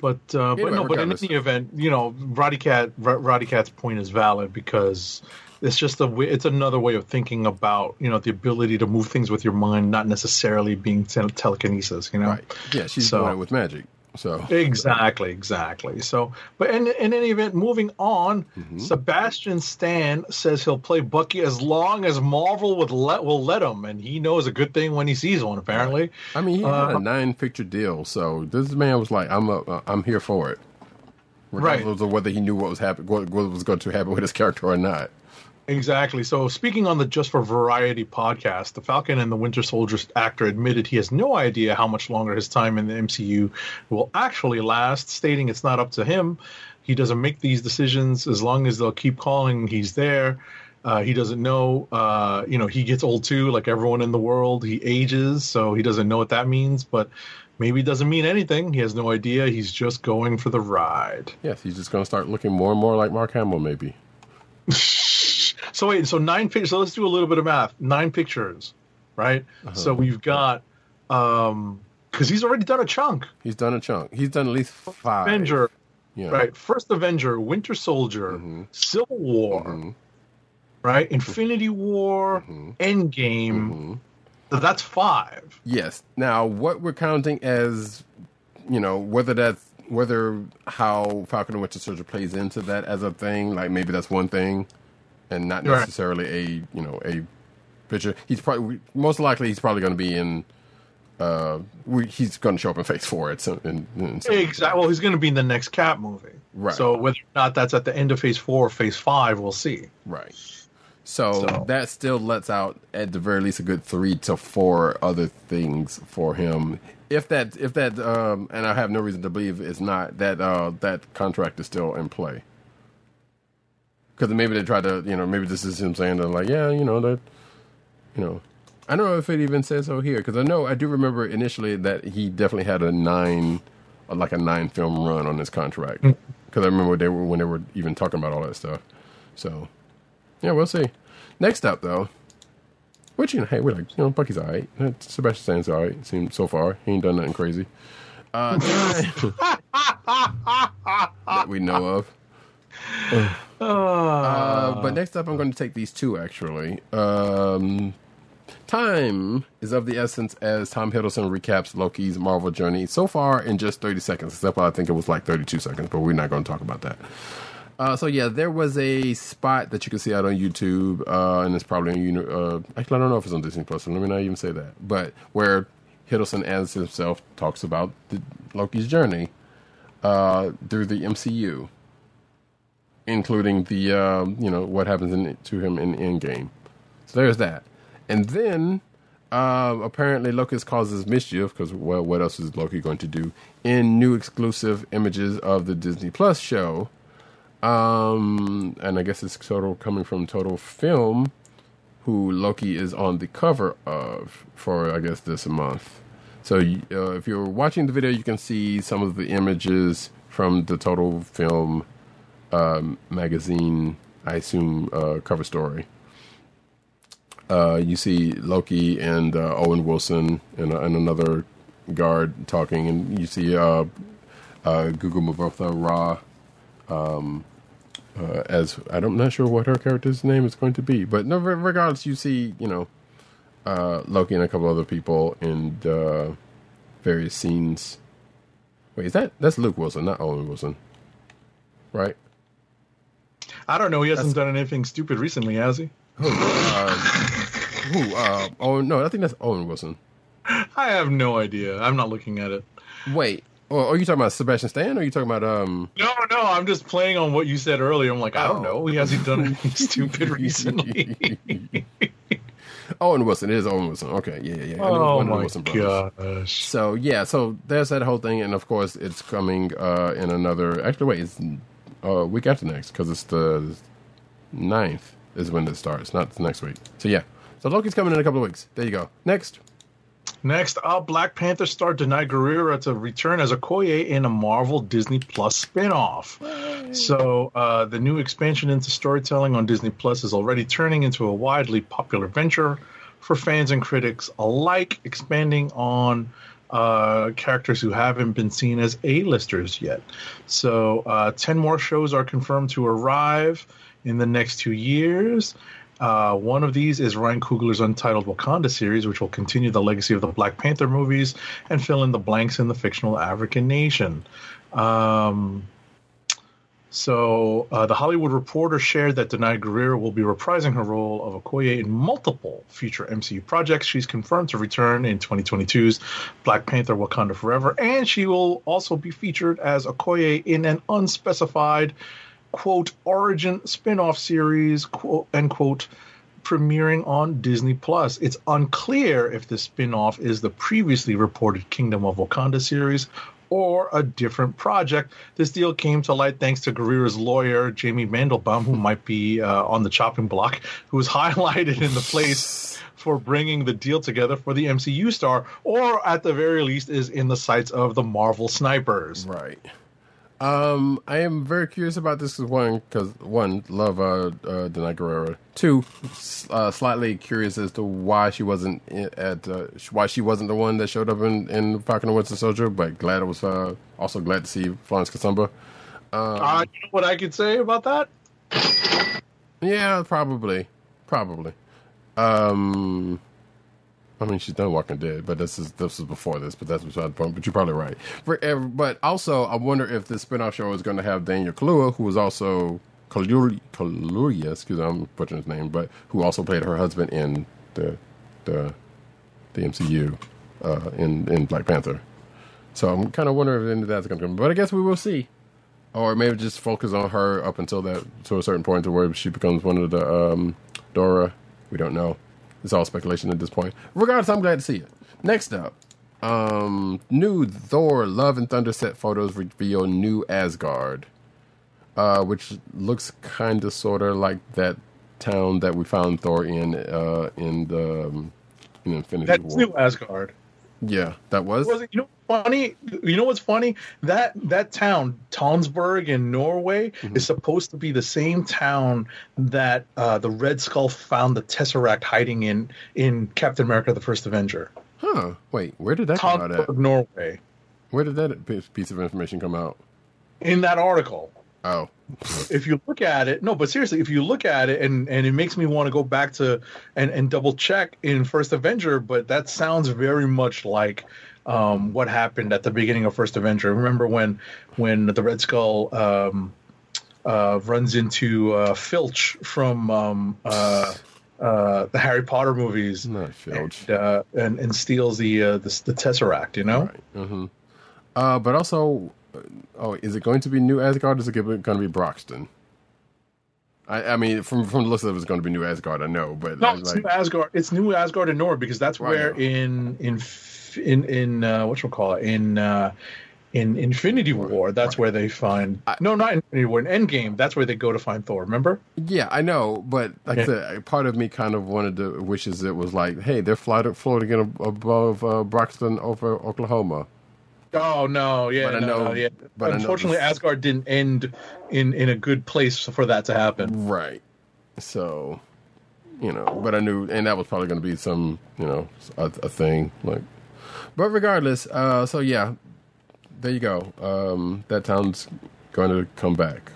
But uh, but Anyway, no, but in any event, you know, Roddykat Rod- Roddykat's point is valid because it's just a it's another way of thinking about you know the ability to move things with your mind, not necessarily being tel- telekinesis. You know, right, yeah, she's So- doing it with magic. So Exactly, exactly. So, but in, in any event, moving on, Mm-hmm. Sebastian Stan says he'll play Bucky as long as Marvel would let will let him, and he knows a good thing when he sees one. Apparently, I mean, he had Uh, a nine picture deal, so this man was like, "I'm uh, I'm here for it," regardless of whether he knew what was happening, what was going to happen with his character or not. Exactly. So, speaking on the Just for Variety podcast, the Falcon and the Winter Soldier actor admitted he has no idea how much longer his time in the MCU will actually last, stating it's not up to him. He doesn't make these decisions as long as they'll keep calling, he's there. Uh, he doesn't know, uh, you know, he gets old too, like everyone in the world. He ages, so he doesn't know what that means, but maybe it doesn't mean anything. He has no idea. He's just going for the ride. Yes, he's just going to start looking more and more like Mark Hamill, maybe. So wait, so nine pictures. So let's do a little bit of math. Nine pictures, right? Uh-huh. So we've got, um, because he's already done a chunk. He's done a chunk. He's done at least five. Avenger, yeah. right? First Avenger, Winter Soldier, mm-hmm. Civil War, mm-hmm. right? Infinity War, mm-hmm. Endgame. So that's five. Yes. Now, what we're counting as, you know, whether that's whether how Falcon and Winter Soldier plays into that as a thing, like maybe that's one thing, and not Right. necessarily a you know a picture. He's probably most likely he's probably going to be in. Uh, we, he's going to show up in Phase Four at some. In, in some Exactly. Well, he's going to be in the next Cap movie. Right. So whether or not that's at the end of Phase Four or Phase Five, we'll see. Right. So, So- that still lets out at the very least a good three to four other things for him. If that if that um and I have no reason to believe it's not that uh that contract is still in play. Because maybe they try to you know maybe this is him saying that like yeah you know that you know I don't know if it even says so here because I know I do remember initially that he definitely had a nine like a nine film run on this contract because I remember they were when they were even talking about all that stuff. So yeah, we'll see. Next up, though, which you know, hey, we're like, you know, Bucky's all right. Sebastian Stan's all right. Seems so far, he ain't done nothing crazy. Uh, that we know of. Uh, but next up, I'm going to take these two actually. Um, time is of the essence as Tom Hiddleston recaps Loki's Marvel journey so far in just 30 seconds. Except I think it was like 32 seconds, but we're not going to talk about that. Uh, so yeah, there was a spot that you can see out on YouTube, uh, and it's probably on uh, actually I don't know if it's on Disney Plus. So let me not even say that. But where Hiddleston as himself talks about the, Loki's journey uh, through the MCU, including the um, you know what happens in, to him in Endgame. So there's that, and then uh, apparently Locus causes mischief because well, what else is Loki going to do in new exclusive images of the Disney Plus show? Um, and I guess it's total coming from Total Film, who Loki is on the cover of for I guess this month. So uh, if you're watching the video, you can see some of the images from the Total Film um, magazine, I assume, uh, cover story. Uh, you see Loki and uh, Owen Wilson and, uh, and another guard talking, and you see uh, uh, Gugu Mbatha-Raw um, uh, as I'm not sure what her character's name is going to be, but no, re- regardless, you see, you know, Loki and a couple other people in various scenes. Wait, is that that's Luke Wilson, not Owen Wilson, right? I don't know. He hasn't done anything stupid recently, has he? Uh, who? Uh, oh no, I think that's Owen Wilson. I have no idea. I'm not looking at it. Wait, Oh, are you talking about Sebastian Stan? Or are you talking about um? No, no, I'm just playing on what you said earlier. I'm like, I don't Oh. know. He hasn't done anything stupid recently. Owen Wilson. It is Owen Wilson. Okay, yeah, yeah, yeah. I knew it Oh one my Wilson brothers. gosh. So yeah, so there's that whole thing, and of course it's coming uh, in another. Actually, wait, it's uh, week after next because it's the 9th is when it starts, not next week. So yeah, so Loki's coming in a couple of weeks. There you go. Next, Next up, Black Panther star Danai Gurira to return as Okoye in a Marvel Disney Plus spinoff. So, uh, the new expansion into storytelling on Disney Plus is already turning into a widely popular venture for fans and critics alike, expanding on uh, characters who haven't been seen as A-listers yet. So, uh, 10 more shows are confirmed to arrive in the next two years. Uh, one of these is Ryan Coogler's Untitled Wakanda series, which will continue the legacy of the Black Panther movies and fill in the blanks in the fictional African nation. Um, so, uh, the Hollywood Reporter shared that Danai Gurira will be reprising her role of Okoye in multiple future MCU projects. She's confirmed to return in 2022's Black Panther Wakanda Forever, and she will also be featured as Okoye in an unspecified quote origin spin-off series quote end quote premiering on Disney Plus. It's unclear if the spin-off is the previously reported Kingdom of Wakanda series or a different project. This deal came to light thanks to Gurira's lawyer, Jamie Mandelbaum, who might be uh, on the chopping block, who was highlighted in the place for bringing the deal together for the MCU star, or at the very least is in the sights of the Marvel snipers. right? Um, I am very curious about this. 'cause One, because one, love uh, uh, Danai Gurira. Two, uh, slightly curious as to why she wasn't at uh, why she wasn't the one that showed up in, in Falcon and Winter Soldier. But glad it was. Uh, also glad to see Florence Kasumba. Uh, you know what I could say about that? Yeah, probably, probably. Um, I mean, she's done Walking Dead, but this is this is before this. But that's beside the point. But you're probably right. For, but also, I wonder if this spinoff show is going to have Daniel Kaluuya, who was also Kaluuya, Kaluuya, excuse me, I'm butchering his name, but who also played her husband in the the the MCU uh, in in Black Panther. So I'm kind of wondering if any of that's going to come. But I guess we will see or maybe just focus on her up until that to a certain point to where she becomes one of the um, Dora. We don't know. It's all speculation at this point. Regardless, I'm glad to see it. Next up, um, new Thor: Love and Thunder set photos reveal new Asgard, uh, which looks kind of sort of like that town that we found Thor in uh, in the um, in Infinity That's War. new Asgard. Yeah, that was. Was it? You know, funny. You know what's funny? That that town, Tonsberg in Norway, Mm-hmm. is supposed to be the same town that uh, the Red Skull found the Tesseract hiding in in Captain America: The First Avenger. Huh? Wait, where did that come out at? Tonsberg, Norway. Where did that piece of information come out? In that article, Oh, if you look at it, no, but seriously, if you look at it, and and it makes me want to go back to and and double check in First Avenger, but that sounds very much like um, what happened at the beginning of First Avenger. Remember when when the Red Skull um, uh, runs into uh, Filch from um, uh, uh, the Harry Potter movies, Filch. and, uh, and and steals the, uh, the the Tesseract, you know. Right. hmm Uh, but also, oh, is it going to be New Asgard? Or is it going to be Broxton? I, I mean, from from the list of it, it's going to be New Asgard. I know, but No, it's like, New Asgard. It's New Asgard in Norway because that's Right. where in in in in uh, what you call it in uh, in Infinity War. That's where they find no, not Infinity War. In Endgame, that's where they go to find Thor. Remember? yeah, I know, but like I Yeah. said, part of me kind of wanted to wishes it was like, hey, they're floating floating in above uh, Broxton over Oklahoma. Oh no, yeah, But I no, know- no, yeah. but Unfortunately, Asgard didn't end in in a good place for that to happen. Right. So, you know, but I knew, and that was probably going to be some, you know, a, a thing. Like, but regardless, uh, so yeah, there you go. Um, that town's going to come back.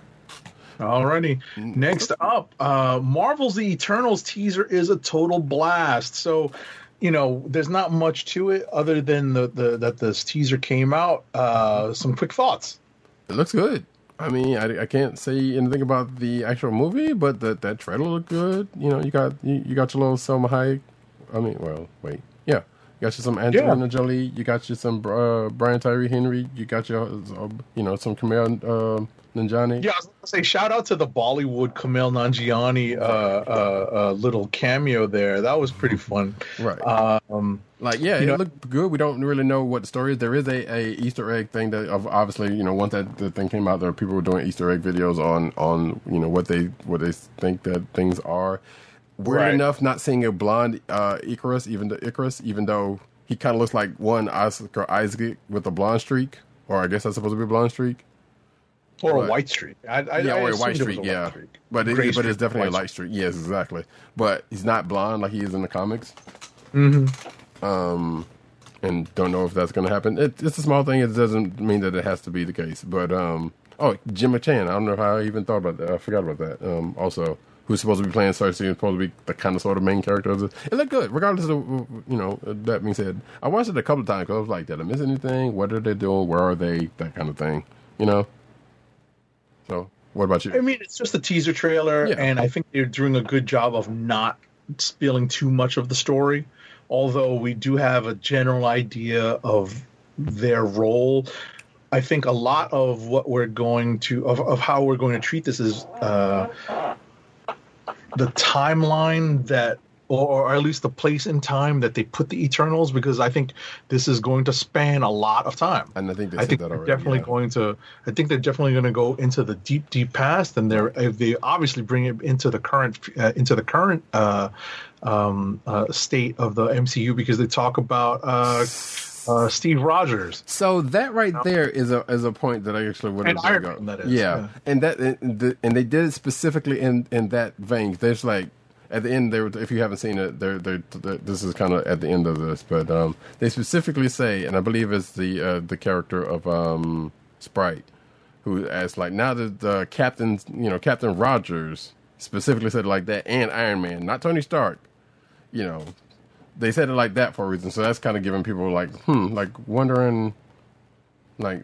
Alrighty. Next up, uh, Marvel's The Eternals teaser is a total blast. So, you know, there's not much to it other than the, the that this teaser came out. Uh, some quick thoughts. It looks good. I mean, I, I can't say anything about the actual movie, but that that trailer looked good. You know, you got you, you got your little Salma Hayek. I mean, well, wait, yeah, You got you some Angelina Jolie. You got you some uh, Brian Tyree Henry. You got your, uh, you know, some Kumail uh, Nanjiani. Yeah, I was gonna say shout out to the Bollywood Kumail Nanjiani uh, uh, uh, little cameo there. That was pretty fun. Right. Um, Like, yeah, it know- looked good. We don't really know what the story is. There is a, a Easter egg thing that of obviously, you know, once that the thing came out, there people were doing Easter egg videos on on you know what they what they think that things are. Weird Right. enough, not seeing a blonde uh, Ikaris, even the Ikaris, even though he kind of looks like one Oscar Isaac with a blonde streak, or I guess that's supposed to be a blonde streak. Or Right. a white streak. I, I, yeah, I or a white streak, a yeah. streak. But it, Gray but it's definitely a white light streak. Yes, exactly. But he's not blonde like he is in the comics. Mm-hmm. Um, and don't know if that's going to happen. It, it's a small thing. It doesn't mean that it has to be the case. But um, oh, Gemma Chan. I don't know how I even thought about that. I forgot about that. Um, also, who's supposed to be playing Sersi and supposed to be the kind of sort of main character of it. It looked good, regardless of you know. That being said, I watched it a couple of times. 'cause I was like, did I miss anything? What are they doing? Where are they? That kind of thing. You know. So, what about you? I mean, it's just a teaser trailer, Yeah. and I think they're doing a good job of not spilling too much of the story. Although we do have a general idea of their role. I think a lot of what we're going to of, of how we're going to treat this is uh, the timeline that or, or at least the place in time that they put the Eternals because I think this is going to span a lot of time. And I think they I said think that they're already. definitely yeah. going to. I think they're definitely going to go into the deep, deep past, and they're they obviously bring it into the current uh, into the current uh, um, uh, state of the MCU because they talk about uh, uh, Steve Rogers. So that right there is a is a point that I actually would And have Iron. Man, that is, yeah. yeah. and that and, the, and they did it specifically in in that vein. There's like at the end there. If you haven't seen it, there there this is kind of at the end of this, but um, they specifically say, and I believe it's the uh, the character of um Sprite who asks like now that the captain you know Captain Rogers specifically said like that, and Iron Man, not Tony Stark. You know, they said it like that for a reason. So that's kind of giving people like, hmm, like wondering, like,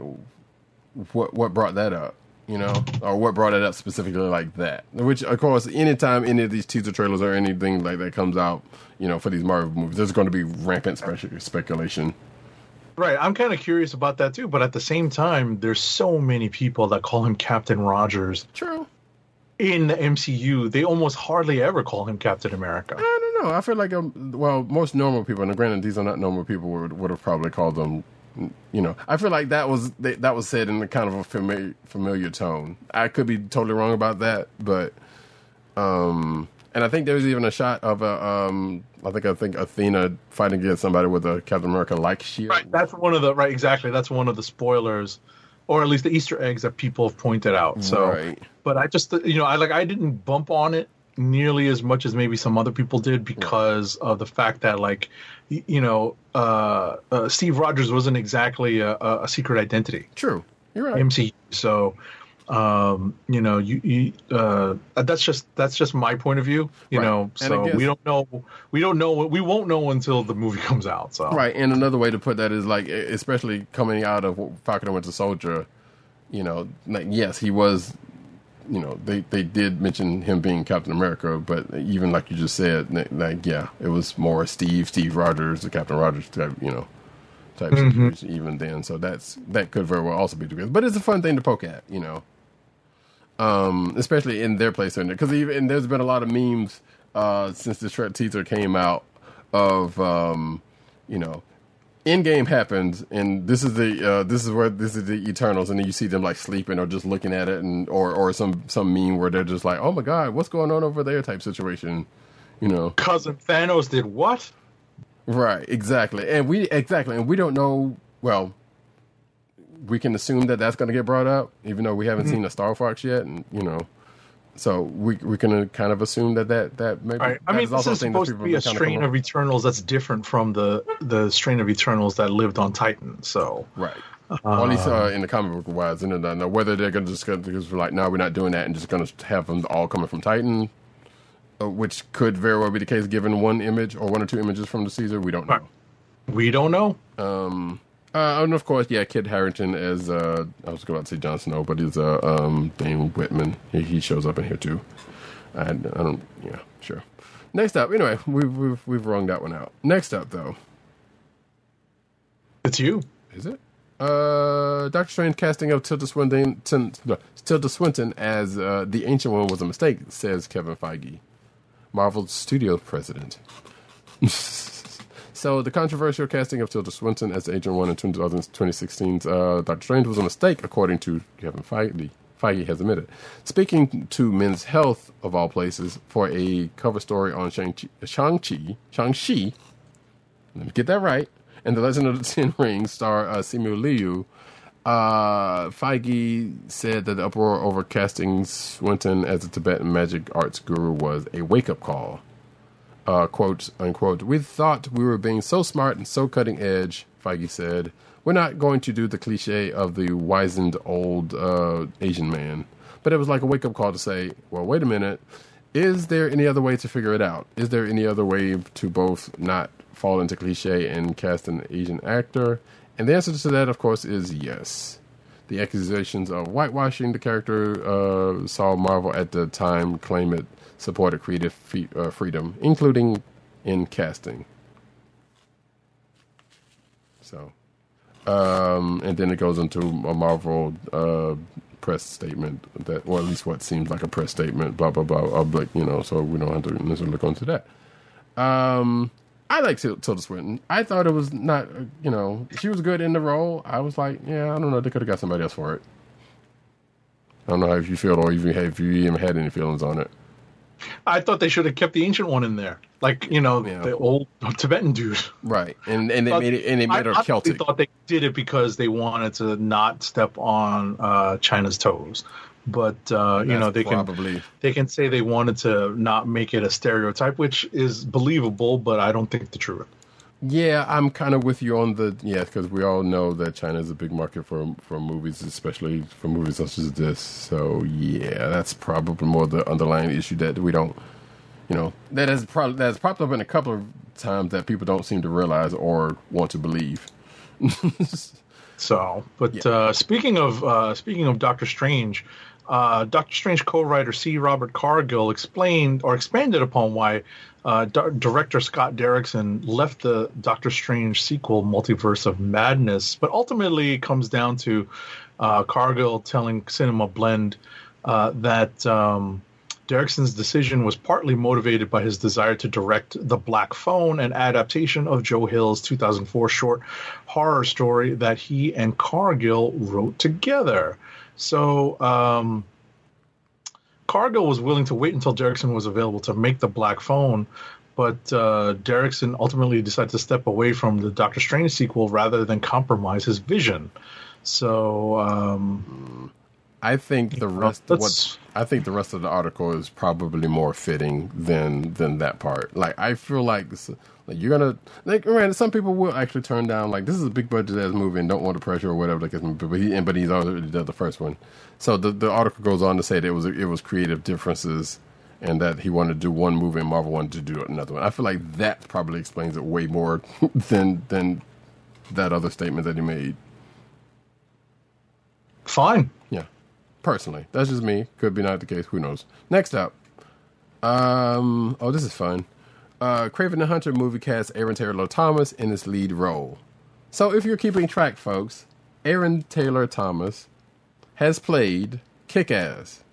what what brought that up, you know, or what brought it up specifically like that. Which, of course, anytime any of these teaser trailers or anything like that comes out, you know, for these Marvel movies, there's going to be rampant spec- speculation. Right, I'm kind of curious about that too. But at the same time, there's so many people that call him Captain Rogers True. in the MCU. They almost hardly ever call him Captain America. I don't know. I feel like, um, well, most normal people, and granted, these are not normal people, would, would have probably called them. You know, I feel like that was that was said in a kind of a familiar familiar tone. I could be totally wrong about that, but um, and I think there was even a shot of a um, I think I think Athena fighting against somebody with a Captain America like shield. Right, that's one of the right exactly. That's one of the spoilers, or at least the Easter eggs that people have pointed out. So, Right. but I just you know I like I didn't bump on it nearly as much as maybe some other people did because of the fact that like you know uh, uh, Steve Rogers wasn't exactly a, a a secret identity. True, you're right. MCU. So, um, you know, you, you uh, that's just that's just my point of view. You Right. know, And so guess- we don't know we don't know we won't know until the movie comes out. So, Right, and another way to put that is like, especially coming out of Falcon and Winter Soldier, you know, like yes, he was, you know, they they did mention him being Captain America, but even like you just said, like yeah, it was more Steve, Steve Rogers, the Captain Rogers type, you know, type situation even then. So that's that could very well also be the case, but it's a fun thing to poke at, you know. Um, especially in their place in there, because even and there's been a lot of memes uh, since the Shrek teaser came out of um, you know, Endgame happens, and this is the uh, this is where this is the Eternals, and then you see them like sleeping or just looking at it, and or or some some meme where they're just like, oh my god, what's going on over there type situation, you know. cousin Thanos did what? Right, exactly, and we exactly, and we don't know. Well, we can assume that that's going to get brought up, even though we haven't seen the Star Fox yet, and you know, so we we can kind of assume that that that maybe. Right. I mean, is this is thing supposed to be a strain of Eternals that's different from the the strain of Eternals that lived on Titan. So, right. Or at least uh, in the comic book wise, and then I know whether they're going to just going to like, no, we're not doing that, and just going to have them all coming from Titan, uh, which could very well be the case given one image or one or two images from the Caesar. We don't know. Right. we don't know. Um, uh, and of course, yeah, Kit Harington as uh, I was about to say Jon Snow, but he's uh, um, Dane Whitman. He, he shows up in here too. I, I don't, yeah, sure. Next up, anyway, we've we've we've wrung that one out. Next up, though, It's you. Is it? Uh, Doctor Strange casting of Tilda Swinton, Tilda Swinton as uh, the Ancient One was a mistake, says Kevin Feige, Marvel Studios president. so the controversial casting of Tilda Swinton as Ancient One in 2016's uh, Doctor Strange was a mistake, according to Kevin Feige. Feige has admitted. Speaking to Men's Health, of all places, for a cover story on Shang-Chi, Shang-Chi, Shang-Chi let me get that right. And the Legend of the Ten Rings star uh, Simu Liu, uh, Feige said that the uproar over casting Swinton as a Tibetan magic arts guru was a wake up call. Uh, quote unquote. We thought we were being so smart and so cutting edge. Feige said, "We're not going to do the cliche of the wizened old uh, Asian man." But it was like a wake up call to say, "Well, wait a minute." Is there any other way to figure it out? Is there any other way to both not fall into cliche and cast an Asian actor? And the answer to that, of course, is yes. The accusations of whitewashing the character uh, saw Marvel at the time claim it supported creative uh, freedom, including in casting. So, um, and then it goes into a Marvel uh, press statement that, or at least what seems like a press statement, blah blah blah. Uh, but you know, so we don't have to necessarily look into that. Um, I like Til- Tilda Swinton. I thought it was not, uh, you know, she was good in the role. I was like, yeah, I don't know, they could have got somebody else for it. I don't know how you feel, or if you have, if you even had any feelings on it. I thought they should have kept the ancient one in there, like you know Yeah. the old Tibetan dude. Right, and and they made it and they made I her Celtic. thought they did it because they wanted to not step on uh, China's toes. But uh, you know they probably- can they can say they wanted to not make it a stereotype, which is believable, but I don't think the truth. Yeah, I'm kind of with you on the yeah, because we all know that China is a big market for for movies, especially for movies such as this. So yeah, that's probably more the underlying issue that we don't, you know, that has probably that's popped up in a couple of times that people don't seem to realize or want to believe. So, but uh, speaking of uh, speaking of Doctor Strange, uh, Doctor Strange co-writer C. Robert Cargill explained or expanded upon why uh, di- director Scott Derrickson left the Doctor Strange sequel, Multiverse of Madness, but ultimately it comes down to uh, Cargill telling Cinema Blend uh, that. Um, Derrickson's decision was partly motivated by his desire to direct The Black Phone, an adaptation of Joe Hill's 2004 short horror story that he and Cargill wrote together. So, um, Cargill was willing to wait until Derrickson was available to make The Black Phone, but uh, Derrickson ultimately decided to step away from the Doctor Strange sequel rather than compromise his vision. So, um, I think the rest of that's- what I think the rest of the article is probably more fitting than than that part. Like I feel like like you're gonna like granted, some people will actually turn down like this is a big budget ass movie and don't want the pressure or whatever. Like, but he but he's already done the first one. So the the article goes on to say that it was it was creative differences and that he wanted to do one movie and Marvel wanted to do another one. I feel like that probably explains it way more than than that other statement that he made. fine. Personally. That's just me. Could be not the case. Who knows? Next up. Um oh this is fun. Uh Kraven the Hunter movie cast Aaron Taylor Thomas in his lead role. So if you're keeping track, folks, Aaron Taylor Thomas has played Kick Ass,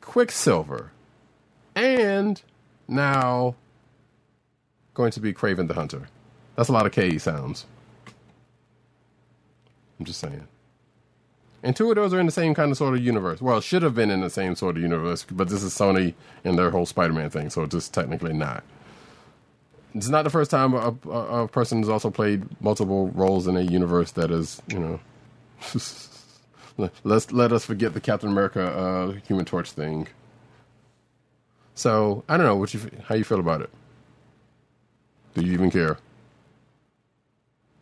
Quicksilver, and now going to be Kraven the Hunter. That's a lot of K sounds. I'm just saying. And two of those are in the same kind of sort of universe. Well, should have been in the same sort of universe, but this is Sony and their whole Spider-Man thing, so it's just technically not. It's not the first time a, a, a person has also played multiple roles in a universe that is, you know. let's let us forget the Captain America uh, Human Torch thing. So I don't know what you how you feel about it. Do you even care?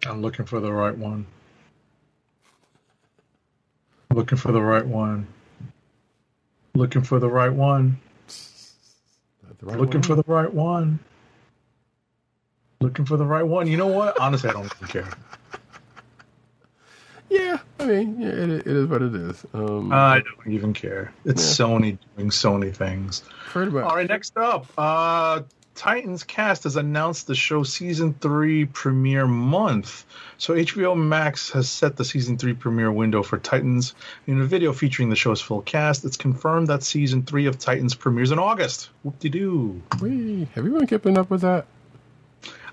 I'm looking for the right one. Looking for the right one. Looking for the right one. The right Looking one? for the right one. Looking for the right one. You know what? Honestly, I don't even care. Yeah, I mean, yeah, it, it is what it is. Um, I don't even care. It's Yeah. Sony doing Sony things. pretty much. All right, next up, uh, Titans cast has announced the show season three premiere month. So HBO Max has set the season three premiere window for Titans in a video featuring the show's full cast. It's confirmed that season three of Titans premieres in August. Whoop de doo. Have you been keeping up with that?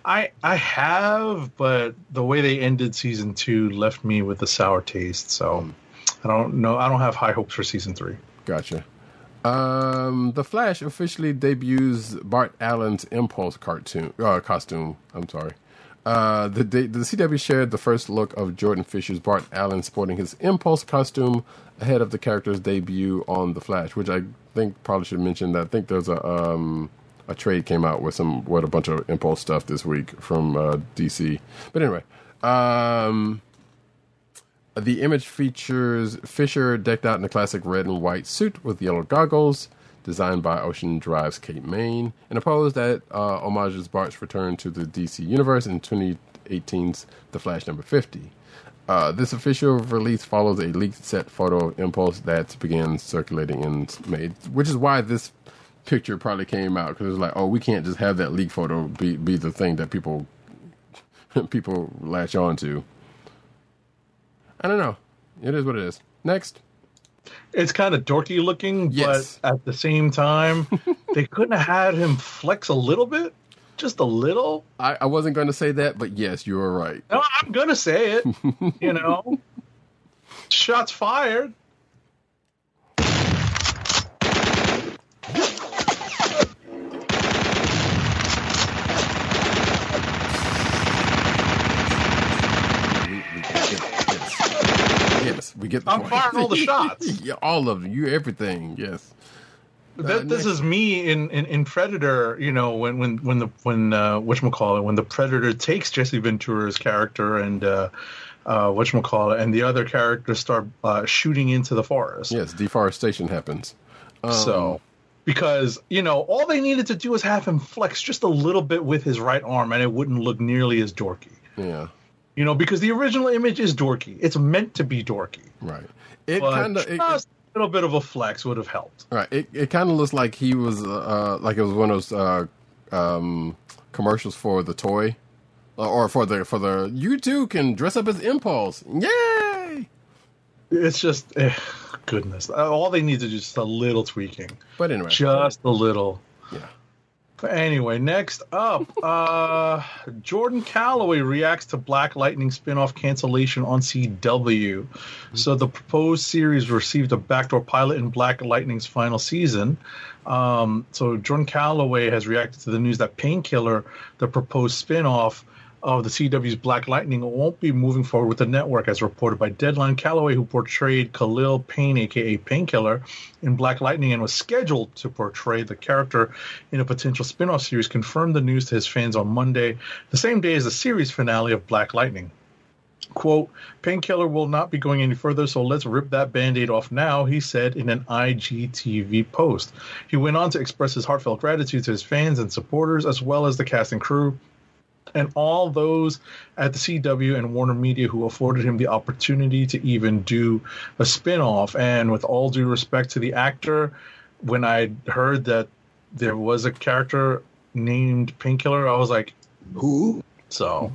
I I have, but the way they ended season two left me with a sour taste. So I don't know. I don't have high hopes for season three. Gotcha. Um, the Flash officially debuts Bart Allen's Impulse cartoon uh, costume. I'm sorry. Uh, the, the CW shared the first look of Jordan Fisher's Bart Allen sporting his Impulse costume ahead of the character's debut on the Flash, which I think probably should mention that I think there's a um a trade came out with some with a bunch of Impulse stuff this week from uh, DC. But anyway, um. The image features Fisher decked out in a classic red and white suit with yellow goggles, designed by Ocean Drive's Kate Main, in a pose that uh, homages Bart's return to the DC universe in 2018's The Flash number 50. Uh, this official release follows a leaked set photo of Impulse that began circulating in May, which is why this picture probably came out because it's like, oh, we can't just have that leak photo be be the thing that people people latch on to. I don't know. It is what it is. Next. It's kind of dorky looking, Yes. but at the same time, they couldn't have had him flex a little bit, just a little. I, I wasn't going to say that, but yes, you were right. No, I'm gonna say it. you know, shots fired. We, we get, yes. yes, we get the I'm point. firing all the shots. yeah, all of them. You everything. Yes. That, this is me in, in, in Predator. You know, when when when the when uh, whatchamacallit, when the Predator takes Jesse Ventura's character and uh, uh, whatchamacallit, and the other characters start uh, shooting into the forest. Yes, deforestation happens. So, because you know, all they needed to do was have him flex just a little bit with his right arm, and it wouldn't look nearly as dorky. Yeah. You know, because the original image is dorky. It's meant to be dorky. Right. It kind of. just a little bit of a flex would have helped. Right. It it kind of looks like he was uh, like it was one of those uh, um, commercials for the toy, uh, or for the for the you too can dress up as Impulse. Yay! It's just, eh, goodness. All they need to do is just a little tweaking. But anyway, Just a little. yeah. But anyway, next up, uh, Jordan Calloway reacts to Black Lightning spinoff cancellation on CW. So the proposed series received a backdoor pilot in Black Lightning's final season. Um, so Jordan Calloway has reacted to the news that Painkiller, the proposed spinoff of the CW's Black Lightning, won't be moving forward with the network, as reported by Deadline. Calloway, who portrayed Khalil Payne, aka Painkiller, in Black Lightning and was scheduled to portray the character in a potential spin-off series, confirmed the news to his fans on Monday, the same day as the series finale of Black Lightning. Quote, Painkiller will not be going any further, so let's rip that band aid off now, he said in an IGTV post. He went on to express his heartfelt gratitude to his fans and supporters, as well as the cast and crew, and all those at the CW and Warner Media who afforded him the opportunity to even do a spin-off. And with all due respect to the actor, when I heard that there was a character named Painkiller, I was like, who? So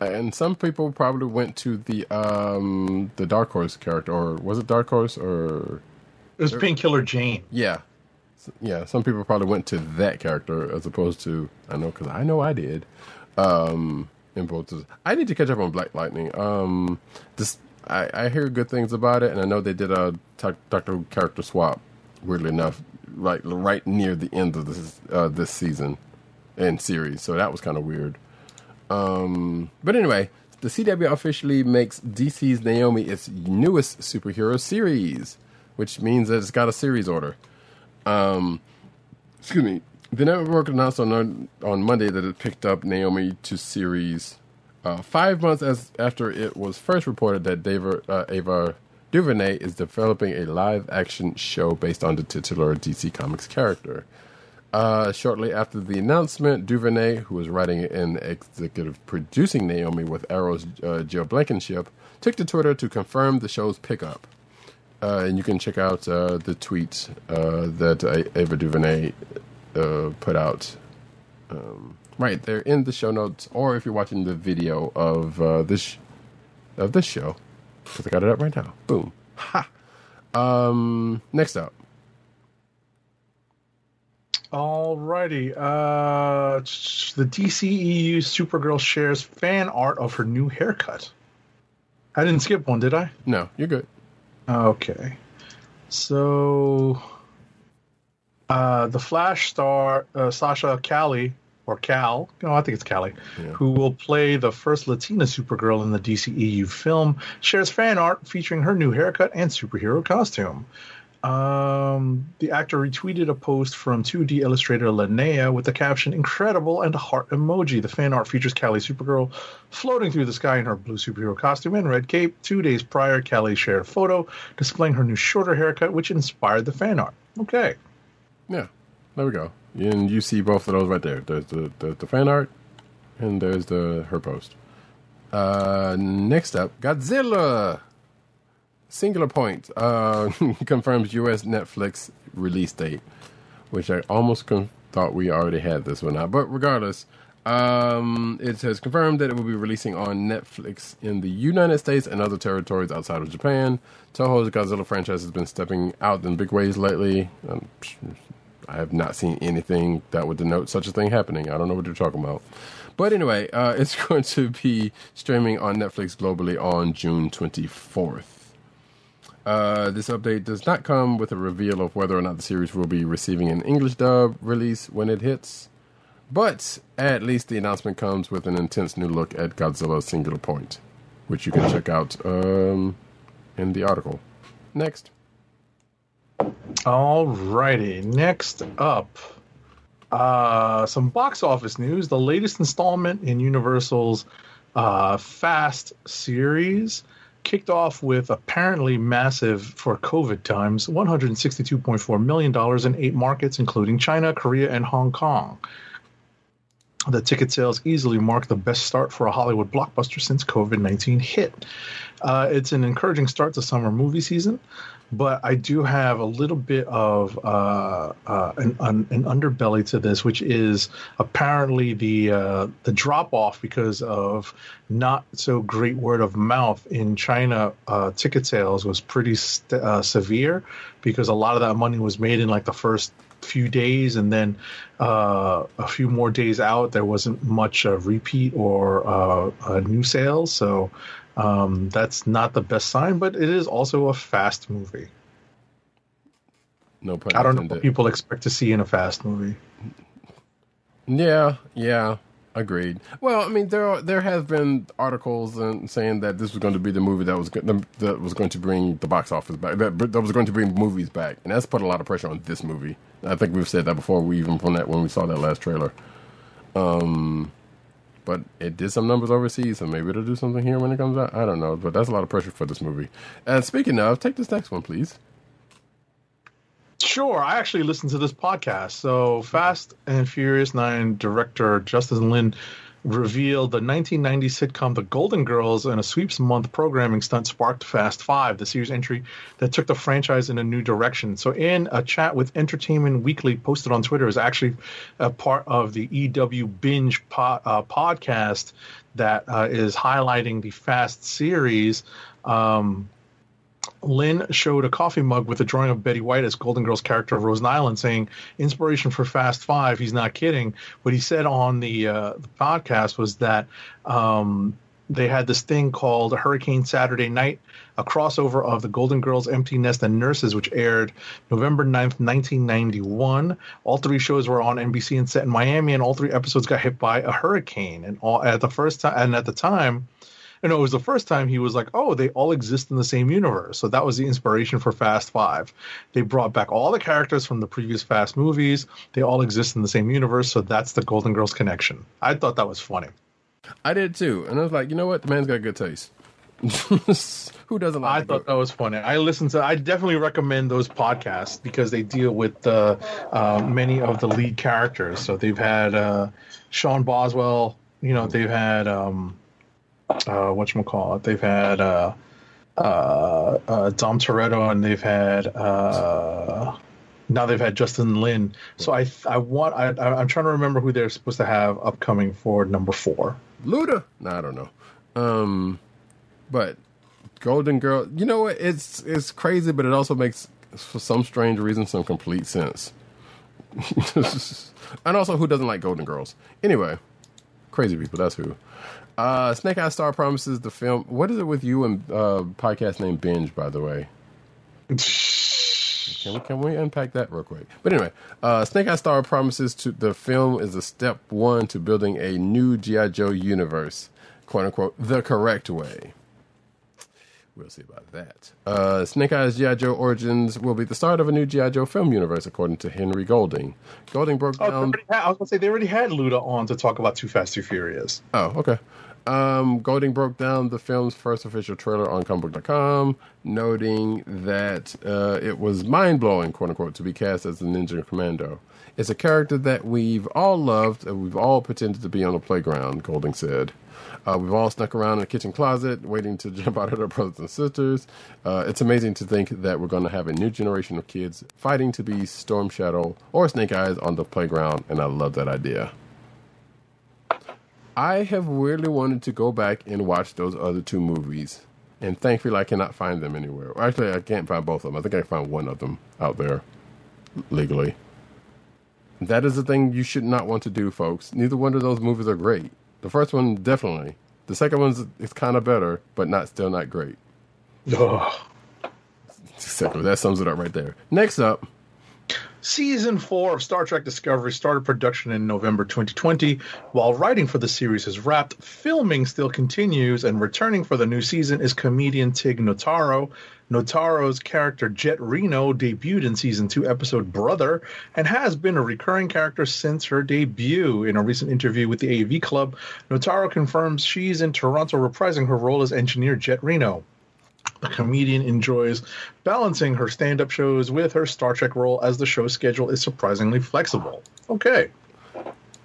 And some people probably went to the um the Dark Horse character, or was it Dark Horse, or it was Painkiller Jane. yeah, S- yeah. Some people probably went to that character as opposed to I know because I know I did. Um, in both, I need to catch up on Black Lightning. Um, this I, I hear good things about it, and I know they did a doc- Doctor character swap. Weirdly enough, right right near the end of this uh, this season and series, so that was kind of weird. Um, but anyway, the CW officially makes DC's Naomi its newest superhero series, which means that it's got a series order. Um, excuse me. The network announced on on Monday that it picked up Naomi to series uh, five months as after it was first reported that Dava, uh, Ava DuVernay is developing a live action show based on the titular DC Comics character. Uh, shortly after the announcement, Duvernay, who was writing and executive producing Naomi with Arrow's uh, Jill Blankenship, took to Twitter to confirm the show's pickup. Uh, and you can check out uh, the tweet uh, that uh, Ava DuVernay uh, put out Um, right, they're in the show notes, or if you're watching the video of uh, this of this show, because I got it up right now. Boom. Ha. Um, next up. Alrighty. Uh, the DCEU Supergirl shares fan art of her new haircut. I didn't skip one, did I? No, you're good. Okay. So, uh, the Flash star uh, Sasha Cali or Cal, no, I think it's Cali, who will play the first Latina Supergirl in the DCEU film, shares fan art featuring her new haircut and superhero costume. Um, the actor retweeted a post from 2D illustrator Linnea with the caption "Incredible" and a heart emoji. The fan art features Callie Supergirl floating through the sky in her blue superhero costume and red cape. Two days prior, Callie shared a photo displaying her new shorter haircut, which inspired the fan art. Okay, Yeah, there we go. And you see both of those right there. There's the, the, the fan art, and there's the her post. Uh, next up, Godzilla. Singular point uh, confirms U.S. Netflix release date, which I almost con- thought we already had this one out. But regardless, um, it has confirmed that it will be releasing on Netflix in the United States and other territories outside of Japan. Toho's Godzilla franchise has been stepping out in big ways lately. Um, I have not seen anything that would denote such a thing happening. I don't know what you're talking about. But anyway, uh, it's going to be streaming on Netflix globally on June 24th. Uh, this update does not come with a reveal of whether or not the series will be receiving an English dub release when it hits, but at least the announcement comes with an intense new look at Godzilla Singular Point, which you can check out um, in the article. Next. Alrighty, next up, uh, some box office news. The latest installment in Universal's uh, Fast series kicked off with apparently massive for COVID times $162.4 million in eight markets, including China, Korea, and Hong Kong. The ticket sales easily marked the best start for a Hollywood blockbuster since COVID 19 hit. Uh, it's an encouraging start to summer movie season, but I do have a little bit of uh, uh, an, an, underbelly to this, which is apparently the uh, the drop off because of not so great word of mouth in China. Uh, ticket sales was pretty st- uh, severe because a lot of that money was made in like the first few days, and then uh, a few more days out, there wasn't much repeat or new sales. So um, that's not the best sign, but it is also a fast movie. No pun I don't know what people expect to see in a fast movie. Yeah, yeah, agreed. Well, I mean, there are, there have been articles and saying that this was going to be the movie that was that was going to bring the box office back, that, that was going to bring movies back, and that's put a lot of pressure on this movie. I think we've said that before. We even from that when we saw that last trailer. Um, but it did some numbers overseas, so maybe it'll do something here when it comes out. I don't know, but that's a lot of pressure for this movie. And speaking of, take this next one, please. Sure, I actually listened to this podcast. So, Fast and Furious 9 director Justin Lin revealed the 1990 sitcom The Golden Girls and a sweeps month programming stunt sparked Fast 5, the series entry that took the franchise in a new direction. So, in a chat with Entertainment Weekly posted on Twitter, is actually a part of the EW Binge po- uh, podcast that uh, is highlighting the Fast series. Um, Lin showed a coffee mug with a drawing of Betty White as Golden Girl's character of Rose Nylund, saying inspiration for Fast Five. He's not kidding. What he said on the, uh, the podcast was that um, they had this thing called Hurricane Saturday Night, a crossover of the Golden Girls, Empty Nest, and Nurses, which aired November 9th, 1991. All three shows were on NBC and set in Miami, and all three episodes got hit by a hurricane. And all at the first time, and at the time, and it was the first time he was like, oh, they all exist in the same universe. So that was the inspiration for Fast Five. They brought back all the characters from the previous Fast movies. They all exist in the same universe. So that's the Golden Girls connection. I thought that was funny. I did too, and I was like, you know what, the man's got good taste. Who doesn't like? I thought that was funny. I listened to. I definitely recommend those podcasts because they deal with uh, uh, many of the lead characters. So they've had uh, Sean Boswell. You know, they've had um, uh, what you call it? They've had uh, uh, uh, Dom Toretto, and they've had uh, Now they've had Justin Lin. So I I want I I- I'm trying to remember who they're supposed to have upcoming for number four. Luda? No, I don't know. Um, but Golden Girl, you know what? It's it's crazy, but it also makes for some strange reason some complete sense. and also, who doesn't like Golden Girls? Anyway, crazy people. That's who. Uh, Snake Eye Star promises the film. What is it with you and uh, podcast name Binge? By the way, can we can we unpack that real quick? But anyway, uh, Snake Eye Star promises to the film is a step one to building a new GI Joe universe, quote unquote, the correct way. We'll see about that. Uh, Snake Eyes G.I. Joe Origins will be the start of a new G.I. Joe film universe, according to Henry Golding. Golding broke Oh, down. had, I was gonna say they already had Luda on to talk about Too Fast Too Furious. Oh, okay. Um, Golding broke down the film's first official trailer on comicbook.com, noting that uh, it was mind blowing, quote unquote, to be cast as a Ninja Commando. It's a character that we've all loved and we've all pretended to be on the playground, Golding said. Uh, we've all snuck around in the kitchen closet waiting to jump out at our brothers and sisters. Uh, it's amazing to think that we're going to have a new generation of kids fighting to be Storm Shadow or Snake Eyes on the playground, and I love that idea. I have weirdly wanted to go back and watch those other two movies, and thankfully I cannot find them anywhere. Actually, I can't find both of them. I think I can find one of them out there legally. That is the thing you should not want to do, folks. Neither one of those movies are great. The first one definitely. The second one's is kind of better, but not still not great. Ugh. Exactly. That sums it up right there. Next up, Season 4 of Star Trek Discovery started production in November 2020. While writing for the series is wrapped, filming still continues, and returning for the new season is comedian Tig Notaro. Notaro's character Jet Reno debuted in season 2 episode Brother and has been a recurring character since her debut. In a recent interview with the AV Club, Notaro confirms she's in Toronto reprising her role as engineer Jet Reno. The comedian enjoys balancing her stand up shows with her Star Trek role as the show schedule is surprisingly flexible. Okay.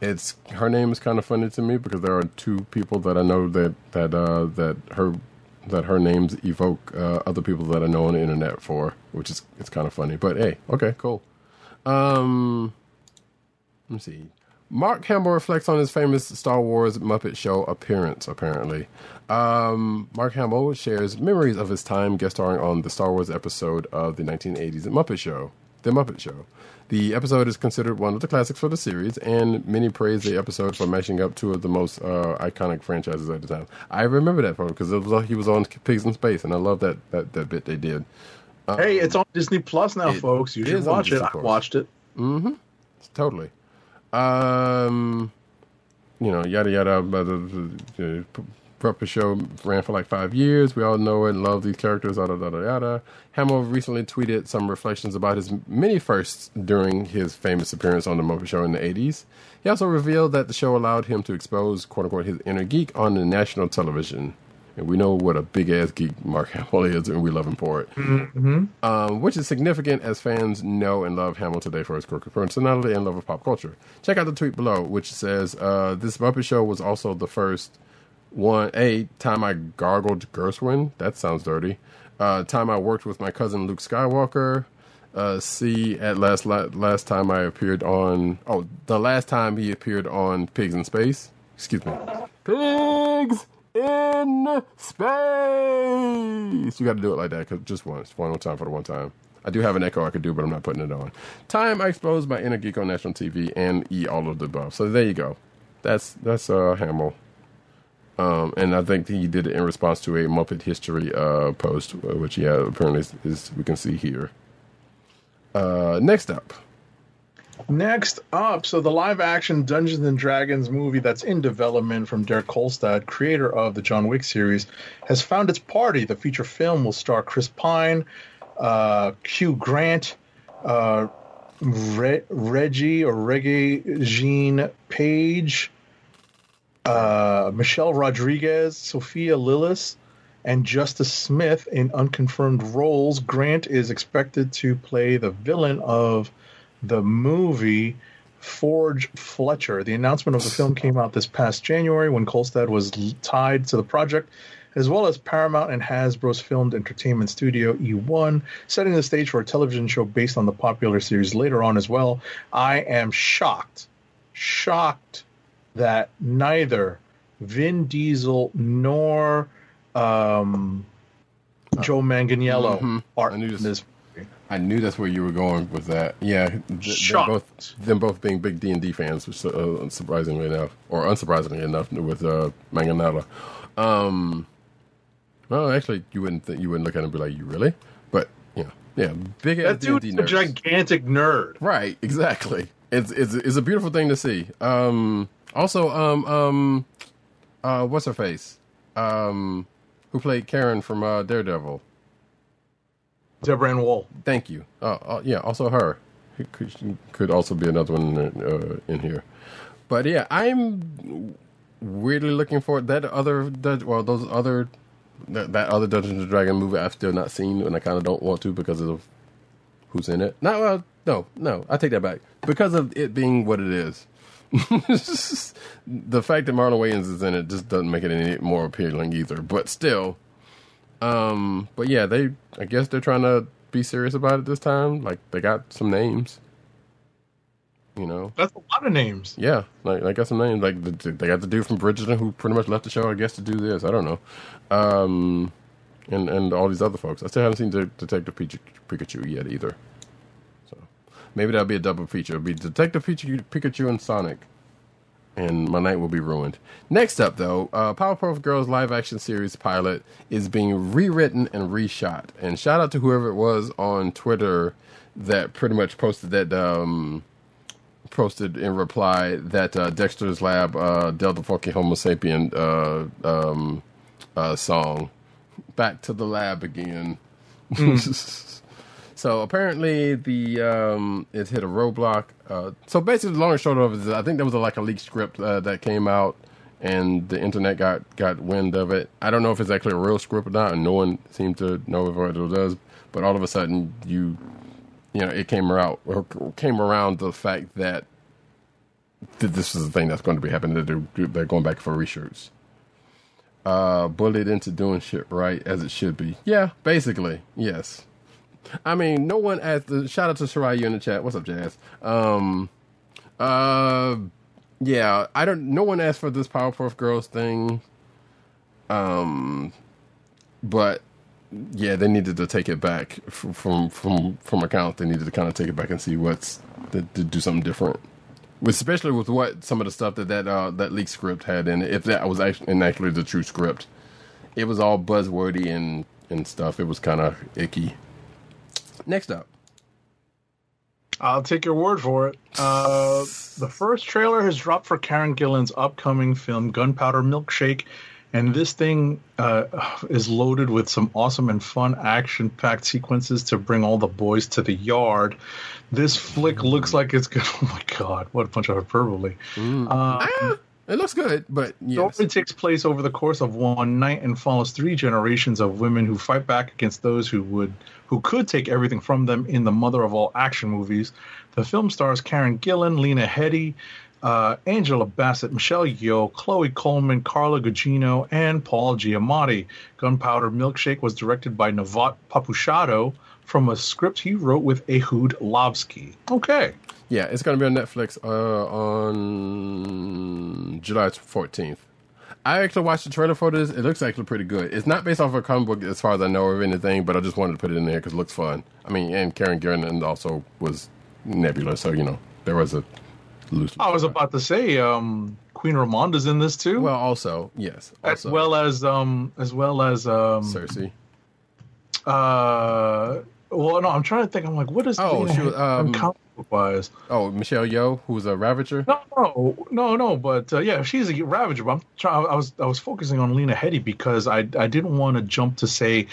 it's her name is kind of funny to me because there are two people that I know that that uh, that her that her names evoke uh, other people that I know on the internet for, which is it's kind of funny. But hey, okay, cool. Um, let me see. Mark Hamill reflects on his famous Star Wars Muppet Show appearance. Apparently, um, Mark Hamill shares memories of his time guest starring on the Star Wars episode of the 1980s Muppet Show. The Muppet Show. The episode is considered one of the classics for the series, and many praise the episode for mashing up two of the most uh, iconic franchises at the time. I remember that part because like he was on Pigs in Space, and I love that that, that bit they did. hey, it's on Disney Plus now, folks. You should watch it. I watched it. Mm-hmm. Totally. Um, you know, yada yada. But the, Puppet Show ran for like five years. We all know it and love these characters. Yada yada yada. Hamill recently tweeted some reflections about his many firsts during his famous appearance on the Muppet Show in the '80s. He also revealed that the show allowed him to expose "quote unquote" his inner geek on the national television. And we know what a big ass geek Mark Hamill is, and we love him for it um, which is significant as fans know and love Hamill today for his quirky personality and love of pop culture. Check out the tweet below, which says, uh, "This Muppet Show was also the first one a time I gargled Gershwin. That sounds dirty. Uh, time I worked with my cousin Luke Skywalker. Uh, C at last la- last time I appeared on oh the last time he appeared on Pigs in Space. Excuse me, Pigs in Space. You got to do it like that 'cause just once, one more time for the one time. I do have an echo I could do, but I'm not putting it on. Time I exposed my inner geek on national TV and E all of the above. So there you go. That's that's uh Hamill. Um, and I think he did it in response to a Muppet History uh, post, uh, which yeah, apparently is, is we can see here. Uh, next up, Next up, so the live action Dungeons and Dragons movie that's in development from Derek Kolstad, creator of the John Wick series, has found its party. The feature film will star Chris Pine, uh, Hugh Grant, uh, Re- Reggie or Reggie Jean Page, uh, Michelle Rodriguez, Sophia Lillis, and Justice Smith in unconfirmed roles. Grant is expected to play the villain of the movie Forge Fletcher. The announcement of the film came out this past January when Kolstad was tied to the project as well as Paramount and Hasbro's filmed entertainment studio E1, setting the stage for a television show based on the popular series later on as well. I am shocked, shocked that neither Vin Diesel nor um, Joe Manganiello mhm. are in this. I knew that's where you were going with that. Yeah, th- them both them both being big D and D fans, which uh, surprisingly enough, or unsurprisingly enough, with uh, Manganiello. Um, well, actually, you wouldn't th- you wouldn't look at it and be like, "You really?" But yeah, yeah, big That dude's D a gigantic nerd. Right, exactly. It's it's it's a beautiful thing to see. Um, also, um, um, uh, what's her face? Um, who played Karen from uh, Daredevil? Deborah Ann Woll. Thank you. Uh, uh, yeah, also her. He could, could also be another one uh, in here. But yeah, I'm weirdly looking for that other well those other that, that other Dungeons and Dragon movie I've still not seen and I kind of don't want to because of who's in it. No, well, no, no, I take that back because of it being what it is. the fact that Marlon Wayans is in it just doesn't make it any more appealing either. But still, um, but yeah, they I guess they're trying to be serious about it this time. Like they got some names, you know. That's a lot of names. Yeah, like they got some names. Like the, they got the dude from Bridgerton who pretty much left the show, I guess, to do this. I don't know, um, and and all these other folks. I still haven't seen De- Detective Pikachu, Pikachu yet either. So maybe that'll be a double feature. It'll be Detective Pikachu, Pikachu and Sonic, and my night will be ruined. Next up, though, uh, Powerpuff Girls live action series pilot is being rewritten and reshot. And shout out to whoever it was on Twitter that pretty much posted that. Um, posted in reply that uh, Dexter's Lab uh, Delta Funky Homo Sapien uh, um, uh, song, "Back to the Lab Again." so apparently the um, it hit a roadblock. Uh, so basically, the long and short of it is, I think there was a, like a leaked script uh, that came out, and the internet got got wind of it. I don't know if it's actually a real script or not, and no one seemed to know if it does. But all of a sudden, you you know, it came around came around the fact that th- this is the thing that's going to be happening. That they're, they're going back for reshoots. Uh, bullied into doing shit right as it should be. Yeah, basically, yes. I mean, no one asked. Shout out to Shariah in the chat. What's up, Jazz? Um, uh, yeah, I don't. No one asked for this Powerpuff Girls thing. Um, but yeah, they needed to take it back from from from account. They needed to kind of take it back and see what's to, to do something different, especially with what some of the stuff that that uh, that leak script had in it. If that was actually and actually the true script, it was all buzzwordy and and stuff. It was kind of icky. Next up, I'll take your word for it. Uh, the first trailer has dropped for Karen Gillan's upcoming film Gunpowder Milkshake, and this thing uh, is loaded with some awesome and fun action-packed sequences to bring all the boys to the yard. This flick looks like it's good. Oh my god, what a bunch of hyperbole! Uh, ah, it looks good, but The yes, story takes place over the course of one night and follows three generations of women who fight back against those who would who could take everything from them in the mother of all action movies. The film stars Karen Gillan, Lena Headey, uh, Angela Bassett, Michelle Yeoh, Chloe Coleman, Carla Gugino, and Paul Giamatti. Gunpowder Milkshake was directed by Navot Papushado from a script he wrote with Ehud Lavski. Okay. yeah, it's gonna be on Netflix uh, on July fourteenth. I actually watched the trailer for this. It looks actually pretty good. It's not based off of a comic book, as far as I know, or anything. But I just wanted to put it in there because it looks fun. I mean, and Karen Gillan also was Nebula, so you know there was a loose. I was about to say um, Queen Ramonda's in this too. well, also yes, as well as um as well as um Cersei. uh well no I'm trying to think I'm like what is Oh, she was, um, comic wise Oh, Michelle Yeoh, who was a Ravager. no no no no but uh, yeah she's a Ravager but I'm trying I was I was focusing on Lena Headey because I I didn't want to jump to say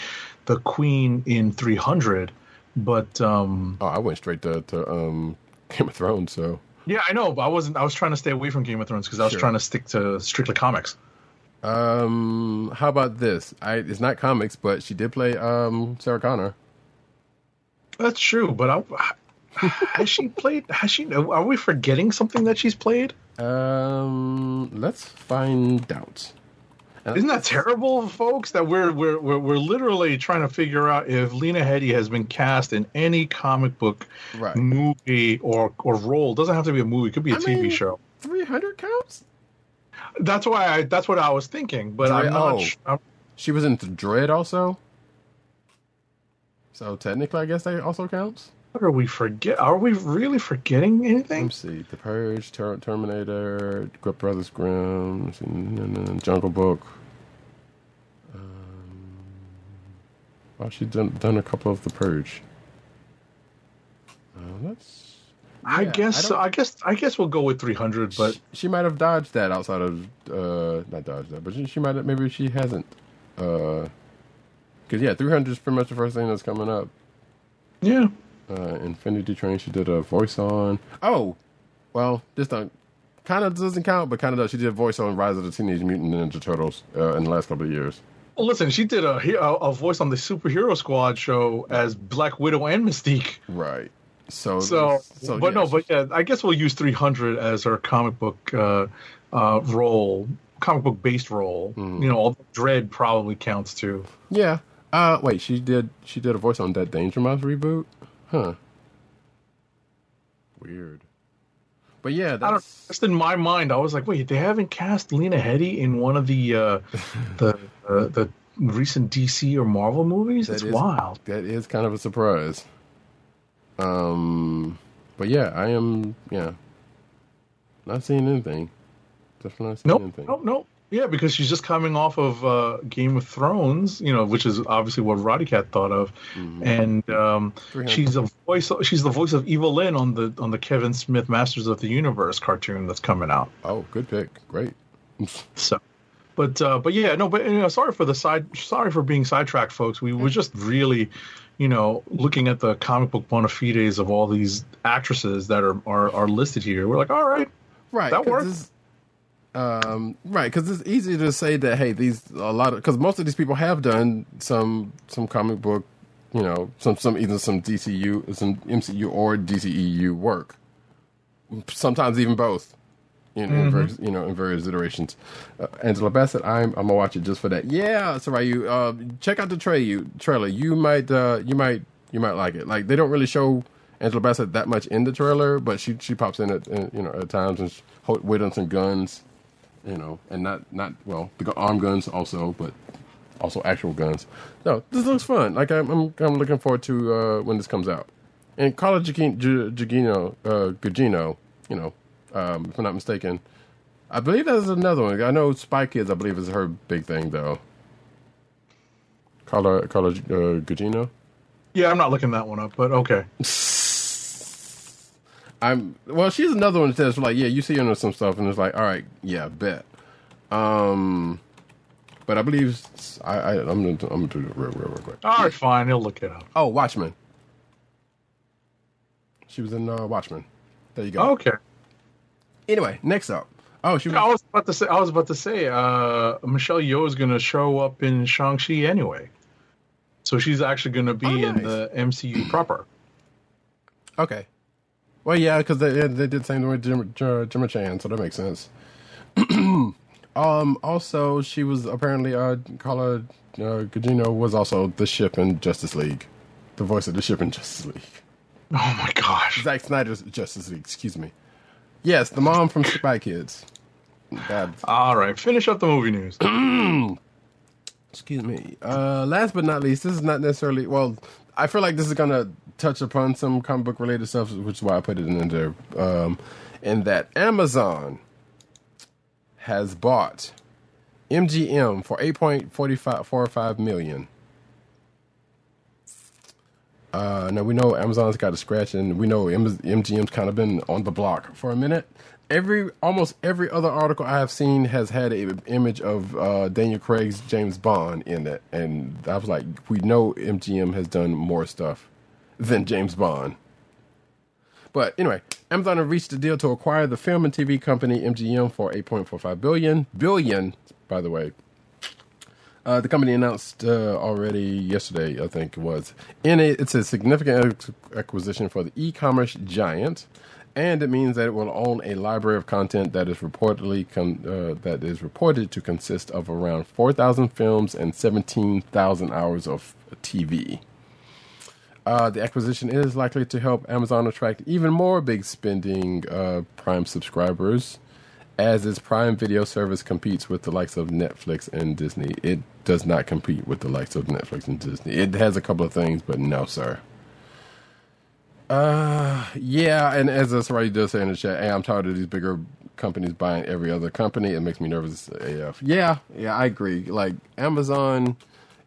the Queen in 300 but um Oh, I went straight to, to um, Game of Thrones. So yeah I know but I wasn't I was trying to stay away from Game of Thrones because I was Sure. trying to stick to strictly comics Um, how about this? I it's not comics, but she did play um Sarah Connor. That's true but I has she played has she are we forgetting something that she's played Um, let's find out. Isn't that terrible, folks? That we're we're we're, we're literally trying to figure out if Lena Headey has been cast in any comic book Right. movie or or role. Doesn't have to be a movie; it could be a I TV mean, show. Three hundred counts. That's why I that's what I was thinking, but Dre- I'm not. oh. I'm, She was in Dread also. So technically, I guess that also counts. what are we forget? Are we really forgetting anything? Let me see. The Purge, Ter- Terminator, Grip Brothers Grimm, see, Jungle Book. Um, well, she's done, done a couple of The Purge. Uh, let's. I yeah, guess I so. I guess I guess we'll go with 300, but she, she might have dodged that outside of uh not dodged that, but she, she might have maybe she hasn't. Uh, because yeah, three hundred is pretty much the first thing that's coming up. yeah. Uh, Infinity Train, she did a voice on. Oh, well, this don't kind of doesn't count, but kind of does. She did a voice on Rise of the Teenage Mutant Ninja Turtles uh, in the last couple of years. Well, listen, she did a, a voice on the Superhero Squad show as Black Widow and Mystique. Right. So, So, so but yeah, no, but yeah, I guess we'll use 300 as her comic book uh, uh, role, comic book based role. Mm-hmm. You know, although Dread probably counts too. yeah. Uh, wait, she did she did a voice on that Danger Mouse reboot, huh? Weird. But yeah, that's Just in my mind, I was like, wait, they haven't cast Lena Headey in one of the uh, the uh, the recent DC or Marvel movies. That It's is- wild. that is kind of a surprise. Um, but yeah, I am yeah, not seeing anything. Definitely not seeing Nope, anything. nope, nope. Yeah, because she's just coming off of uh, Game of Thrones, you know, which is obviously what Roddykat thought of, Mm-hmm. and um, she's a voice. She's the voice of Evil-Lyn on the on the Kevin Smith Masters of the Universe cartoon that's coming out. Oh, good pick. Great. So, but uh, but yeah, no, but you know, sorry for the side. Sorry for being sidetracked, folks. We were just really, you know, looking at the comic book bona fides of all these actresses that are are, are listed here. We're like, all right, Right. That 'cause works. Um, right, because it's easy to say that hey, these a lot of because most of these people have done some some comic book, you know, some some either some DCU, some MCU or DCEU work. Sometimes even both. In, in various, you know, in various iterations. Uh, Angela Bassett, I'm I'm gonna watch it just for that. Yeah, so right, you uh, check out the trailer. You trailer, you might uh, you might you might like it. Like they don't really show Angela Bassett that much in the trailer, but she she pops in at uh, you know at times and she hold, wielding some guns, you know, and not not well the arm guns also, but also actual guns. No, this looks fun. Like I'm I'm, I'm looking forward to uh, when this comes out. And Carla Gugino, uh, Gugino, you know, um, if I'm not mistaken, I believe that's another one. I know Spy Kids. I believe is her big thing though. Carla Carla uh, Gugino. yeah, I'm not looking that one up, but okay. I'm well. She's another one that says like, yeah, you see her in some stuff, and it's like, all right, yeah, bet. Um, but I believe I, I I'm gonna I'm gonna do it real real real quick. All right, fine, he'll look it up. Oh, Watchmen. She was in uh, Watchmen. There you go. Okay. Anyway, next up. Oh, she was. I was about to say. I was about to say. Uh, Michelle Yeoh is to show up in Shang Chi anyway, so she's actually to be Oh, in the MCU proper. Okay. Well, yeah, because they they did the same thing with Jim, Jim Chan, so that makes sense. um. Also, she was apparently uh, Carla uh, Gugino was also the ship in Justice League, the voice of the ship in Justice League. Oh my gosh! Zack Snyder's Justice League. Excuse me. Yes, the mom from Spy Kids. That, All right, finish up the movie news. excuse me. Uh, last but not least, this is not necessarily well. I feel like this is gonna touch upon some comic book related stuff, which is why I put it in there. Um, in that Amazon has bought MGM for eight point forty five four five million. Uh, now we know Amazon's got a scratch, and we know MGM's kind of been on the block for a minute. Every almost every other article I have seen has had an image of uh, Daniel Craig's James Bond in it, and I was like, we know MGM has done more stuff than James Bond. But anyway, Amazon reached a deal to acquire the film and TV company MGM for 8.45 billion billion. By the way, uh, the company announced uh, already yesterday, I think it was. In it, it's a significant acquisition for the e-commerce giant, and it means that it will own a library of content that is reportedly con- uh, that is reported to consist of around 4,000 films and 17,000 hours of TV. Uh, the acquisition is likely to help Amazon attract even more big spending uh, Prime subscribers, as its Prime video service competes with the likes of Netflix and Disney. It does not compete with the likes of Netflix and Disney. It has a couple of things, but no, sir. Uh, yeah, and as somebody does say in the chat, hey, I'm tired of these bigger companies buying every other company. It makes me nervous AF. Yeah, yeah, I agree. Like Amazon,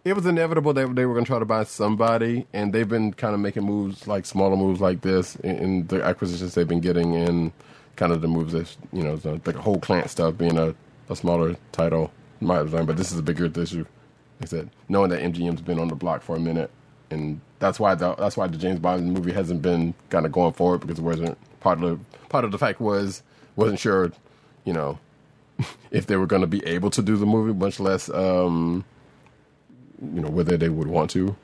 it was inevitable that they were going to try to buy somebody, and they've been kind of making moves like smaller moves like this in, in the acquisitions they've been getting, and kind of the moves that you know, the, the whole Clant stuff being a, a smaller title. Might have done, but this is a bigger issue. Like I said, knowing that MGM's been on the block for a minute, and that's why the that's why the James Bond movie hasn't been kind of going forward because it wasn't part of the part of the fact was wasn't sure, you know, if they were going to be able to do the movie, much less, um, you know, whether they would want to.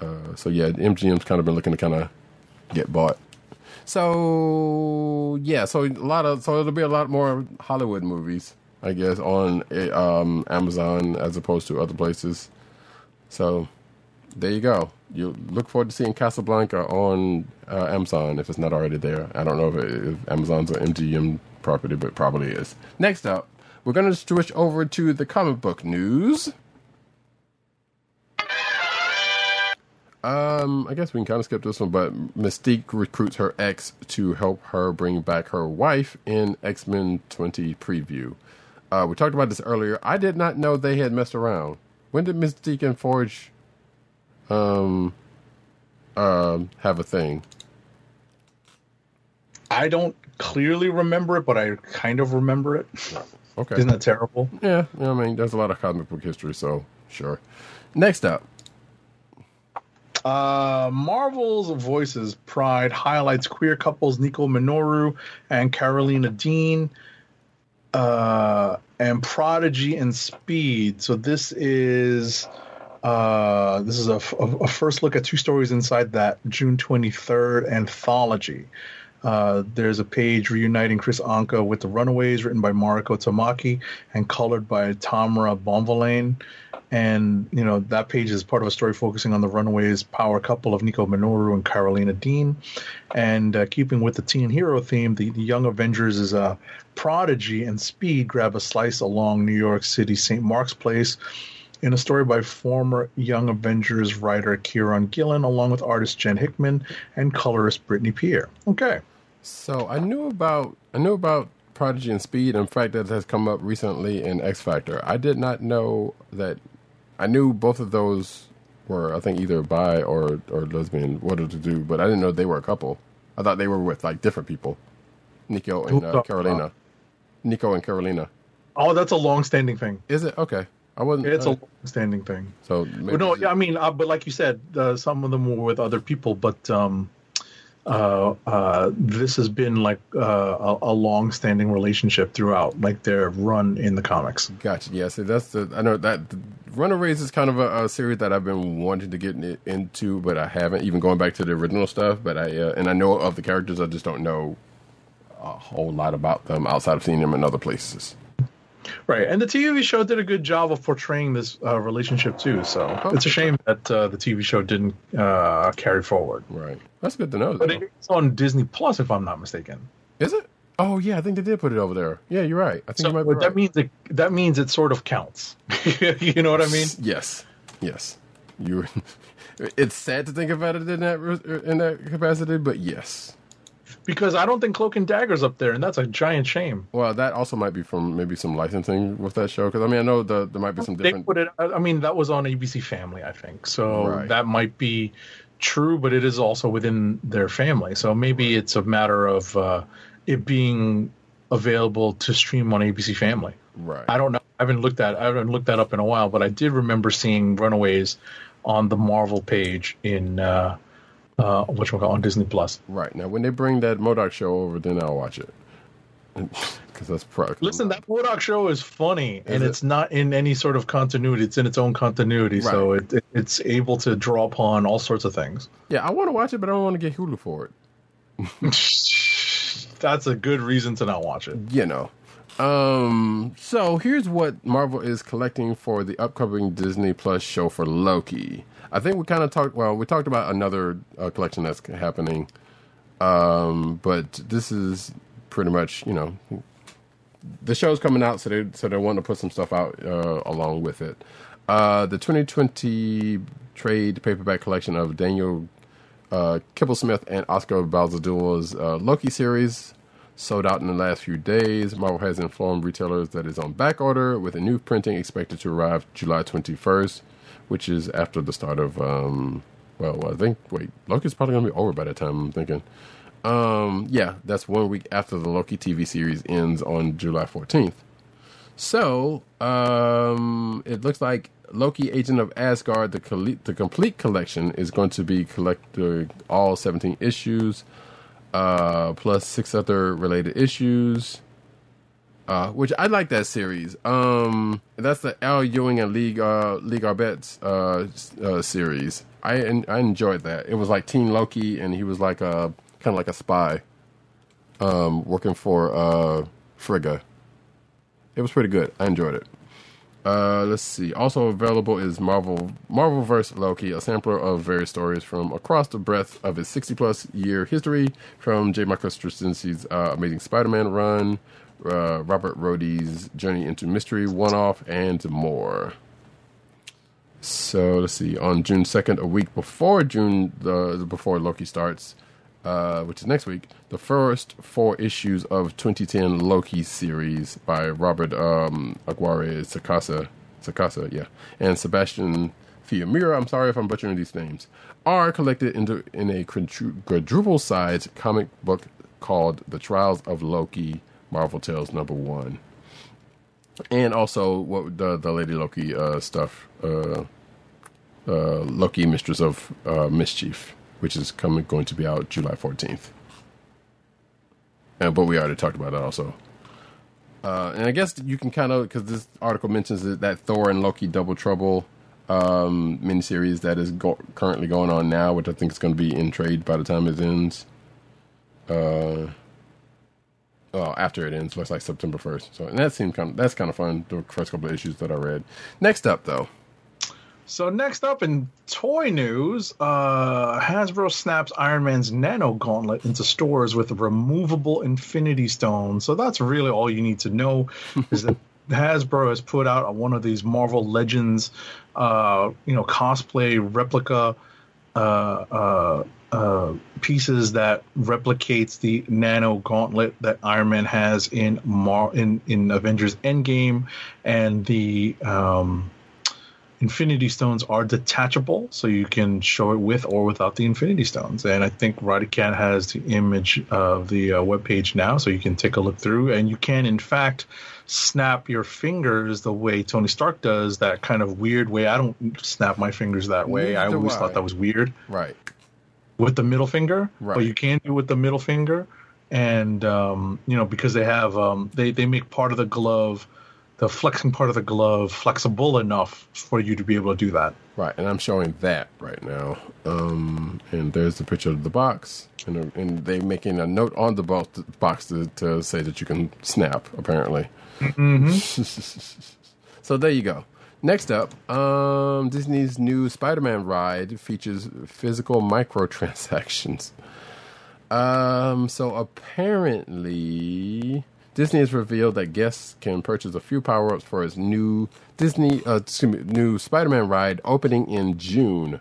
Uh, so yeah, MGM's kind of been looking to kind of get bought. So yeah, so a lot of so it'll be a lot more Hollywood movies, I guess, on um, Amazon as opposed to other places. So there you go. You look forward to seeing Casablanca on uh, Amazon if it's not already there. I don't know if, it, if Amazon's an MGM property, but probably is. Next up, we're going to switch over to the comic book news. Um, I guess we can kind of skip this one, but Mystique recruits her ex to help her bring back her wife in X Men 20 preview. Uh, we talked about this earlier. I did not know they had messed around. When did Mystique and Forge um, um, have a thing? I don't clearly remember it, but I kind of remember it. Okay. Isn't that terrible? Yeah, I mean, there's a lot of comic book history, so sure. Next up, Uh, Marvel's Voices Pride highlights queer couples Nico Minoru and Carolina Dean, uh, and Prodigy and Speed. So this is uh, this is a first look at two stories inside that June 23rd anthology. Uh, there's a page reuniting Kris Anka with the Runaways, written by Mariko Tamaki and colored by Tamara Bonvillain. And you know that page is part of a story focusing on the Runaways power couple of Nico Minoru and Carolina Dean. And uh, keeping with the teen hero theme, the, the Young Avengers is a prodigy and speed grab a slice along New York City St. Mark's Place in a story by former Young Avengers writer Kieron Gillen, along with artist Jen Hickman and colorist Brittany Peer. Okay. so I knew about I knew about Prodigy and Speed. In fact, that has come up recently in X Factor. I did not know that. I knew both of those were, I think, either bi or or lesbian. What to do, but I didn't know they were a couple. I thought they were with like different people. Nico and uh, Carolina. Nico and Carolina. Oh, that's a long-standing thing. Is it okay? I wasn't. It's uh, a long-standing thing. so maybe no, yeah, I mean, uh, but like you said, uh, some of them were with other people, but um, uh, uh, this has been like uh, a, a long-standing relationship throughout, like their run in the comics. Gotcha. Yeah, so that's the. I know that the Runaways is kind of a, a series that I've been wanting to get in, into, but I haven't. Even going back to the original stuff, but I uh, and I know of the characters, I just don't know a whole lot about them outside of seeing them in other places. Right, and the TV show did a good job of portraying this uh, relationship too. So it's a shame that uh, the TV show didn't uh, carry forward. Right. That's good to know. But though. it's on Disney Plus, if I'm not mistaken. Is it? Oh yeah, I think they did put it over there. Yeah, you're right. I think So you might be that means it, that means it sort of counts. you know what I mean? Yes. Yes. You. It's sad to think about it in that in that capacity, but yes. Because I don't think Cloak and Dagger's up there, and that's a giant shame. Well, that also might be from maybe some licensing with that show. Because I mean, I know the, there might be some They different. put it. I mean, that was on ABC Family, I think. So Right. that might be true, but it is also within their family. So maybe it's a matter of uh, it being available to stream on ABC Family. right. I don't know. I haven't looked at. I haven't looked that up in a while, but I did remember seeing Runaways on the Marvel page in uh, uh, what on Disney Plus. Right now, when they bring that MODOK show over, then I'll watch it. Because that's pro. Listen, that MODOK show is funny, and it? it's not in any sort of continuity. It's in its own continuity, so it, it, it's able to draw upon all sorts of things. Yeah, I want to watch it, but I don't want to get Hulu for it. That's a good reason to not watch it. you know. Um, so here's what Marvel is collecting for the upcoming Disney Plus show for Loki. I think we kind of talked. Well, we talked about another uh, collection that's happening, um, but this is pretty much you know the show's coming out, so they so they want to put some stuff out uh, along with it. Uh, the 2020 trade paperback collection of Daniel uh, Kibblesmith and Oscar Balzadula's uh, Loki series sold out in the last few days. Marvel has informed retailers that it's on back order, with a new printing expected to arrive July 21st, which is after the start of. Um, well, I think wait, Loki's probably gonna be over by that time. I'm thinking. Um, yeah, that's one week after the Loki TV series ends on July 14th. So, um, it looks like Loki, Agent of Asgard, the, colle- the complete collection is going to be collecting all 17 issues, uh, plus six other related issues. Uh, which I like that series. Um, that's the Al Ewing and Lee uh, Garbett's uh, uh, series. I en- I enjoyed that. It was like Teen Loki, and he was like a kind of like a spy, um, working for uh, Frigga. It was pretty good. I enjoyed it. Uh, let's see. Also available is Marvel Marvel Marvelverse Loki, a sampler of various stories from across the breadth of its 60 plus year history, from J. Michael Straczynski's uh, Amazing Spider-Man run, uh, Robert Rodi's Journey into Mystery one-off, and more. So let's see. On June 2nd, a week before June, the before Loki starts, uh, which is next week, the first four issues of 2010 Loki series by Robert um, Aguirre Sacasa, Sacasa, yeah, and Sebastian Fiumara. I'm sorry if I'm butchering these names. Are collected into in a quadruple sized comic book called The Trials of Loki, Marvel Tales Number One, and also what the the Lady Loki uh, stuff. Uh, uh, Loki, Mistress of uh, Mischief, which is coming going to be out July 14th. And but we already talked about that also. Uh, and I guess you can kind of because this article mentions that, that Thor and Loki Double Trouble um, miniseries that is go- currently going on now, which I think is going to be in trade by the time it ends. Uh, well, after it ends, looks like September first. So, and that seemed kind of that's kind of fun. The first couple of issues that I read. Next up, though, So next up in toy news, uh, Hasbro snaps Iron Man's Nano Gauntlet into stores with a removable Infinity Stone. So that's really all you need to know is that Hasbro has put out one of these Marvel Legends, uh, you know, cosplay replica uh, uh, pieces that replicates the Nano Gauntlet that Iron Man has in Mar- in in Avengers Endgame, and the um, Infinity Stones are detachable, so you can show it with or without the Infinity Stones. And I think Roddykat has the image of the uh, webpage now, so you can take a look through. And you can, in fact, snap your fingers the way Tony Stark does, that kind of weird way. I don't snap my fingers that way. I always do thought that was weird right? With the middle finger, Right. but you can do it with the middle finger, and um, you know because they have um, they they make part of the glove, the flexing part of the glove flexible enough for you to be able to do that. Right, and I'm showing that right now. Um, and there's the picture of the box, and, and they making a note on the box, box to, to say that you can snap. Apparently. so there you go. Next up, um, Disney's new Spider-Man ride features physical microtransactions. Um, so apparently, Disney has revealed that guests can purchase a few power-ups for its new Disney, uh, me, new Spider-Man ride opening in June.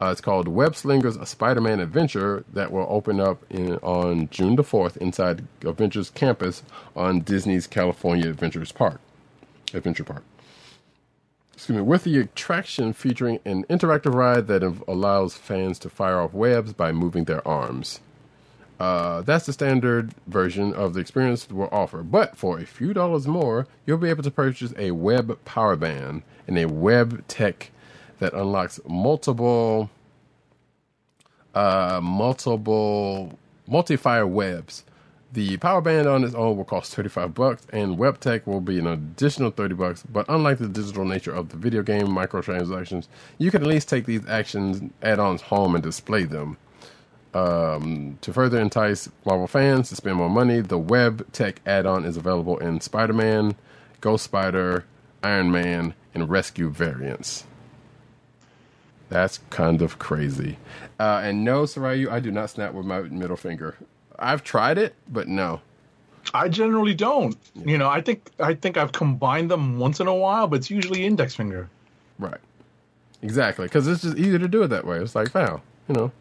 Uh, it's called Web Slingers a Spider-Man Adventure that will open up in, on June the fourth inside Adventures campus on Disney's California Adventures Park, Adventure Park excuse me, with the attraction featuring an interactive ride that allows fans to fire off webs by moving their arms. Uh, that's the standard version of the experience we'll offer. But for a few dollars more, you'll be able to purchase a web power band and a web tech that unlocks multiple, uh, multiple multi-fire webs. The power band on its own will cost 35 bucks and web tech will be an additional 30 bucks. But unlike the digital nature of the video game microtransactions, you can at least take these actions add-ons home and display them. Um, to further entice Marvel fans to spend more money, the Web Tech add-on is available in Spider-Man, Ghost Spider, Iron Man, and Rescue variants. That's kind of crazy. Uh, and no, Sarayu, I do not snap with my middle finger. I've tried it, but no. I generally don't. You know, I think I think I've combined them once in a while, but it's usually index finger. Right. Exactly, because it's just easier to do it that way. It's like, wow, you know,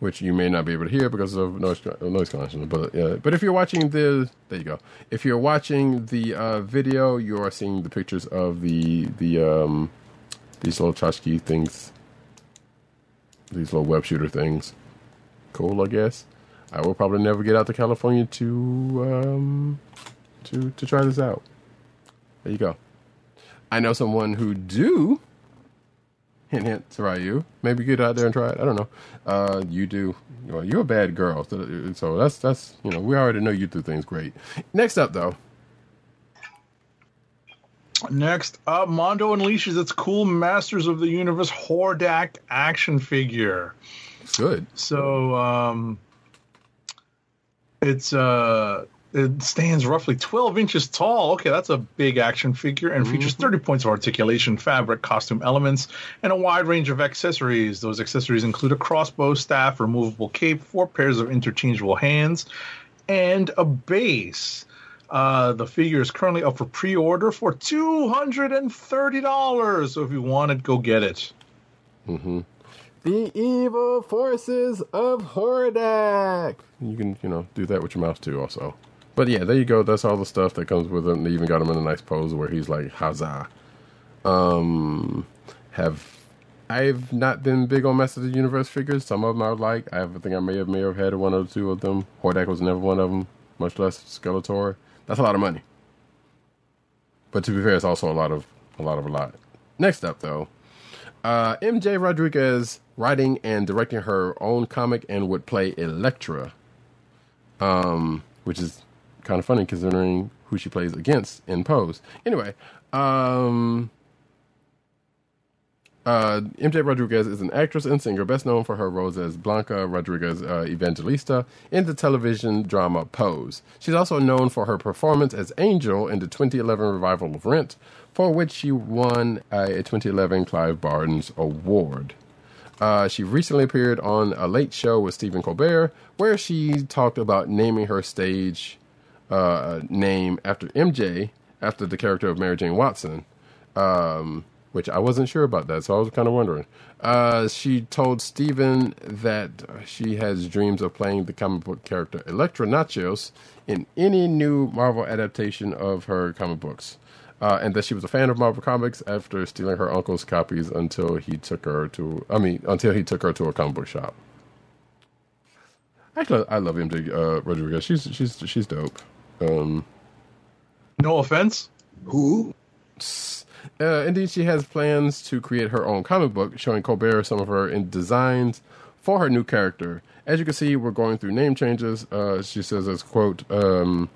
which you may not be able to hear because of noise noise cancellation. But yeah, but if you're watching the, there you go. If you're watching the uh, video, you are seeing the pictures of the the um these little tchotchke things, these little web shooter things. Cool, I guess. I will probably never get out to California to um to to try this out. There you go. I know someone who do. Hint, hint, Sarayu. Maybe get out there and try it. I don't know. Uh, you do. Well, you're a bad girl, so, so that's that's you know we already know you do things great. Next up, though, Next up, Mondo unleashes its cool Masters of the Universe Hordak action figure. good. So um, it's uh, it stands roughly 12 inches tall. Okay, that's a big action figure and features 30 points of articulation, fabric, costume elements, and a wide range of accessories. Those accessories include a crossbow, staff, removable cape, four pairs of interchangeable hands, and a base. Uh, the figure is currently up for pre-order for two hundred and thirty dollars. So if you want it, go get it. The evil forces of Hordak. You can, you know, do that with your mouse too, also. But yeah, there you go. That's all the stuff that comes with him. They even got him in a nice pose where he's like, "Huzzah!" Um, have I've not been big on Masters of the Universe figures. Some of them I would like. I think I may have may have had one or two of them. Hordak was never one of them, much less Skeletor. That's a lot of money. But to be fair, it's also a lot of a lot of a lot. Next up, though, uh, MJ Rodriguez writing and directing her own comic and would play Elektra, um, which is kind of funny considering who she plays against in Pose. Anyway, um, uh, MJ Rodriguez is an actress and singer best known for her roles as Blanca Rodriguez uh, Evangelista in the television drama Pose. She's also known for her performance as Angel in the 2011 revival of Rent, for which she won a 2011 Clive Barnes Award. Uh, she recently appeared on a late show with Stephen Colbert, where she talked about naming her stage uh, name after MJ, after the character of Mary Jane Watson, um, which I wasn't sure about that, so I was kind of wondering. Uh, she told Stephen that she has dreams of playing the comic book character Elektra Natchios in any new Marvel adaptation of her comic books uh, and that she was a fan of Marvel Comics after stealing her uncle's copies until he took her to. I mean, until he took her to a comic book shop. Actually, I love MJ uh, Rodriguez. She's she's she's dope. Um, No offense. uh, indeed, she has plans to create her own comic book, showing Colbert some of her in designs for her new character. As you can see, we're going through name changes. Uh, she says, as quote, um,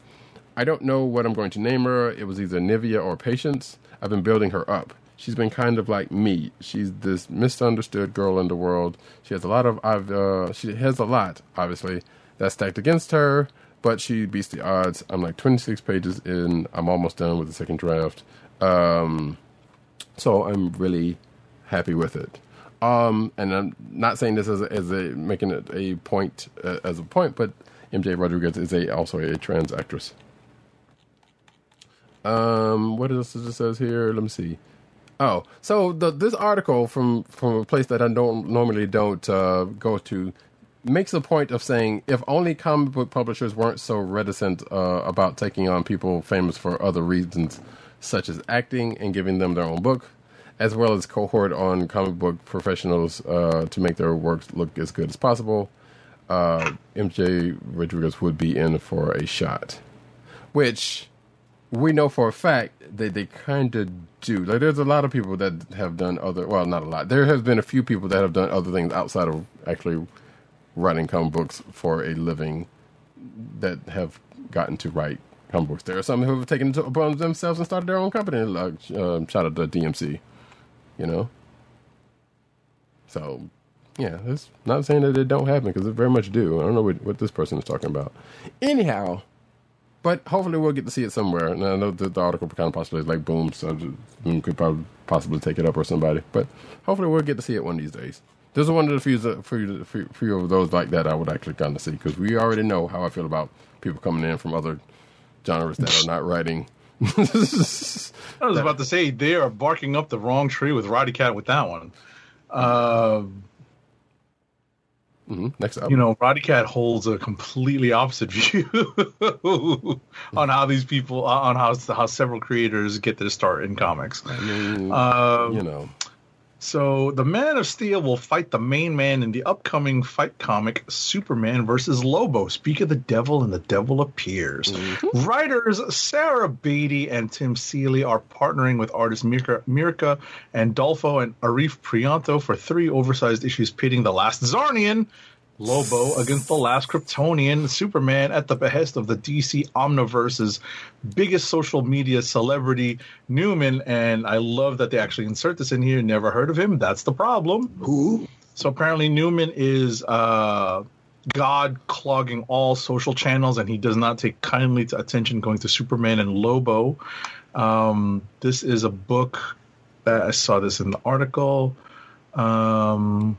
I don't know what I'm going to name her. It was either Nivea or Patience. I've been building her up. She's been kind of like me. She's this misunderstood girl in the world. She has a lot of, uh, she has a lot, obviously, that's stacked against her, but she beats the odds. I'm like 26 pages in. I'm almost done with the second draft. Um, so I'm really happy with it. Um, and I'm not saying this as a, as a making it a point uh, as a point, but MJ Rodriguez is a also a trans actress. Um, what else does it says here? Let me see. Oh, so the, this article from from a place that I don't normally don't uh, go to makes a point of saying if only comic book publishers weren't so reticent uh, about taking on people famous for other reasons, such as acting and giving them their own book, as well as cohort on comic book professionals uh, to make their works look as good as possible, uh, MJ Rodriguez would be in for a shot. Which we know for a fact that they kind of do. Like, there's a lot of people that have done other. Well, not a lot. There has been a few people that have done other things outside of actually writing comic books for a living that have gotten to write comic books. There are some who have taken it upon themselves and started their own company. Like, um, shout out to DMC, you know. So, Yeah, it's not saying that it don't happen because it very much do. I don't know what, what this person is talking about. Anyhow, but hopefully we'll get to see it somewhere. And I know that the article kind of is like boom, so Boom could probably possibly take it up or somebody. But hopefully we'll get to see it one of these days. This is one of the few, few, few, few of those like that I would actually kind of see because we already know how I feel about people coming in from other genres that are not writing. I was about to say they are barking up the wrong tree with Roddykat with that one. Uh, Mhm. Next up, you know, Roddykat holds a completely opposite view on how these people, on how how several creators get their start in comics. I mean, Um, you know, So the Man of Steel will fight the main man in the upcoming fight comic Superman versus Lobo. Speak of the devil and the devil appears. Mm-hmm. Writers Sarah Beattie and Tim Seeley are partnering with artists Mirka, Mirka Andolfo and Arif Prianto for three oversized issues pitting the last Czarnian Lobo against the last Kryptonian, Superman at the behest of the DC Omniverse's biggest social media celebrity, Newman. And I love that they actually insert this in here. Never heard of him. That's the problem. Who? So apparently, Newman is uh, God clogging all social channels, and he does not take kindly to attention going to Superman and Lobo. Um, this is a book that I saw this in the article. Um,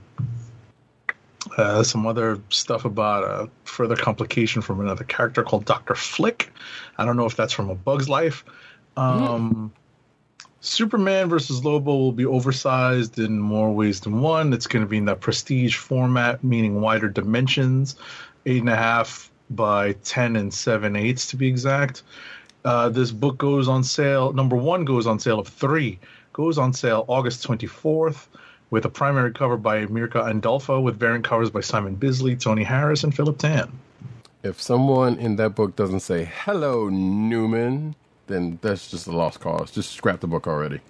uh, some other stuff about a further complication from another character called Dr. Flick. I don't know if that's from A Bug's Life. Um, Superman versus Lobo will be oversized in more ways than one. It's going to be in that prestige format, meaning wider dimensions, eight and a half by ten and seven eighths to be exact. Uh, this book goes on sale. Number one goes on sale of three. Goes on sale August twenty fourth, with a primary cover by Mirka Andolfo, with variant covers by Simon Bisley, Tony Harris, and Philip Tan. if someone in that book doesn't say hello Newman, then that's just a lost cause. Just scrap the book already.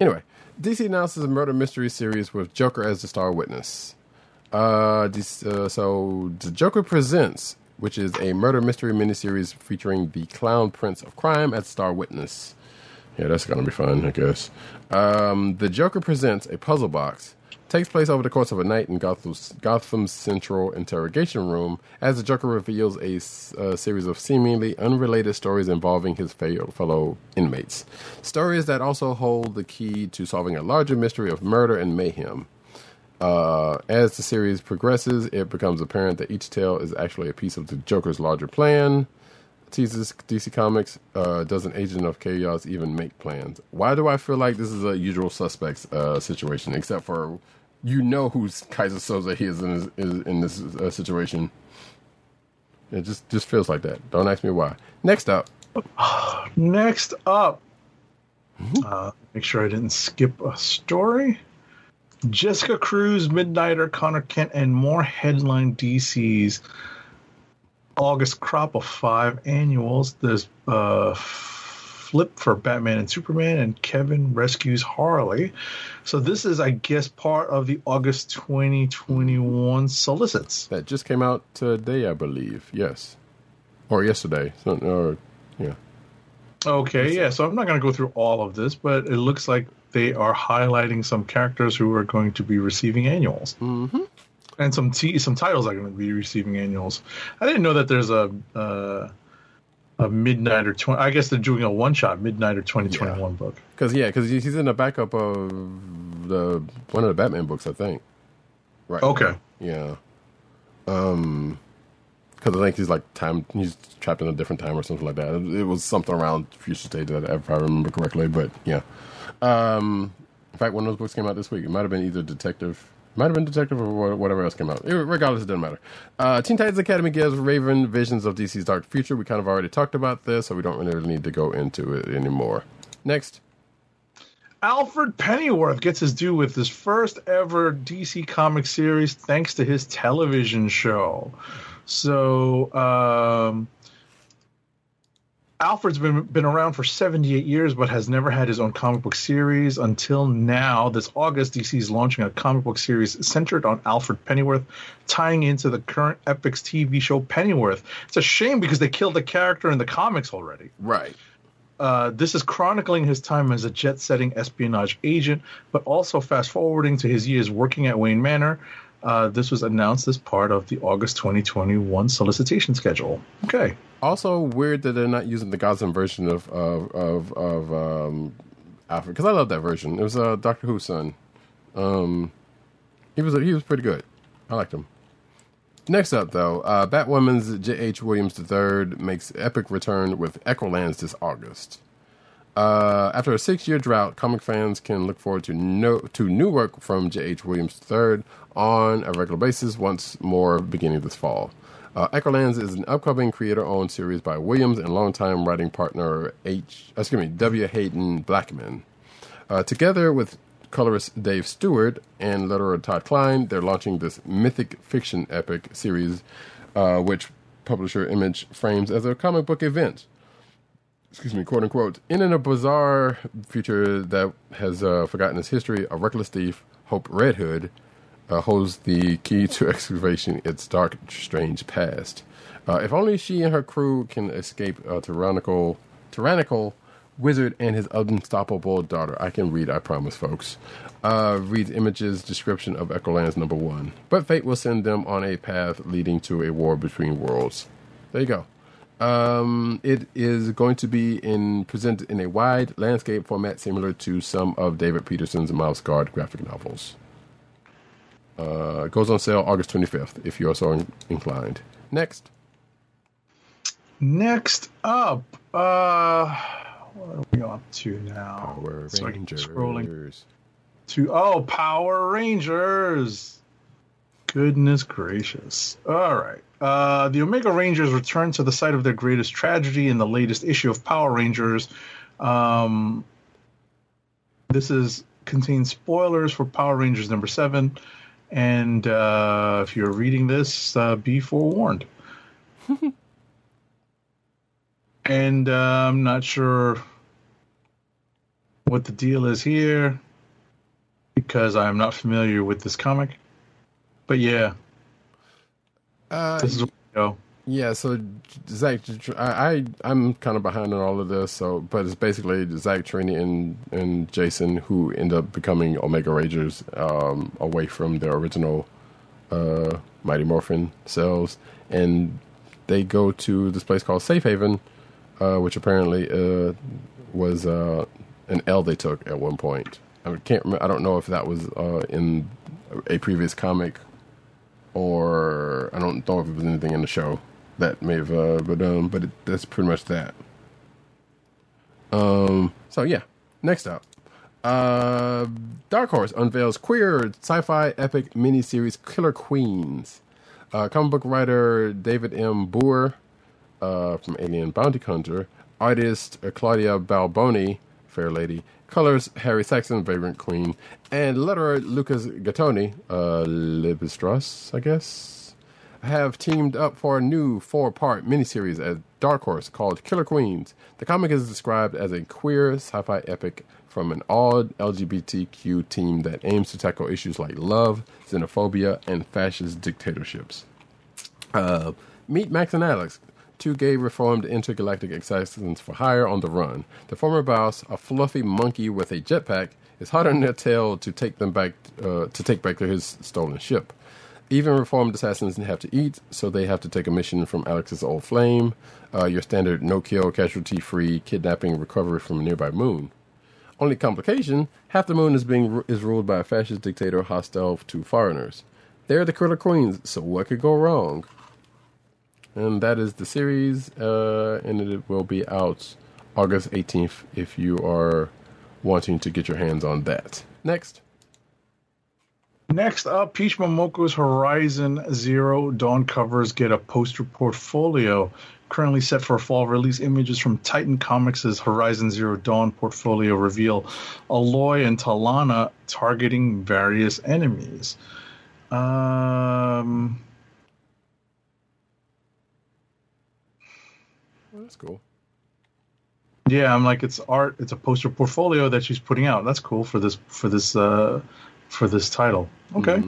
Anyway, DC announces a murder mystery series with Joker as the star witness. Uh, this, uh, so the Joker presents, which is a murder mystery miniseries featuring the Clown Prince of Crime as star witness. Yeah, that's gonna be fun, I guess. Um, the Joker presents a puzzle box. Takes place over the course of a night in Gotham's, Gotham's central interrogation room as the Joker reveals a, series of seemingly unrelated stories involving his fellow inmates. Stories that also hold the key to solving a larger mystery of murder and mayhem. Uh, as the series progresses, it becomes apparent that each tale is actually a piece of the Joker's larger plan. Teases DC Comics, uh, does an agent of chaos even make plans? Why do I feel like this is a usual suspects uh, situation? Except for you know who's Keyser Söze he is in this, is in this uh, situation. It just just feels like that. Don't ask me why. Next up, Next up, uh, make sure I didn't skip a story. Jessica Cruz, Midnighter, Conner Kent, and more headline DC's August crop of five annuals. There's uh, Flip for Batman and Superman, and Kevin rescues Harley. So this is, I guess, part of the August 2021 solicits. that just came out today, I believe. Yes, or yesterday. So, or yeah. Okay, yeah. So I'm not going to go through all of this, but it looks like they are highlighting some characters who are going to be receiving annuals, mm-hmm. And some t- some titles are going to be receiving annuals. I didn't know that there's a uh, a Midnighter twenty. I guess they're doing a one shot Midnighter 2021 book. Because yeah, because he's in the backup of the one of the Batman books, I think. Right. Okay. Yeah. Um, because I think he's like time. He's trapped in a different time or something like that. It, it was something around future state that if I remember correctly. But yeah. Um, in fact, one of those books came out this week. It might have been either detective. Might have been detective or whatever else came out. Regardless, it doesn't matter. Uh, Teen Titans Academy gives Raven visions of DC's Dark Future. We kind of already talked about this, so we don't really need to go into it anymore. Next. Alfred Pennyworth gets his due with his first ever DC comic series thanks to his television show. So, um, Alfred's been been around for 78 years, but has never had his own comic book series until now. This August, DC is launching a comic book series centered on Alfred Pennyworth, tying into the current Epix TV show Pennyworth. It's a shame because they killed the character in the comics already. Right. Uh, this is chronicling his time as a jet-setting espionage agent, but also fast-forwarding to his years working at Wayne Manor. Uh, this was announced as part of the August 2021 solicitation schedule. Okay. Also weird that they're not using the Gotham version of of of, of um, Alfred because I love that version. It was uh, Doctor Who's son. Um, he was he was pretty good. I liked him. Next up, though, uh, Batwoman's J.H. Williams III makes epic return with Echolands this August. Uh, after a six-year drought, comic fans can look forward to no, to new work from J.H. Williams III on a regular basis once more beginning this fall. Uh, Echolands is an upcoming creator-owned series by Williams and longtime writing partner H. Excuse me, W. Hayden Blackman. Uh, together with colorist Dave Stewart and letterer Todd Klein, they're launching this mythic fiction epic series, uh, which publisher Image frames as a comic book event. Excuse me, quote unquote. In a bizarre future that has uh, forgotten its history, a reckless thief, Hope Red Hood, uh, holds the key to excavation its dark, strange past. Uh, if only she and her crew can escape a tyrannical, tyrannical wizard and his unstoppable daughter. I can read, I promise, folks. Uh, reads Image's description of Echolands number one. But fate will send them on a path leading to a war between worlds. There you go. Um, it is going to be in presented in a wide landscape format similar to some of David Petersen's Mouse Guard graphic novels. Uh, goes on sale August 25th if you are so in- inclined. Next. Next up, uh, what are we up to now? Power So Rangers. Scrolling to oh, Power Rangers. Goodness gracious! All right, uh, the Omega Rangers return to the site of their greatest tragedy in the latest issue of Power Rangers. Um, this is contains spoilers for Power Rangers number seven, and uh, if you're reading this, uh, be forewarned. and uh, I'm not sure what the deal is here because I'm not familiar with this comic. But yeah, Uh, this is where we go. Yeah, so Zach, I, I I'm kind of behind on all of this. So, but it's basically Zach, Trini, and and Jason who end up becoming Omega Rangers um, away from their original uh, Mighty Morphin selves, and they go to this place called Safe Haven, uh, which apparently uh, was uh, an L they took at one point. I can't. Remember, I don't know if that was uh, in a previous comic or I don't know if it was anything in the show that may have, uh, but um, but it, that's pretty much that. Um. So yeah. Next up, uh, Dark Horse unveils queer sci-fi epic miniseries Killer Queens. Uh, comic book writer David M. Booher uh, from Alien Bounty Hunter, artist Claudia Balboni, Fair Lady, colors Harry Saxon, Vagrant Queen, and letterer Lucas Gattoni, uh, Libestros, I guess, have teamed up for a new four-part miniseries at Dark Horse called Killer Queens. The comic is described as a queer sci-fi epic from an odd LGBTQ team that aims to tackle issues like love, xenophobia, and fascist dictatorships. Uh, meet Max and Alex, two gay reformed intergalactic assassins for hire on the run. The former boss, a fluffy monkey with a jetpack, is hot on their tail to take them back uh, to take back his stolen ship. Even reformed assassins have to eat, so they have to take a mission from Alex's old flame, uh, your standard no-kill, casualty-free kidnapping recovery from a nearby moon. Only complication: half the moon is being is ruled by a fascist dictator hostile to foreigners. They're the killer queens, so what could go wrong? And that is the series, uh, and it will be out August 18th if you are wanting to get your hands on that. Next. Next up, Peach Momoko's Horizon Zero Dawn covers get a poster portfolio. Currently set for a fall release, images from Titan Comics' Horizon Zero Dawn portfolio reveal Aloy and Talanah targeting various enemies. Um, Oh, that's cool. yeah, I'm like it's art. It's a poster portfolio that she's putting out. That's cool for this for this uh, for this title. Okay.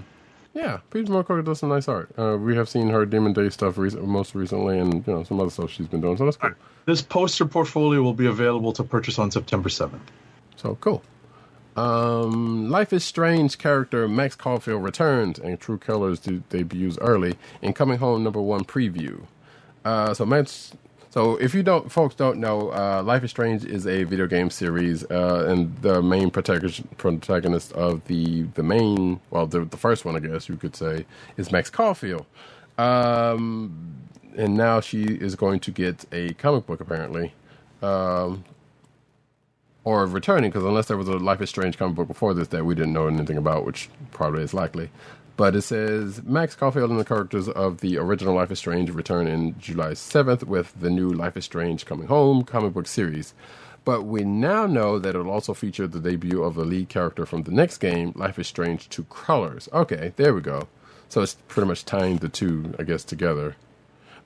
Yeah, Peach Mokoka does some nice art. Uh, we have seen her Demon Day stuff rec- most recently, and you know some other stuff she's been doing. So that's cool. This poster portfolio will be available to purchase on September 7th. So cool. Um, Life is Strange character Max Caulfield returns, and True Colors de- debuts early in Coming Home number one preview. Uh, so Max. So if you don't, folks don't know, uh, Life is Strange is a video game series, uh, and the main protagonist, of the the main, well, the, the first one, I guess you could say, is Max Caulfield. Um, and now she is going to get a comic book apparently. Um, or returning, because unless there was a Life is Strange comic book before this that we didn't know anything about, which probably is likely. But it says Max Caulfield and the characters of the original Life is Strange return in July 7th with the new Life is Strange Coming Home comic book series. But we now know that it'll also feature the debut of the lead character from the next game, Life is Strange True Colors. Okay, there we go. So it's pretty much tying the two, I guess, together.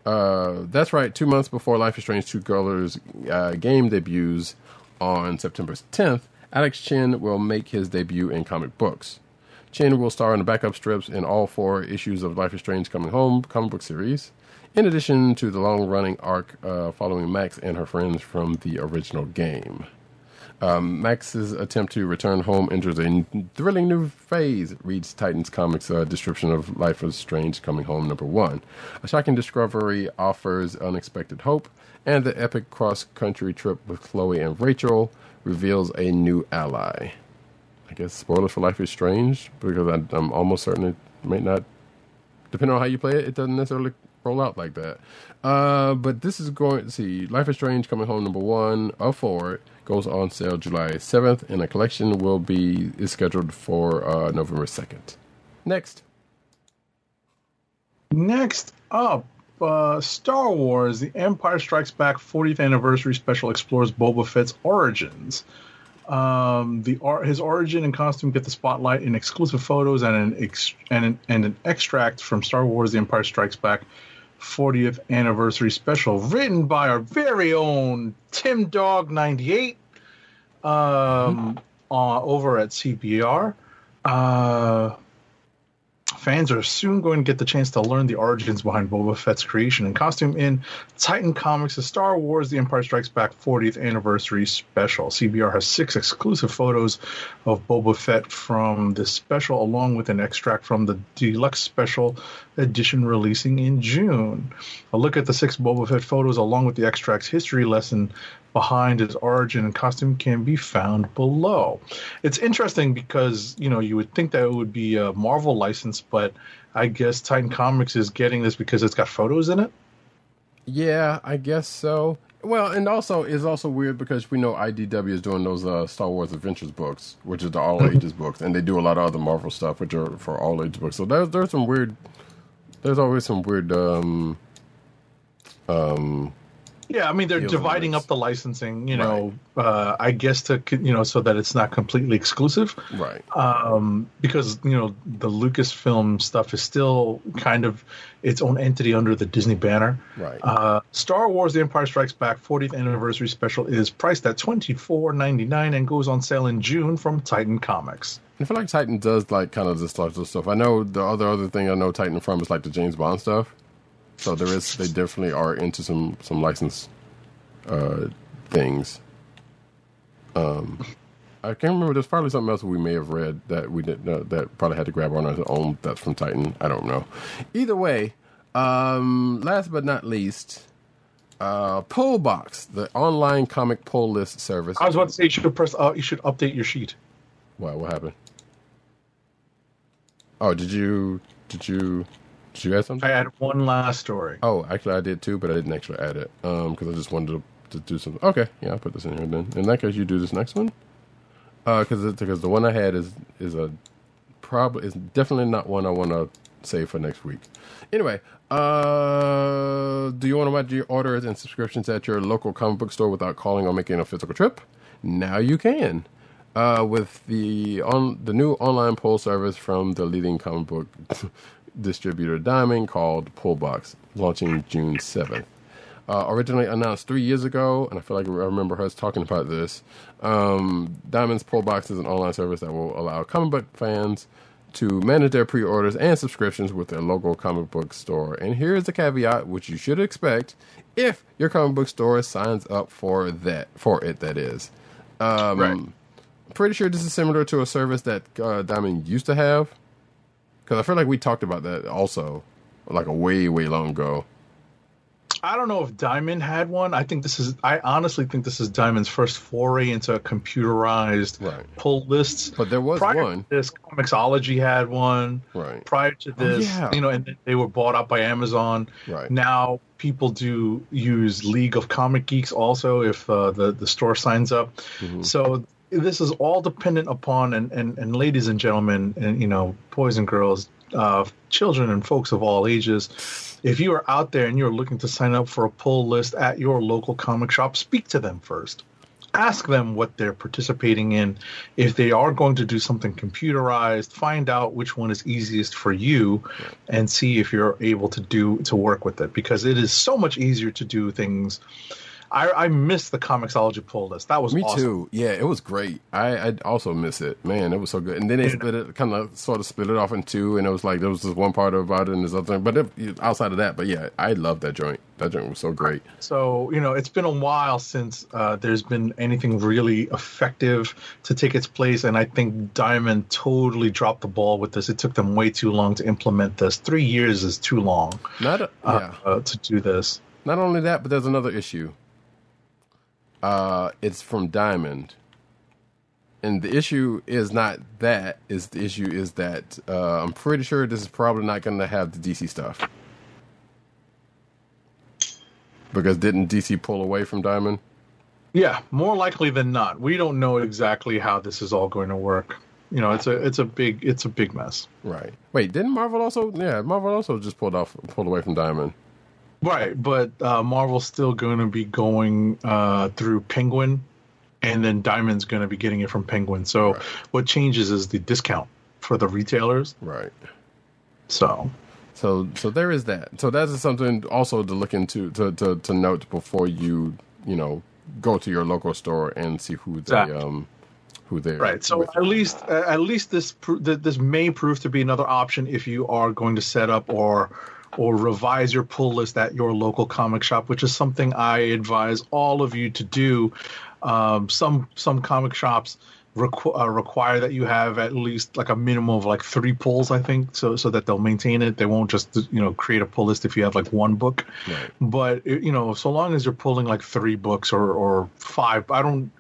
Uh, that's right. Two months before Life is Strange True Colors uh, game debuts on September 10th, Alex Chen will make his debut in comic books. Chen will star in the backup strips in all four issues of Life is Strange Coming Home comic book series, in addition to the long running arc uh, following Max and her friends from the original game. Um, Max's attempt to return home enters a thrilling new phase, reads Titans Comics' uh, description of Life is Strange Coming Home number one. A shocking discovery offers unexpected hope, and the epic cross country trip with Chloe and Rachel reveals a new ally. I guess spoilers for Life is Strange, because I, I'm almost certain it may not depending on how you play it, it doesn't necessarily roll out like that. Uh, but this is going to see Life is Strange coming home number one of four goes on sale July 7th, and a collection will be is scheduled for uh, November 2nd. Next, Next up, uh, Star Wars: The Empire Strikes Back 40th Anniversary Special explores Boba Fett's origins. Um, the or- his origin and costume get the spotlight in exclusive photos and an ex- and an, and an extract from Star Wars: The Empire Strikes Back 40th Anniversary Special, written by our very own Tim Dog 98 um, uh, over at CBR. Uh, fans are soon going to get the chance to learn the origins behind Boba Fett's creation and costume in Titan Comics' Star Wars The Empire Strikes Back 40th Anniversary Special. CBR has six exclusive photos of Boba Fett from this special, along with an extract from the deluxe special edition releasing in June. A look at the six Boba Fett photos, along with the extract's history lesson behind his origin and costume can be found below. It's interesting because, you know, you would think that it would be a Marvel license, but I guess Titan Comics is getting this because it's got photos in it. yeah, I guess so. Well, and also it's also weird because we know IDW is doing those uh, Star Wars Adventures books, which is the all ages books, and they do a lot of other Marvel stuff, which are for all ages books. So there's there's some weird. There's always some weird. um Yeah, I mean they're dividing rights. up the licensing, you know, uh, I guess to you know so that it's not completely exclusive. Right. um, because you know the Lucasfilm stuff is still kind of its own entity under the Disney banner. Right. Uh, Star Wars: The Empire Strikes Back 40th Anniversary Special is priced at twenty four ninety nine and goes on sale in June from Titan Comics. I feel like Titan does like kind of this type of stuff. I know the other other thing I know Titan from is like the James Bond stuff. So there is they definitely are into some some license uh things. Um I can't remember. There's probably something else we may have read that we didn't know that probably had to grab on our own. That's from Titan. I don't know. Either way, um, last but not least, uh, Pullbox, the online comic pull list service. I was about to say you should press. Uh, you should update your sheet. What? What happened? Oh, did you? Did you? Did you add something? I had one last story. Oh, actually, I did too, but I didn't actually add it um because I just wanted to, to do something. Okay, yeah, I'll put this in here then. In that case, you do this next one. Uh, because because the one I had is is a probably is definitely not one I want to save for next week. Anyway, uh, do you want to watch your orders and subscriptions at your local comic book store without calling or making a physical trip? Now you can. Uh, with the on the new online poll service from the leading comic book distributor Diamond called Pullbox, launching June seventh. Uh, originally announced three years ago, and I feel like I remember us talking about this. Um, Diamond's Pullbox is an online service that will allow comic book fans to manage their pre-orders and subscriptions with their local comic book store. And here's the caveat, which you should expect if your comic book store signs up for that for it. That is, um, Right. I'm pretty sure this is similar to a service that uh, Diamond used to have. Because I feel like we talked about that also, like a way way long ago. I don't know if Diamond had one. I think this is. I honestly think this is Diamond's first foray into computerized Right. pull lists. But there was Prior one. this, Comixology had one. Right. Prior to this, yeah. you know, and they were bought out by Amazon. Right. Now people do use League of Comic Geeks also if uh, the the store signs up. Mm-hmm. So this is all dependent upon and, and and ladies and gentlemen and you know boys and girls, uh, children and folks of all ages. If you are out there and you're looking to sign up for a pull list at your local comic shop, speak to them first. Ask them what they're participating in. If they are going to do something computerized, find out which one is easiest for you and see if you're able to do to work with it because it is so much easier to do things. I, I miss the Comixology pull list. That was Me awesome. too. Yeah, it was great. I I also miss it. Man, it was so good. And then they split it, kind of sort of split it off in two, and it was like there was this one part about it and this other thing. But it, outside of that, but yeah, I love that joint. That joint was so great. So you know, it's been a while since uh, there's been anything really effective to take its place, and I think Diamond totally dropped the ball with this. It took them way too long to implement this. Three years is too long Not a, uh, yeah. uh, to do this. Not only that, but there's another issue. Uh, it's from Diamond, and the issue is not that. Is the issue is that uh, I'm pretty sure this is probably not going to have the DC stuff because didn't DC pull away from Diamond? Yeah, more likely than not. We don't know exactly how this is all going to work. You know, it's a it's a big it's a big mess. Right. Wait, didn't Marvel also? Yeah, Marvel also just pulled off, pulled away from Diamond. Right, but uh, Marvel's still going to be going uh, through Penguin, and then Diamond's going to be getting it from Penguin. So Right. what changes is the discount for the retailers. Right. So So, so there is that. So that is something also to look into, to to, to note before you, you know, go to your local store and see who they Exactly. um, who they right, so at least at least this this may prove to be another option if you are going to set up or or revise your pull list at your local comic shop, which is something I advise all of you to do. Um, some some comic shops requ- uh, require that you have at least like a minimum of like three pulls, I think, so so that they'll maintain it. They won't just you know create a pull list if you have like one book. Right. But you know, so long as you're pulling like three books or or five, I don't.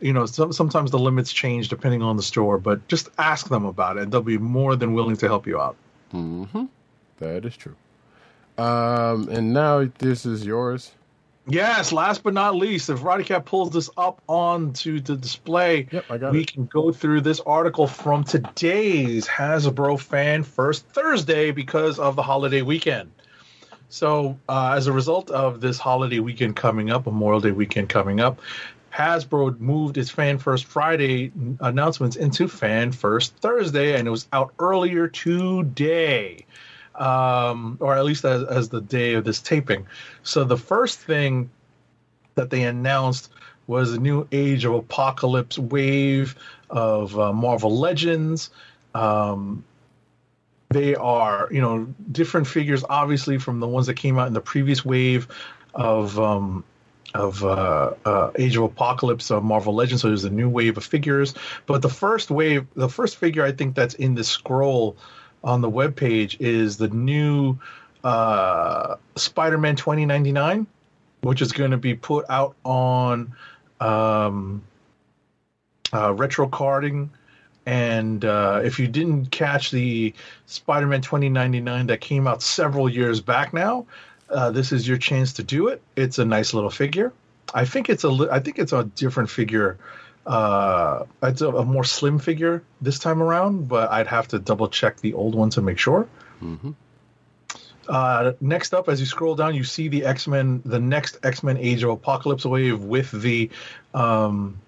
You know, some, sometimes the limits change depending on the store, but just ask them about it. They'll be more than willing to help you out. that is true. Um, and now this is yours. Yes, last but not least, if Roddykat pulls this up onto the display, Yep, we it. can go through this article from today's Hasbro Fan First Thursday because of the holiday weekend. So, uh, as a result of this holiday weekend coming up, Memorial Day weekend coming up, Hasbro moved its Fan First Friday announcements into Fan First Thursday, and it was out earlier today um, or at least as, as the day of this taping. So the first thing that they announced was a new Age of Apocalypse wave of uh, Marvel Legends. Um, they are, you know, different figures, obviously, from the ones that came out in the previous wave of um, of uh, uh, Age of Apocalypse of Marvel Legends. So there's a new wave of figures. But the first wave, the first figure I think that's in the scroll on the webpage is the new uh, Spider-Man 2099, which is going to be put out on um, uh, retro carding. And uh, if you didn't catch the Spider-Man 2099 that came out several years back now, uh, this is your chance to do it. It's a nice little figure. I think it's a li- I think it's a different figure. Uh, it's a, a more slim figure this time around, but I'd have to double check the old one to make sure. Uh, next up, as you scroll down, you see the X Men, the next X Men Age of Apocalypse wave with the um,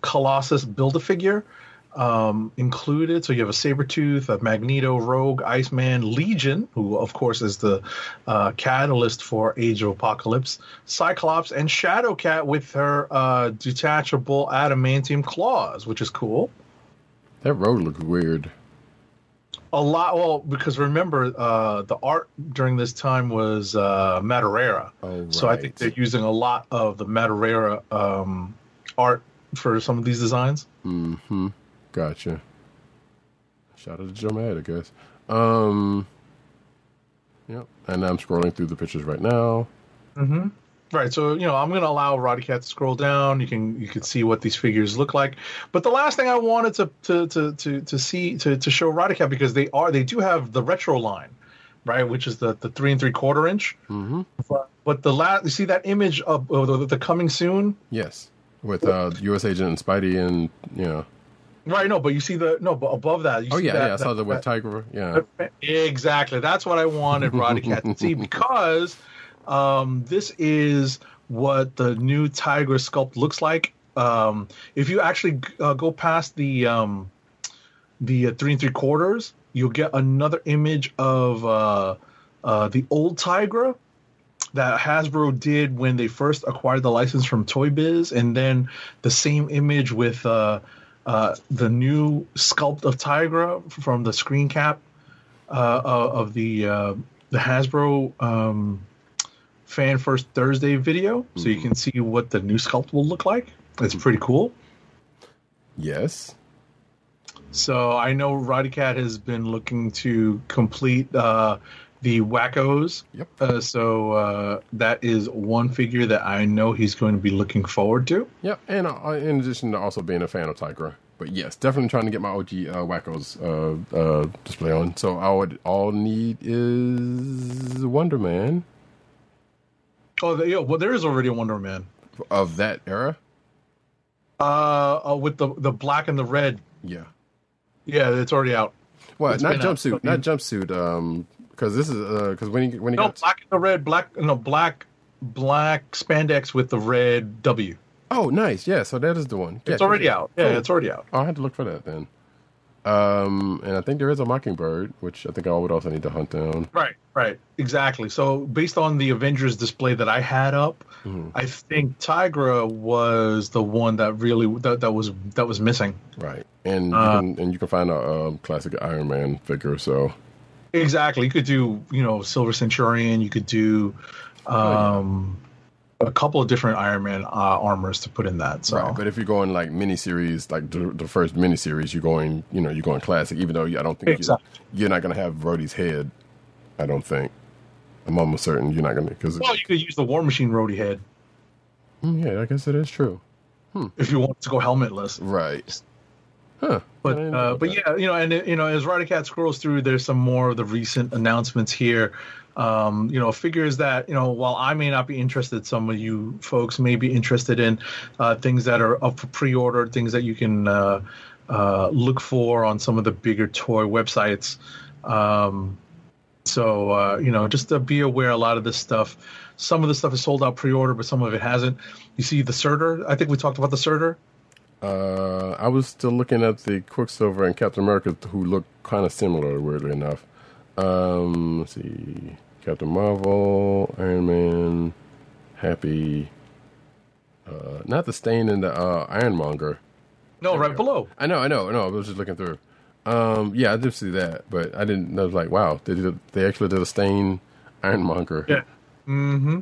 Colossus build a figure um, included. So you have a Sabretooth, a Magneto, Rogue, Iceman, Legion, who of course is the uh, catalyst for Age of Apocalypse, Cyclops, and Shadowcat with her uh, detachable adamantium claws, which is cool. That road looked weird. A lot. Well, because remember, uh, the art during this time was uh, Madureira. Oh, So I think right. they're using a lot of the Madureira um, art for some of these designs. Mm-hmm. Gotcha. Shout out to Joe Mad, I guess. Um. Yep. And I'm scrolling through the pictures right now. Right. So you know, I'm going to allow Roddykat to scroll down. You can you can see what these figures look like. But the last thing I wanted to to to to, to see to, to show Roddykat because they are they do have the retro line, right, which is the the three and three quarter inch. Mm-hmm. But, but the last you see that image of, of the, the coming soon. Yes. With uh, U.S. Agent and Spidey and you know. Right. No, but you see the no, but above that. You Oh see yeah, that, yeah. I saw the with Tigra. Yeah. Exactly. That's what I wanted Roddykat to see because um, this is what the new Tigra sculpt looks like. Um, if you actually uh, go past the um, the uh, three and three quarters, you'll get another image of uh, uh, the old Tigra that Hasbro did when they first acquired the license from Toy Biz, and then the same image with uh, uh, the new sculpt of Tigra from the screen cap uh, of the uh, the Hasbro um, Fan First Thursday video, so you can see what the new sculpt will look like. It's pretty cool. Yes. So I know Roddykat has been looking to complete uh, the Wackos. Yep. Uh, so uh, that is one figure that I know he's going to be looking forward to. Yep. And uh, in addition to also being a fan of Tigra. But yes, definitely trying to get my OG uh, Wackos uh, uh, display on. So I would all need is Wonder Man Oh, the, yeah, well, there is already a Wonder Man. of that era. Uh, uh, with the the black and the red. Yeah. Yeah, it's already out. Well, It's not been out. jumpsuit, not jumpsuit. Um, because this is because when he when he No, got black and the red, black no black black spandex with the red W. oh nice yeah so that is the one It's already yeah. out. Yeah, Cool. it's already out. Oh, I had to look for that then. Um, and I think there is a Mockingbird, which I think I would also need to hunt down. Right, right, exactly. So based on the Avengers display that I had up, Mm-hmm. I think Tigra was the one that really that, that was that was missing. Right, and Uh, you can and you can find a um, classic Iron Man figure. So Exactly. You could do, you know, Silver Centurion. You could do um, a couple of different Iron Man uh, armors to put in that. So right, but if you're going like miniseries, like the, the first miniseries, you're going, you know, you're going classic. Even though I don't think Exactly. you, you're not going to have Rhodey's head. I don't think. I'm almost certain you're not going to because well, you could use the War Machine Rhodey head yeah, I guess it is true. if you want to go helmetless. Right. Huh. But uh, but yeah, you know, and you know, as Cat scrolls through, there's some more of the recent announcements here. Um, you know, figures that you know, while I may not be interested, some of you folks may be interested in uh, things that are up for pre-order, things that you can uh, uh, look for on some of the bigger toy websites. Um, so uh, you know, just to be aware, a lot of this stuff, some of the stuff is sold out pre-order, but some of it hasn't. You see the Surtur. I think we talked about the Surtur. Uh, I was still looking at the Quicksilver and Captain America, who look kind of similar, weirdly enough. Um, let's see, Captain Marvel, Iron Man, Happy. Uh, not the Stane in the uh, Ironmonger. No, right below. I know, I know, I know. I was just looking through. Um, yeah, I did see that, but I didn't. I was like, wow, they did. They actually did a Stane Ironmonger. Yeah. Mm-hmm.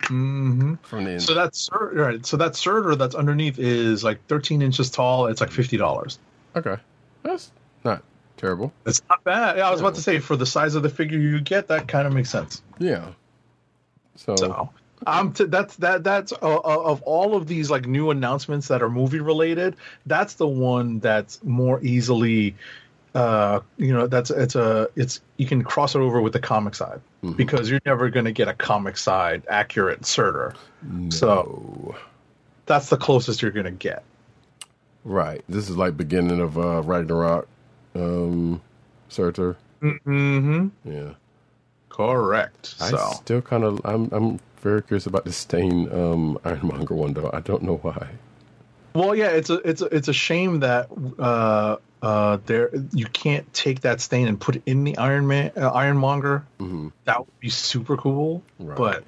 Mm-hmm. From the So that's Sur- right. So that Surtur that's underneath is like 13 inches tall. It's like fifty dollars. okay, that's not terrible. It's not bad. Yeah, I was about to say for the size of the figure you get, that kind of makes sense. Yeah. So, So, um, t- that's that that's uh, uh, of all of these like new announcements that are movie related. That's the one that's more easily, uh, you know, that's it's a it's you can cross it over with the comic side because you're never going to get a comic side accurate Surtur. So that's the closest you're going to get. Right. This is like beginning of uh, Ragnarok, um, Surtur. Mm-hmm. Yeah. Correct. I So still kind of I'm I'm very curious about the Stane um, Ironmonger one though. I don't know why. well, yeah, it's a it's a it's a shame that uh uh there you can't take that Stane and put it in the Iron Man uh, Ironmonger. That would be super cool. Right. But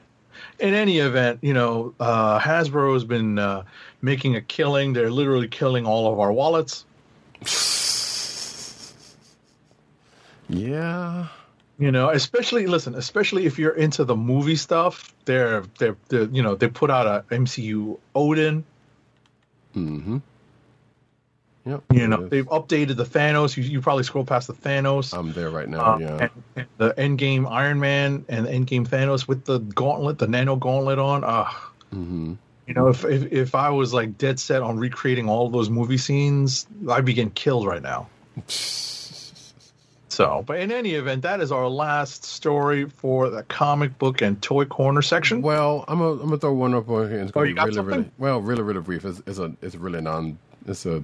in any event, you know, uh, Hasbro has been uh, making a killing. They're literally killing all of our wallets. Yeah. You know, especially listen, especially if you're into the movie stuff. They're they're, they're you know they put out a MCU Odin. Mm-hmm. Yep. You know, they've updated the Thanos. You, you probably scroll past the Thanos. I'm there right now. Uh, yeah. and, and the Endgame Iron Man and the Endgame Thanos with the gauntlet, the nano gauntlet on. Ah, mm-hmm. you know, if, if if I was like dead set on recreating all of those movie scenes, I'd be getting killed right now. So, but in any event, that is our last story for the comic book and toy corner section. Well, I'm gonna I'm gonna throw one up on here. It's Oh, gonna you be got really, something? really well, really, really brief. It's, it's a it's really non. It's a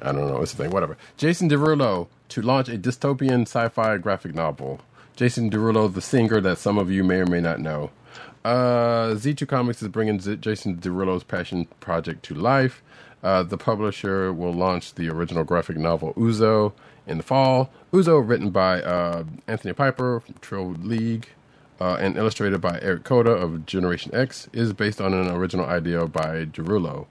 I don't know. It's a thing. Whatever. Jason Derulo to launch a dystopian sci-fi graphic novel. Jason Derulo, the singer that some of you may or may not know. Uh, Z2 Comics is bringing Z- Jason Derulo's passion project to life. Uh, the publisher will launch the original graphic novel Uzo in the fall. Uzo, written by uh, Anthony Piper from Trill League uh, and illustrated by Eric Koda of Generation X, is based on an original idea by Derulo.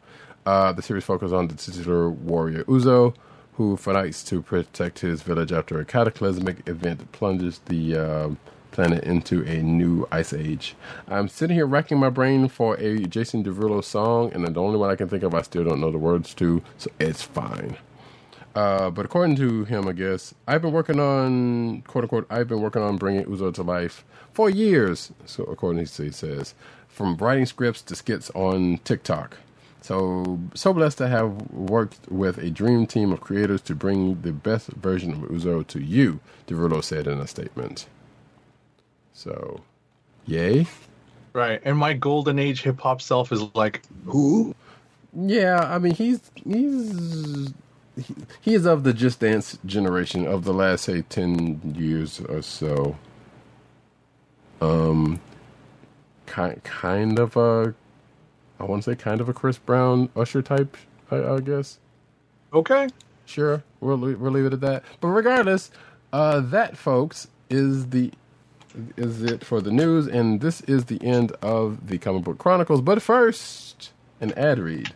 Uh, the series focuses on the titular warrior Uzo, who fights to protect his village after a cataclysmic event plunges the uh, planet into a new ice age. I'm sitting here racking my brain for a Jason Derulo song, and the only one I can think of I still don't know the words to, so it's fine. Uh, but according to him, I guess I've been working on quote unquote. I've been working on bringing Uzo to life for years. So according to he says, from writing scripts to skits on TikTok. So so blessed to have worked with a dream team of creators to bring the best version of Uzo to you. Derulo said in a statement. So, yay. Right. And my golden age hip hop self is like, who? Yeah, I mean he's he's he, he is of the Just Dance generation of the last say ten years or so. Um, kind kind of a, I want to say kind of a Chris Brown Usher type, I, I guess. Okay. Sure, we'll we'll leave it at that. But regardless, uh, that folks is the is it for the news, and this is the end of the comic book chronicles. But first, an ad read.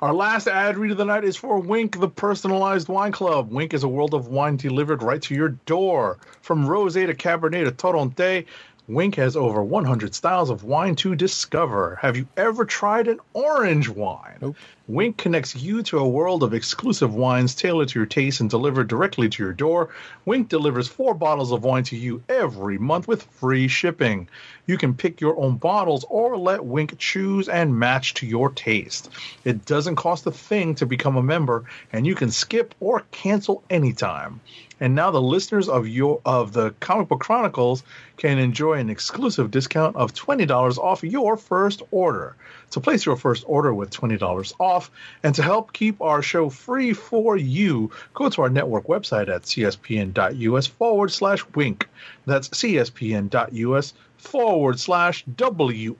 Our last ad read of the night is for Winc, the personalized wine club. Winc is a world of wine delivered right to your door. From rosé to cabernet to torronté, Winc has over 100 styles of wine to discover. Have you ever tried an orange wine? Nope. Winc connects you to a world of exclusive wines tailored to your taste and delivered directly to your door. Winc delivers four bottles of wine to you every month with free shipping. You can pick your own bottles or let Winc choose and match to your taste. It doesn't cost a thing to become a member, and you can skip or cancel anytime. And now the listeners of your of the Comic Book Chronicles can enjoy an exclusive discount of $20 off your first order. To place your first order with $20 off and to help keep our show free for you, go to our network website at cspn.us forward slash winc. That's cspn.us forward slash W-I-N-C.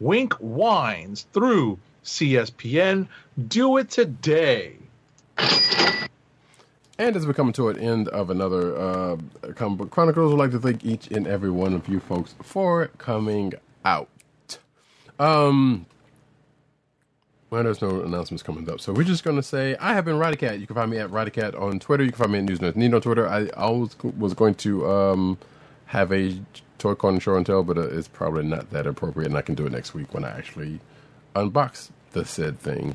Winc Wines through CSPN. Do it today. And as we're coming to an end of another uh, comic book chronicles, I'd like to thank each and every one of you folks for coming out. Um, well, there's no announcements coming up, so we're just gonna say I have been Roddykat. You can find me at Roddykat on Twitter. You can find me at News Nerds Need on Twitter. I always was going to um, have a toy corner show and tell, but uh, it's probably not that appropriate, and I can do it next week when I actually unbox the said thing.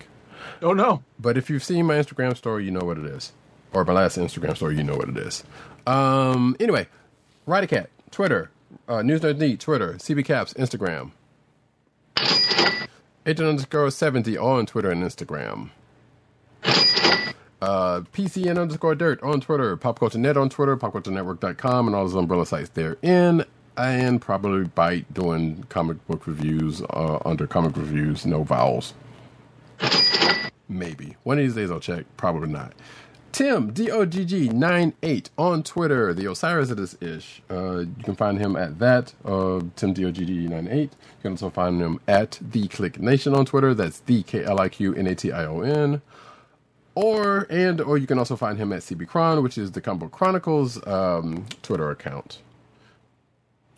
Oh no. But if you've seen my Instagram story, you know what it is. Or my last Instagram story, you know what it is. Um, anyway, Roddykat, Twitter, uh, News Nerd Need, Twitter, CB Caps, Instagram. Agent underscore 70 on Twitter and Instagram. Uh, PCN underscore dirt on Twitter, Pop Culture Net on Twitter, popculturenetwork.com, and all those umbrella sites therein. And probably Byte doing comic book reviews uh, under comic reviews, no vowels. Maybe. One of these days I'll check. Probably not. Tim, D-O-G-G-98 on Twitter, the Osiris of this ish. Uh, you can find him at that, uh, Tim D-O-G-G-98. You can also find him at The Kliq Nation on Twitter. That's the K-L-I-Q-N-A-T-I-O-N. Or, and, or you can also find him at CB Chron, which is the Comic Book Chronicles um, Twitter account.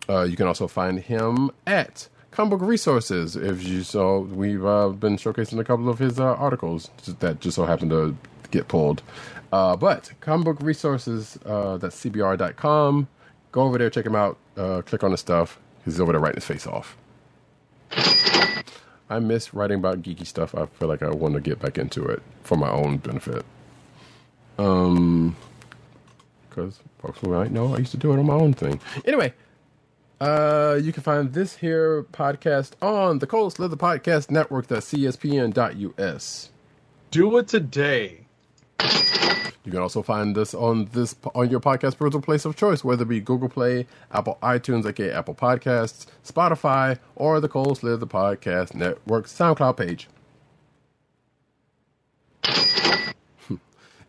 Uh, you can also find him at Comic Resources. If you saw, we've uh, been showcasing a couple of his uh, articles that just so happened to get pulled. Uh, but comic book resources, uh, that's cbr.com. Go over there, check him out, uh, click on the stuff. He's over there writing his face off. I miss writing about geeky stuff. I feel like I want to get back into it for my own benefit. Um, because folks who might know I used to do it on my own thing. Anyway, uh, you can find this here podcast on the Cold Slither Podcast Network. That's cspn.us. Do it today. You can also find us on this on your podcast perusal place of choice, whether it be Google Play, Apple iTunes, aka Apple Podcasts, Spotify, or the Cold Slither Podcast Network SoundCloud page.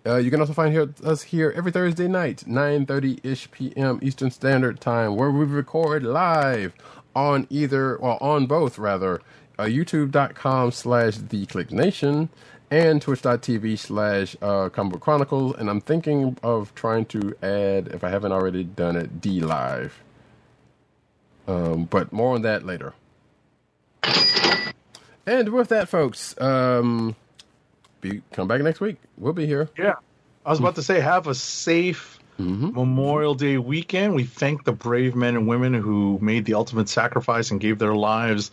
Uh, you can also find here, us here every Thursday night, 9.30ish p.m. Eastern Standard Time, where we record live on either, well, on both, rather, uh, youtube.com slash the Kliq Nation and twitch.tv slash uh, comic book chronicles. And I'm thinking of trying to add, if I haven't already done it, DLive. Um, but more on that later. And with that, folks, um, be come back next week. We'll be here. Yeah. I was about to say, have a safe Memorial Day weekend. We thank the brave men and women who made the ultimate sacrifice and gave their lives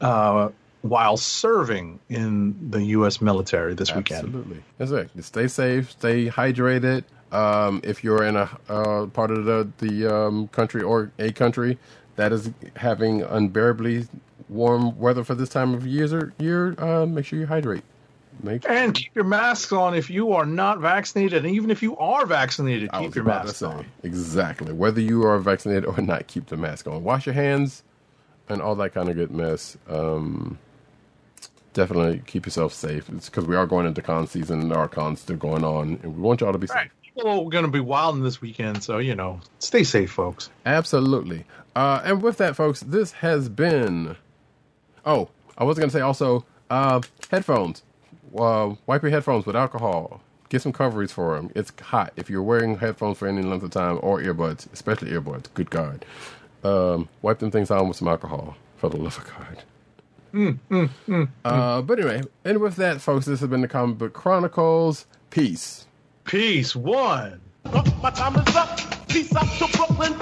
uh, while serving in the U.S. military this weekend. Absolutely. That's. Just stay safe, stay hydrated. Um, if you're in a uh, part of the the um, country or a country that is having unbearably warm weather for this time of year, year uh, make sure you hydrate. Make And keep your masks on if you are not vaccinated, and even if you are vaccinated, I keep your mask on. Exactly. Whether you are vaccinated or not, keep the mask on. Wash your hands and all that kind of good mess. Um, definitely keep yourself safe. It's because we are going into con season and our cons still going on, and we want y'all to be Right. safe. People are going to be wilding this weekend, so you know, stay safe, folks. Absolutely. Uh, and with that, folks, this has been. Oh, I was going to say also uh, headphones. Uh, wipe your headphones with alcohol. Get some coverings for them. It's hot. If you're wearing headphones for any length of time or earbuds, especially earbuds, good God. Um, wipe them things on with some alcohol for the love of God. Mm, mm, mm, uh, but anyway, and with that, folks, this has been the Comic Book Chronicles. Peace. Peace. One. My time is up. Peace out to Brooklyn.